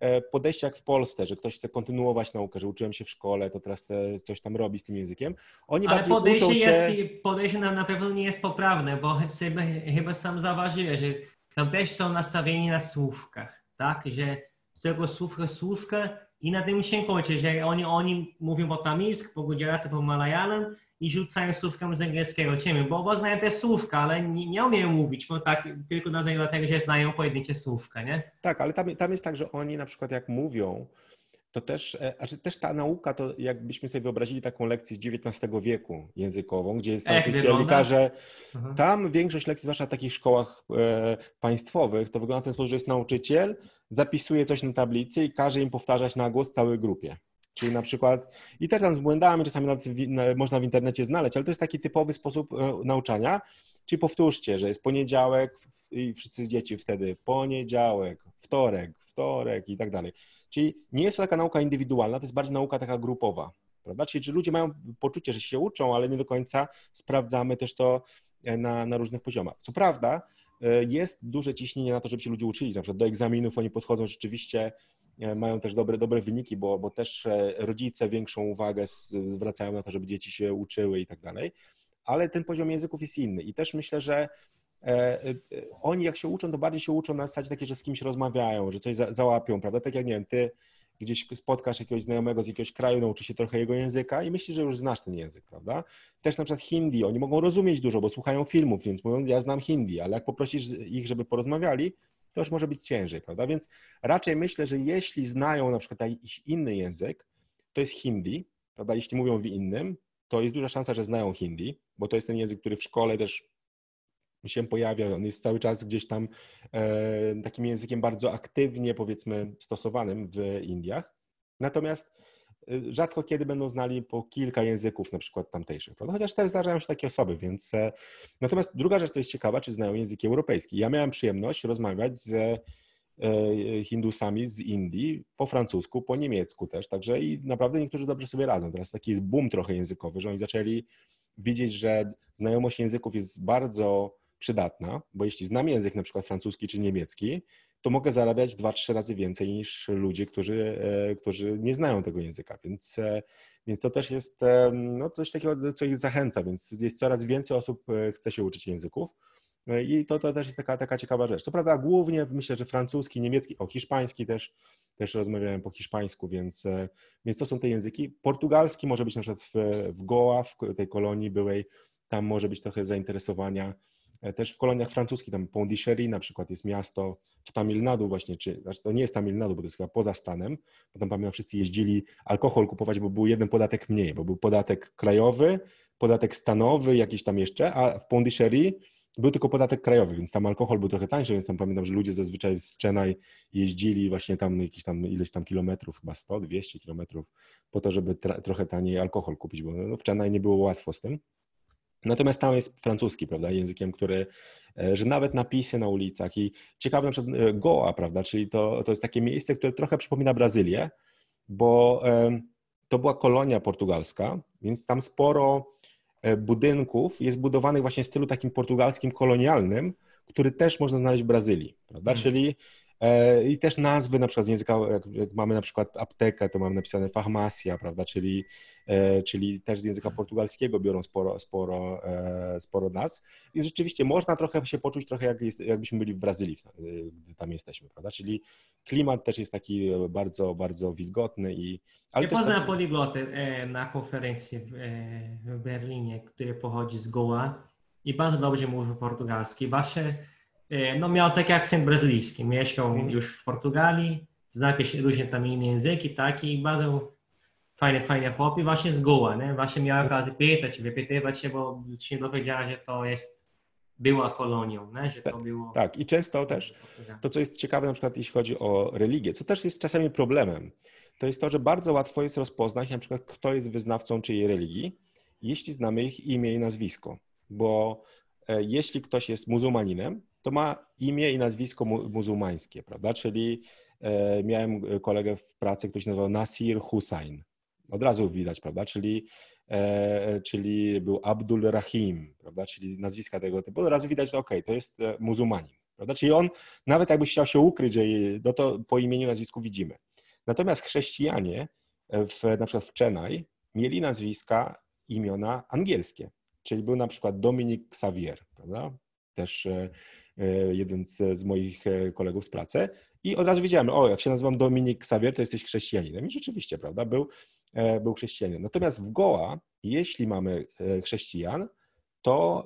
e, podejścia jak w Polsce, że ktoś chce kontynuować naukę, że uczyłem się w szkole, to teraz coś tam robi z tym językiem. Oni ale podejście, się... jest, podejście na, na pewno nie jest poprawne, bo sobie, chyba sam zauważyłeś, że tam też są nastawieni na słówkach, tak, że z tego słówka słówka i na tym się kończy, że oni, oni mówią po tamilsku, po gujaratu, po malayalam i rzucają słówkę z angielskiego ciemię, bo, bo znają te słówka, ale nie, nie umieją mówić, bo tak tylko dlatego, że znają pojedyncze słówka, nie? Tak, ale tam, tam jest tak, że oni na przykład jak mówią, to też, znaczy też ta nauka, to jakbyśmy sobie wyobrazili taką lekcję z XIX wieku językową, gdzie jest nauczyciel i każe, tam większość lekcji, zwłaszcza w takich szkołach e, państwowych, to wygląda w ten sposób, że jest nauczyciel, zapisuje coś na tablicy i każe im powtarzać na głos całej grupie. Czyli na przykład, i też tam z błędami czasami nawet w, można w internecie znaleźć, ale to jest taki typowy sposób e, nauczania. Czyli powtórzcie, że jest poniedziałek i wszyscy dzieci wtedy poniedziałek, wtorek, wtorek i tak dalej. Czyli nie jest to taka nauka indywidualna, to jest bardziej nauka taka grupowa. Prawda? Czyli że ludzie mają poczucie, że się uczą, ale nie do końca sprawdzamy też to e, na, na różnych poziomach. Co prawda, e, jest duże ciśnienie na to, żeby się ludzie uczyli. Na przykład do egzaminów oni podchodzą rzeczywiście mają też dobre, dobre wyniki, bo, bo też e, rodzice większą uwagę zwracają na to, żeby dzieci się uczyły i tak dalej, ale ten poziom języków jest inny i też myślę, że e, oni jak się uczą, to bardziej się uczą na zasadzie takiej, że z kimś rozmawiają, że coś za, załapią, prawda? Tak jak, nie wiem, ty gdzieś spotkasz jakiegoś znajomego z jakiegoś kraju, nauczy się trochę jego języka i myślisz, że już znasz ten język, prawda? Też na przykład hindi, oni mogą rozumieć dużo, bo słuchają filmów, więc mówią, ja znam hindi, ale jak poprosisz ich, żeby porozmawiali, to już może być ciężej, prawda? Więc raczej myślę, że jeśli znają na przykład jakiś inny język, to jest hindi, prawda? Jeśli mówią w innym, to jest duża szansa, że znają hindi, bo to jest ten język, który w szkole też się pojawia, on jest cały czas gdzieś tam e, takim językiem bardzo aktywnie, powiedzmy, stosowanym w Indiach. Natomiast rzadko kiedy będą znali po kilka języków, na przykład tamtejszych, prawda? chociaż też zdarzają się takie osoby, więc... E, natomiast druga rzecz to jest ciekawa, czy znają języki europejski. Ja miałem przyjemność rozmawiać z e, Hindusami z Indii po francusku, po niemiecku też, także i naprawdę niektórzy dobrze sobie radzą. Teraz taki jest boom trochę językowy, że oni zaczęli widzieć, że znajomość języków jest bardzo przydatna, bo jeśli znam język na przykład francuski czy niemiecki, to mogę zarabiać dwa, trzy razy więcej niż ludzie, którzy, e, którzy nie znają tego języka. Więc, e, więc to też jest e, no, coś takiego, co ich zachęca, więc jest coraz więcej osób chce się uczyć języków. I to, to też jest taka, taka ciekawa rzecz. Co prawda głównie myślę, że francuski, niemiecki, o hiszpański też, też rozmawiałem po hiszpańsku, więc, więc to są te języki. Portugalski może być na przykład w, w Goa, w tej kolonii byłej, tam może być trochę zainteresowania też w koloniach francuskich, tam Pondichéry na przykład jest miasto w Tamil Nadu właśnie, czy, znaczy to nie jest Tamil Nadu, bo to jest chyba poza stanem, bo tam pamiętam wszyscy jeździli alkohol kupować, bo był jeden podatek mniej, bo był podatek krajowy, podatek stanowy, jakiś tam jeszcze, a w Pondichéry był tylko podatek krajowy, więc tam alkohol był trochę tańszy, więc tam pamiętam, że ludzie zazwyczaj z Chennai jeździli właśnie tam jakieś tam ileś tam kilometrów, chyba 100, 200 kilometrów, po to, żeby trochę taniej alkohol kupić, bo no, w Chennai nie było łatwo z tym. Natomiast tam jest francuski, prawda, językiem, który, e, że nawet napisy na ulicach i ciekawe na przykład e, Goa, prawda, czyli to, to jest takie miejsce, które trochę przypomina Brazylię, bo to była kolonia portugalska, więc tam sporo budynków jest budowanych właśnie w stylu takim portugalskim kolonialnym, który też można znaleźć w Brazylii, prawda, hmm. czyli E, I też nazwy na przykład z języka, jak mamy na przykład aptekę, to mamy napisane farmacia, prawda, czyli, e, czyli też z języka portugalskiego biorą sporo, sporo, e, sporo nazw. I rzeczywiście można trochę się poczuć trochę jak jest, jakbyśmy byli w Brazylii, gdy tam jesteśmy, prawda, czyli klimat też jest taki bardzo, bardzo wilgotny i... Ale ja poznałem poliglotę na konferencji w, Berlinie, który pochodzi z Goa i bardzo dobrze mówi portugalski. Właśnie E, no miał taki akcent brazylijski. Mieszkał mm. już w Portugalii, zna jakieś różne tam inne języki, tak, i bardzo fajne, fajne chłopy właśnie z Goa, nie? Właśnie miał okazję pytać, wypytywać się, bo się dowiedziała, że to jest była kolonią, nie? że to tak, było... Tak, i często też to, co jest ciekawe na przykład jeśli chodzi o religię, co też jest czasami problemem, to jest to, że bardzo łatwo jest rozpoznać na przykład kto jest wyznawcą czyjej religii, jeśli znamy ich imię i nazwisko, bo e, jeśli ktoś jest muzułmaninem, to ma imię i nazwisko mu muzułmańskie, prawda? Czyli e, miałem kolegę w pracy, który się nazywał Nasir Hussain. Od razu widać, prawda? Czyli, e, czyli był Abdul Rahim, prawda? Czyli nazwiska tego typu. Od razu widać, że okej, okay, to jest e, muzułmanin, prawda? Czyli on, nawet jakby chciał się ukryć, że no to po imieniu, nazwisku widzimy. Natomiast chrześcijanie w, na przykład w Chennai mieli nazwiska, imiona angielskie. Czyli był na przykład Dominik Xavier, prawda? Też e, E, jeden z, z, moich e, kolegów z pracy i od razu wiedziałem, o, jak się nazywam Dominik Xavier, to jesteś chrześcijaninem. I rzeczywiście, prawda, był, e, był chrześcijaninem. Natomiast w Goa, jeśli mamy chrześcijan, to,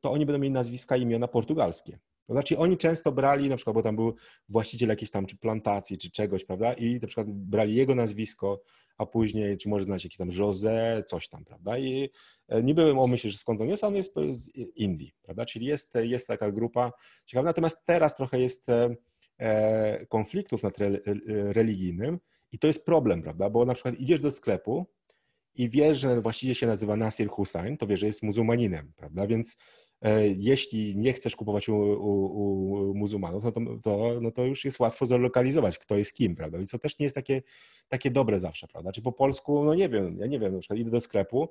to oni będą mieli nazwiska i imiona portugalskie. To znaczy oni często brali, na przykład, bo tam był właściciel jakiejś tam czy plantacji, czy czegoś, prawda, i na przykład brali jego nazwisko, a później, czy może znać jakiś tam José, coś tam, prawda? I e, nie byłem o myśli, że skąd on jest, on jest z Indii, prawda? Czyli jest, jest taka grupa ciekawa. Natomiast teraz trochę jest e, e, konfliktów nad religijnym i to jest problem, prawda? Bo na przykład idziesz do sklepu i wiesz, że właściwie się nazywa Nasir Hussain, to wiesz, że jest muzułmaninem, prawda? Więc E, jeśli nie chcesz kupować u, u, u muzułmanów, no to, to, no to już jest łatwo zlokalizować, kto jest kim, prawda? I co też nie jest takie, takie dobre zawsze, prawda? Czy po polsku, no nie wiem, ja nie wiem, na przykład idę do sklepu,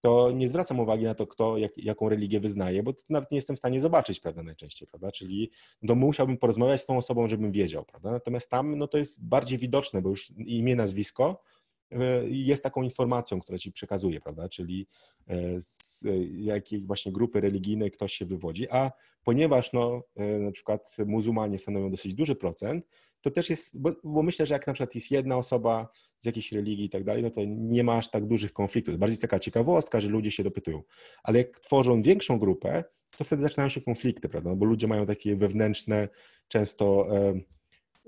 to nie zwracam uwagi na to, kto jak, jaką religię wyznaje, bo nawet nie jestem w stanie zobaczyć, prawda, najczęściej, prawda? Czyli no musiałbym porozmawiać z tą osobą, żebym wiedział, prawda? Natomiast tam, no to jest bardziej widoczne, bo już imię, nazwisko, E, jest taką informacją, która ci przekazuje, prawda? Czyli e, z jakiej właśnie grupy religijnej ktoś się wywodzi, a ponieważ no, e, na przykład muzułmanie stanowią dosyć duży procent, to też jest, bo, bo, myślę, że jak na przykład jest jedna osoba z jakiejś religii i tak dalej, no to nie ma aż tak dużych konfliktów. Jest bardziej taka ciekawostka, że ludzie się dopytują. Ale jak tworzą większą grupę, to wtedy zaczynają się konflikty, prawda? No bo ludzie mają takie wewnętrzne, często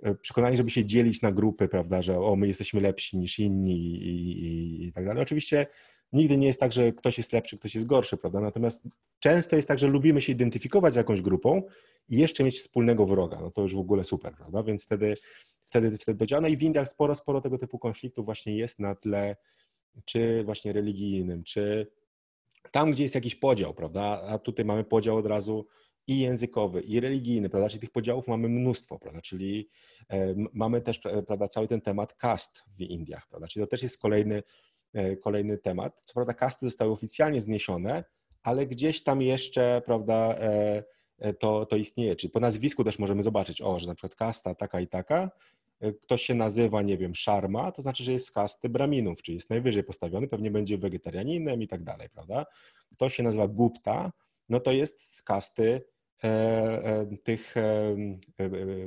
E, przekonanie, żeby się dzielić na grupy, prawda, że o, my jesteśmy lepsi niż inni i, i, i, tak dalej. Oczywiście nigdy nie jest tak, że ktoś jest lepszy, ktoś jest gorszy, prawda, natomiast często jest tak, że lubimy się identyfikować z jakąś grupą i jeszcze mieć wspólnego wroga, no to już w ogóle super, prawda, więc wtedy, wtedy, wtedy to działa. No i w Indiach sporo, sporo tego typu konfliktów właśnie jest na tle czy właśnie religijnym, czy tam, gdzie jest jakiś podział, prawda, a tutaj mamy podział od razu i językowy, i religijny, prawda? Czyli tych podziałów mamy mnóstwo, prawda? Czyli e, mamy też, prawda, cały ten temat kast w Indiach, prawda? Czyli to też jest kolejny, e, kolejny temat. Co prawda kasty zostały oficjalnie zniesione, ale gdzieś tam jeszcze, prawda, e, to, to istnieje. Czyli po nazwisku też możemy zobaczyć, o, że na przykład kasta taka i taka, ktoś się nazywa, nie wiem, Sharma, to znaczy, że jest z kasty braminów, czyli jest najwyżej postawiony, pewnie będzie wegetarianinem i tak dalej, prawda? Ktoś się nazywa Gupta, no to jest z kasty e, e, tych e,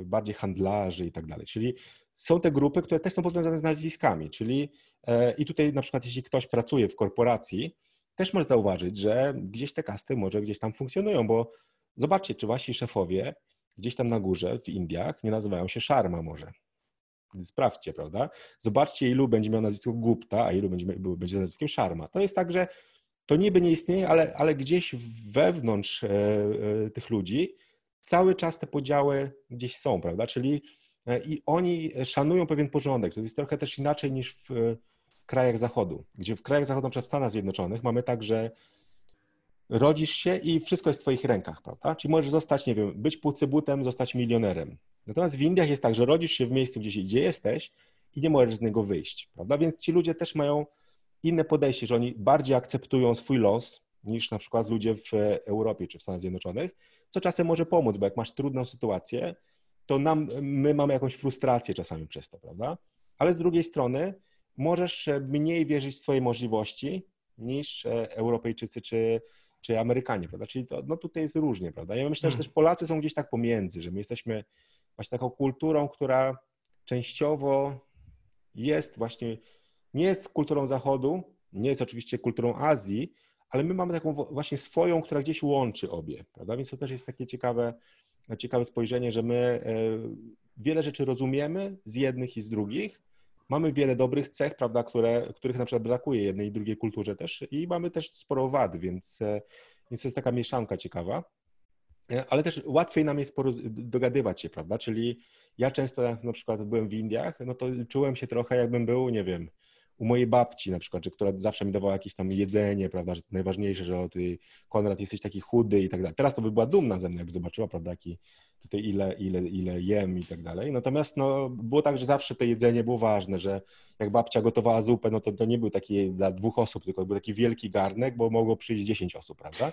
bardziej handlarzy i tak dalej. Czyli są te grupy, które też są powiązane z nazwiskami, czyli i tutaj na przykład jeśli ktoś pracuje w korporacji, też może zauważyć, że gdzieś te kasty może gdzieś tam funkcjonują, bo zobaczcie, czy wasi szefowie gdzieś tam na górze w Indiach nie nazywają się Sharma może. Sprawdźcie, prawda? Zobaczcie, ilu będzie miał nazwisko Gupta, a ilu będzie, będzie nazwiskiem Sharma. To jest tak, że to niby nie istnieje, ale, ale gdzieś wewnątrz e, e, tych ludzi cały czas te podziały gdzieś są, prawda? Czyli e, i oni szanują pewien porządek. To jest trochę też inaczej niż w krajach Zachodu, gdzie w krajach Zachodu, w Stanach Zjednoczonych, mamy tak, że rodzisz się i wszystko jest w twoich rękach, prawda? Czyli możesz zostać, nie wiem, być pucybutem, zostać milionerem. Natomiast w Indiach jest tak, że rodzisz się w miejscu, gdzie, gdzie jesteś i nie możesz z niego wyjść, prawda? Więc ci ludzie też mają inne podejście, że oni bardziej akceptują swój los niż na przykład ludzie w Europie czy w Stanach Zjednoczonych, co czasem może pomóc, bo jak masz trudną sytuację, to nam, my mamy jakąś frustrację czasami przez to, prawda? Ale z drugiej strony możesz mniej wierzyć w swoje możliwości niż Europejczycy czy, czy Amerykanie, prawda? Czyli to, no tutaj jest różnie, prawda? Ja myślę, że też Polacy są gdzieś tak pomiędzy, że my jesteśmy właśnie taką kulturą, która częściowo jest właśnie, nie jest kulturą Zachodu, nie jest oczywiście kulturą Azji, ale my mamy taką właśnie swoją, która gdzieś łączy obie, prawda? Więc to też jest takie ciekawe, ciekawe spojrzenie, że my e, wiele rzeczy rozumiemy z jednych i z drugich. Mamy wiele dobrych cech, prawda, które, których na przykład brakuje jednej i drugiej kulturze też i mamy też sporo wad, więc, e, więc to jest taka mieszanka ciekawa. E, ale też łatwiej nam jest dogadywać się, prawda? Czyli ja często, jak na przykład byłem w Indiach, no to czułem się trochę jakbym był, nie wiem, u mojej babci na przykład, że, która zawsze mi dawała jakieś tam jedzenie, prawda, że to najważniejsze, że o, ty, Konrad, jesteś taki chudy i tak dalej. Teraz to by była dumna ze mnie, jakby zobaczyła, prawda, jaki tutaj ile, ile, ile jem i tak dalej. Natomiast no, było tak, że zawsze to jedzenie było ważne, że jak babcia gotowała zupę, no to to nie był taki dla dwóch osób, tylko był taki wielki garnek, bo mogło przyjść 10 osób, prawda?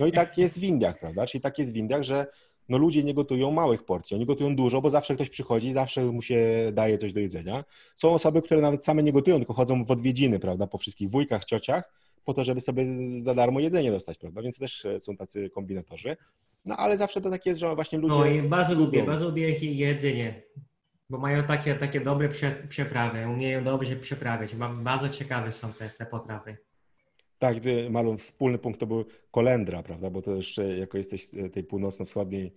No i tak jest w Indiach, prawda? Czyli tak jest w Indiach, że no ludzie nie gotują małych porcji, oni gotują dużo, bo zawsze ktoś przychodzi, zawsze mu się daje coś do jedzenia. Są osoby, które nawet same nie gotują, tylko chodzą w odwiedziny, prawda, po wszystkich wujkach, ciociach, po to, żeby sobie za darmo jedzenie dostać, prawda, więc też e, są tacy kombinatorzy. No ale zawsze to tak jest, że właśnie ludzie... No i bardzo lubię, bardzo lubię ich jedzenie, bo mają takie, takie dobre przeprawy, umieją dobrze przeprawiać, bardzo ciekawe są te, te potrawy. Tak, Malon, wspólny punkt to był kolendra, prawda? Bo to jeszcze jako jesteś z tej północno-wschodniej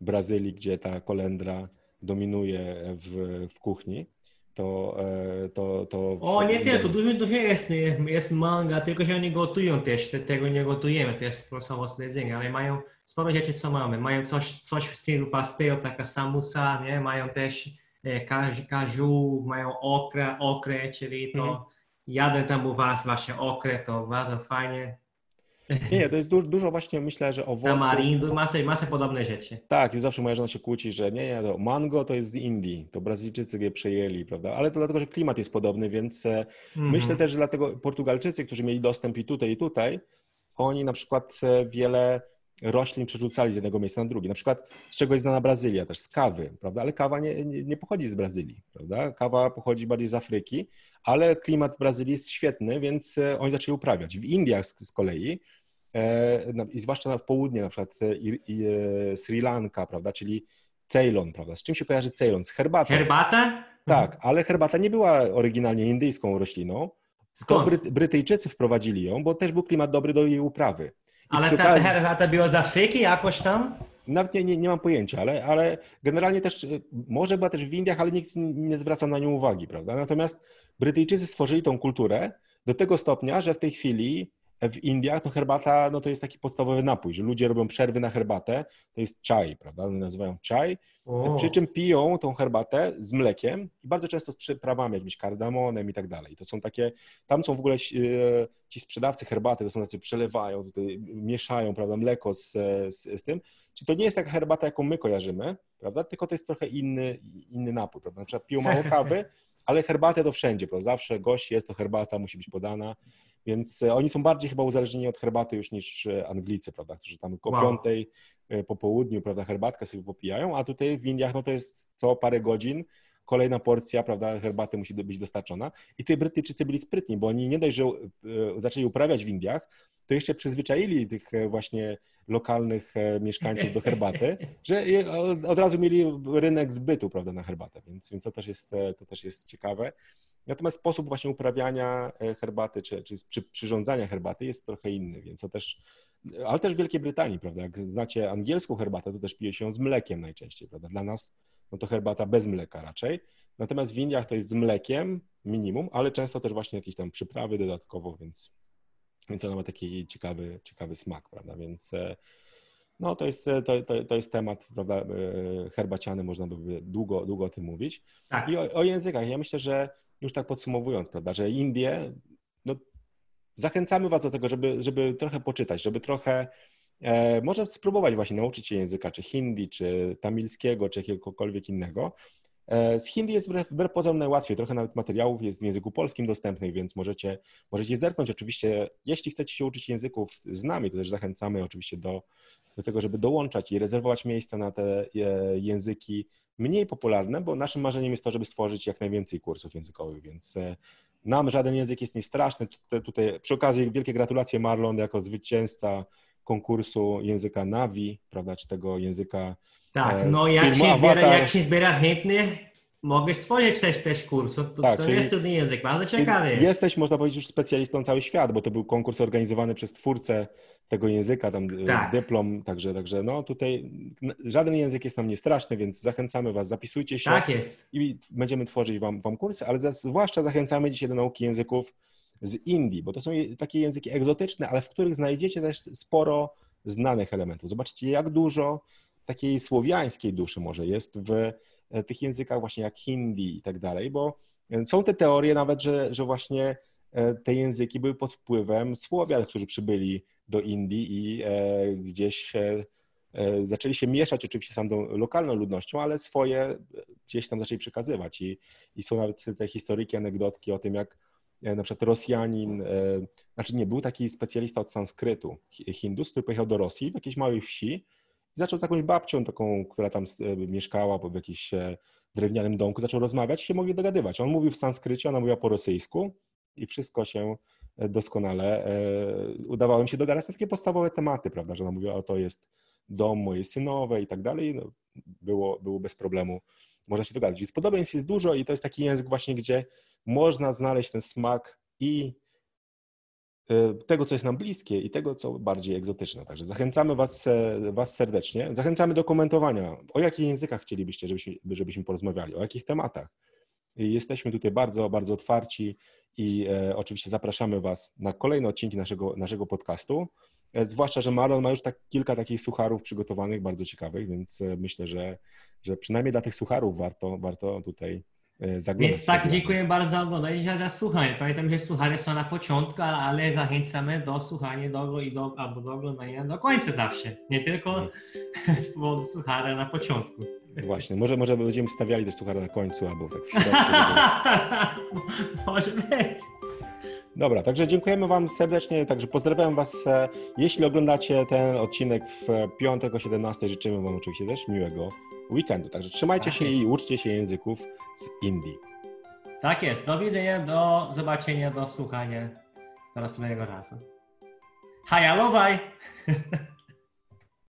Brazylii, gdzie ta kolendra dominuje w, w kuchni, to, e, to, to... O, nie tylko, dużo, dużo jest, jest manga, tylko że oni gotują też, tego nie gotujemy, to jest samo jedzenie, ale mają sporo rzeczy, co mamy. Mają coś, coś w stylu pastel, taka samusa, nie? Mają też e, kaju, mają okra, okrę, czyli to... Mhm jadę tam u Was właśnie okre, to bardzo fajnie. Nie, to jest dużo, dużo właśnie myślę, że owoców. Tamarindu, masę, masę podobne rzeczy. Tak, i zawsze moja żona się kłóci, że nie, nie, to mango to jest z Indii, to Brazylijczycy je przejęli, prawda? Ale to dlatego, że klimat jest podobny, więc mm -hmm. myślę też, że dlatego Portugalczycy, którzy mieli dostęp i tutaj, i tutaj, oni na przykład e, wiele roślin przerzucali z jednego miejsca na drugie. Na przykład z czego jest znana Brazylia, też z kawy, prawda? Ale kawa nie, nie, nie, pochodzi z Brazylii, prawda? Kawa pochodzi bardziej z Afryki, ale klimat w Brazylii jest świetny, więc e, oni zaczęli uprawiać. W Indiach z, z kolei e, i zwłaszcza na południe, na przykład e, i, i, Sri Lanka, prawda? Czyli Ceylon, prawda? Z czym się kojarzy Ceylon? Z herbatą. Herbata? Tak, ale herbata nie była oryginalnie indyjską rośliną. Skąd? Brytyjczycy wprowadzili ją, bo też był klimat dobry do jej uprawy. Ale ta okazji... herbata była z Afryki jakoś tam? Nawet nie, nie, nie mam pojęcia, ale, ale generalnie też, y, może była też w Indiach, ale nikt nie zwraca na nią uwagi, prawda? Natomiast Brytyjczycy stworzyli tą kulturę do tego stopnia, że w tej chwili w Indiach no herbata no to jest taki podstawowy napój, że ludzie robią przerwy na herbatę, to jest chai, prawda? One nazywają chai, o. przy czym piją tą herbatę z mlekiem i bardzo często z przyprawami, jakimś kardamonem i tak dalej. To są takie, tam są w ogóle e, ci sprzedawcy herbaty, to są tacy przelewają, tutaj mieszają, prawda, mleko z, z, z tym. Czy to nie jest taka herbata, jaką my kojarzymy, prawda? Tylko to jest trochę inny, inny napój, prawda? Na przykład piją mało kawy, (laughs) ale herbatę to wszędzie, prawda? Zawsze gość jest, to herbata musi być podana. Więc e, oni są bardziej chyba uzależnieni od herbaty już niż e, Anglicy, prawda, którzy tam po wow. piątej e, po południu, prawda, herbatkę sobie popijają, a tutaj w Indiach no to jest co parę godzin kolejna porcja, prawda, herbaty musi być dostarczona. I tutaj Brytyjczycy byli sprytni, bo oni nie dość, że zaczęli uprawiać w Indiach, to jeszcze przyzwyczaili tych właśnie lokalnych mieszkańców do herbaty, że od razu mieli rynek zbytu, prawda, na herbatę, więc, więc to, też jest, to też jest ciekawe. Natomiast sposób właśnie uprawiania e, herbaty czy, czy, przyrządzania herbaty jest trochę inny, więc to też, ale też w Wielkiej Brytanii, prawda, jak znacie angielską herbatę, to też pije się z mlekiem najczęściej, prawda, dla nas no to herbata bez mleka raczej, natomiast w Indiach to jest z mlekiem minimum, ale często też właśnie jakieś tam przyprawy dodatkowo, więc, więc ona ma taki ciekawy, ciekawy smak, prawda, więc e, no to jest, to, to, to jest temat, prawda, e, herbaciany, można by długo, długo o tym mówić. Tak. I o, o językach, ja myślę, że już tak podsumowując, prawda, że Indie, no zachęcamy Was do tego, żeby, żeby trochę poczytać, żeby trochę e, może spróbować właśnie nauczyć się języka, czy hindi, czy tamilskiego, czy jakiegokolwiek innego. E, z hindi jest wbrew, wbrew pozorom najłatwiej, trochę nawet materiałów jest w języku polskim dostępnych, więc możecie, możecie zerknąć. Oczywiście, jeśli chcecie się uczyć języków z nami, to też zachęcamy oczywiście do, do tego, żeby dołączać i rezerwować miejsca na te e, języki mniej popularne, bo naszym marzeniem jest to, żeby stworzyć jak najwięcej kursów językowych, więc e, nam żaden język jest niestraszny. Tutaj, tutaj przy okazji wielkie gratulacje Marlon jako zwycięzca konkursu języka Navi, prawda, czy tego języka Tak, no jak się, zbiera, jak się zbiera chętnych, mogę stworzyć też, też kurs. To, tak, to jest trudny język, bardzo ciekawy jest. Jesteś, można powiedzieć, już specjalistą cały świat, bo to był konkurs organizowany przez twórcę tego języka, tam e, tak. dyplom, także, także no tutaj żaden język jest nam nie straszny, więc zachęcamy Was, zapisujcie się. Tak jest. I będziemy tworzyć Wam, wam kursy, ale zwłaszcza zachęcamy dzisiaj do nauki języków z Indii, bo to są takie języki egzotyczne, ale w których znajdziecie też sporo znanych elementów. Zobaczcie, jak dużo takiej słowiańskiej duszy może jest w tych językach właśnie jak hindi i tak dalej, bo e, są te teorie nawet, że, że właśnie e, te języki były pod wpływem Słowian, którzy przybyli do Indii i gdzieś zaczęli się mieszać oczywiście sam tą lokalną ludnością, ale swoje gdzieś tam zaczęli przekazywać. I, i są nawet te historyki, anegdotki o tym, jak na przykład Rosjanin, znaczy nie, był taki specjalista od sanskrytu, Hindus, który pojechał do Rosji w jakiejś małej wsi zaczął z jakąś babcią taką, która tam e, mieszkała w jakimś e, drewnianym domku, zaczął rozmawiać i się mogli dogadywać. On mówił w sanskrycie, ona mówiła po rosyjsku i wszystko się e, doskonale udawało im się dogadać na takie podstawowe tematy, prawda, że ona mówiła, o to jest dom mojej synowej i tak dalej, no, było, było bez problemu, można się dogadać. Więc podobieństw jest dużo i to jest taki język właśnie, gdzie można znaleźć ten smak i tego, co jest nam bliskie i tego, co bardziej egzotyczne. Także zachęcamy was, e, was serdecznie. Zachęcamy do komentowania, o jakich językach chcielibyście, żebyśmy, żebyśmy porozmawiali, o jakich tematach. Jesteśmy tutaj bardzo, bardzo otwarci i e, oczywiście zapraszamy Was na kolejne odcinki naszego, naszego podcastu. E, zwłaszcza, że Marlon ma już tak, kilka takich sucharów przygotowanych, bardzo ciekawych, więc e, myślę, że, że przynajmniej dla tych sucharów warto, warto tutaj zaglądać. Więc tak, dziękuję bardzo za oglądanie i za słuchanie. Pamiętam, że słuchania są na początku, ale zachęcamy do słuchania do, i do, albo do oglądania do końca zawsze. Nie tylko hmm. (laughs) z powodu słuchania na początku. Właśnie, może, może będziemy wstawiali też suchara na końcu albo tak w środku. (laughs) może być. Dobra, także dziękujemy Wam serdecznie, także pozdrawiam Was. E, jeśli oglądacie ten odcinek w piątek o 17, życzymy Wam oczywiście też miłego weekendu. Także trzymajcie tak się jest. i uczcie się języków z Indii. Tak jest. Do widzenia, do zobaczenia, do słuchania do następnego razu. Hajalowaj! (laughs)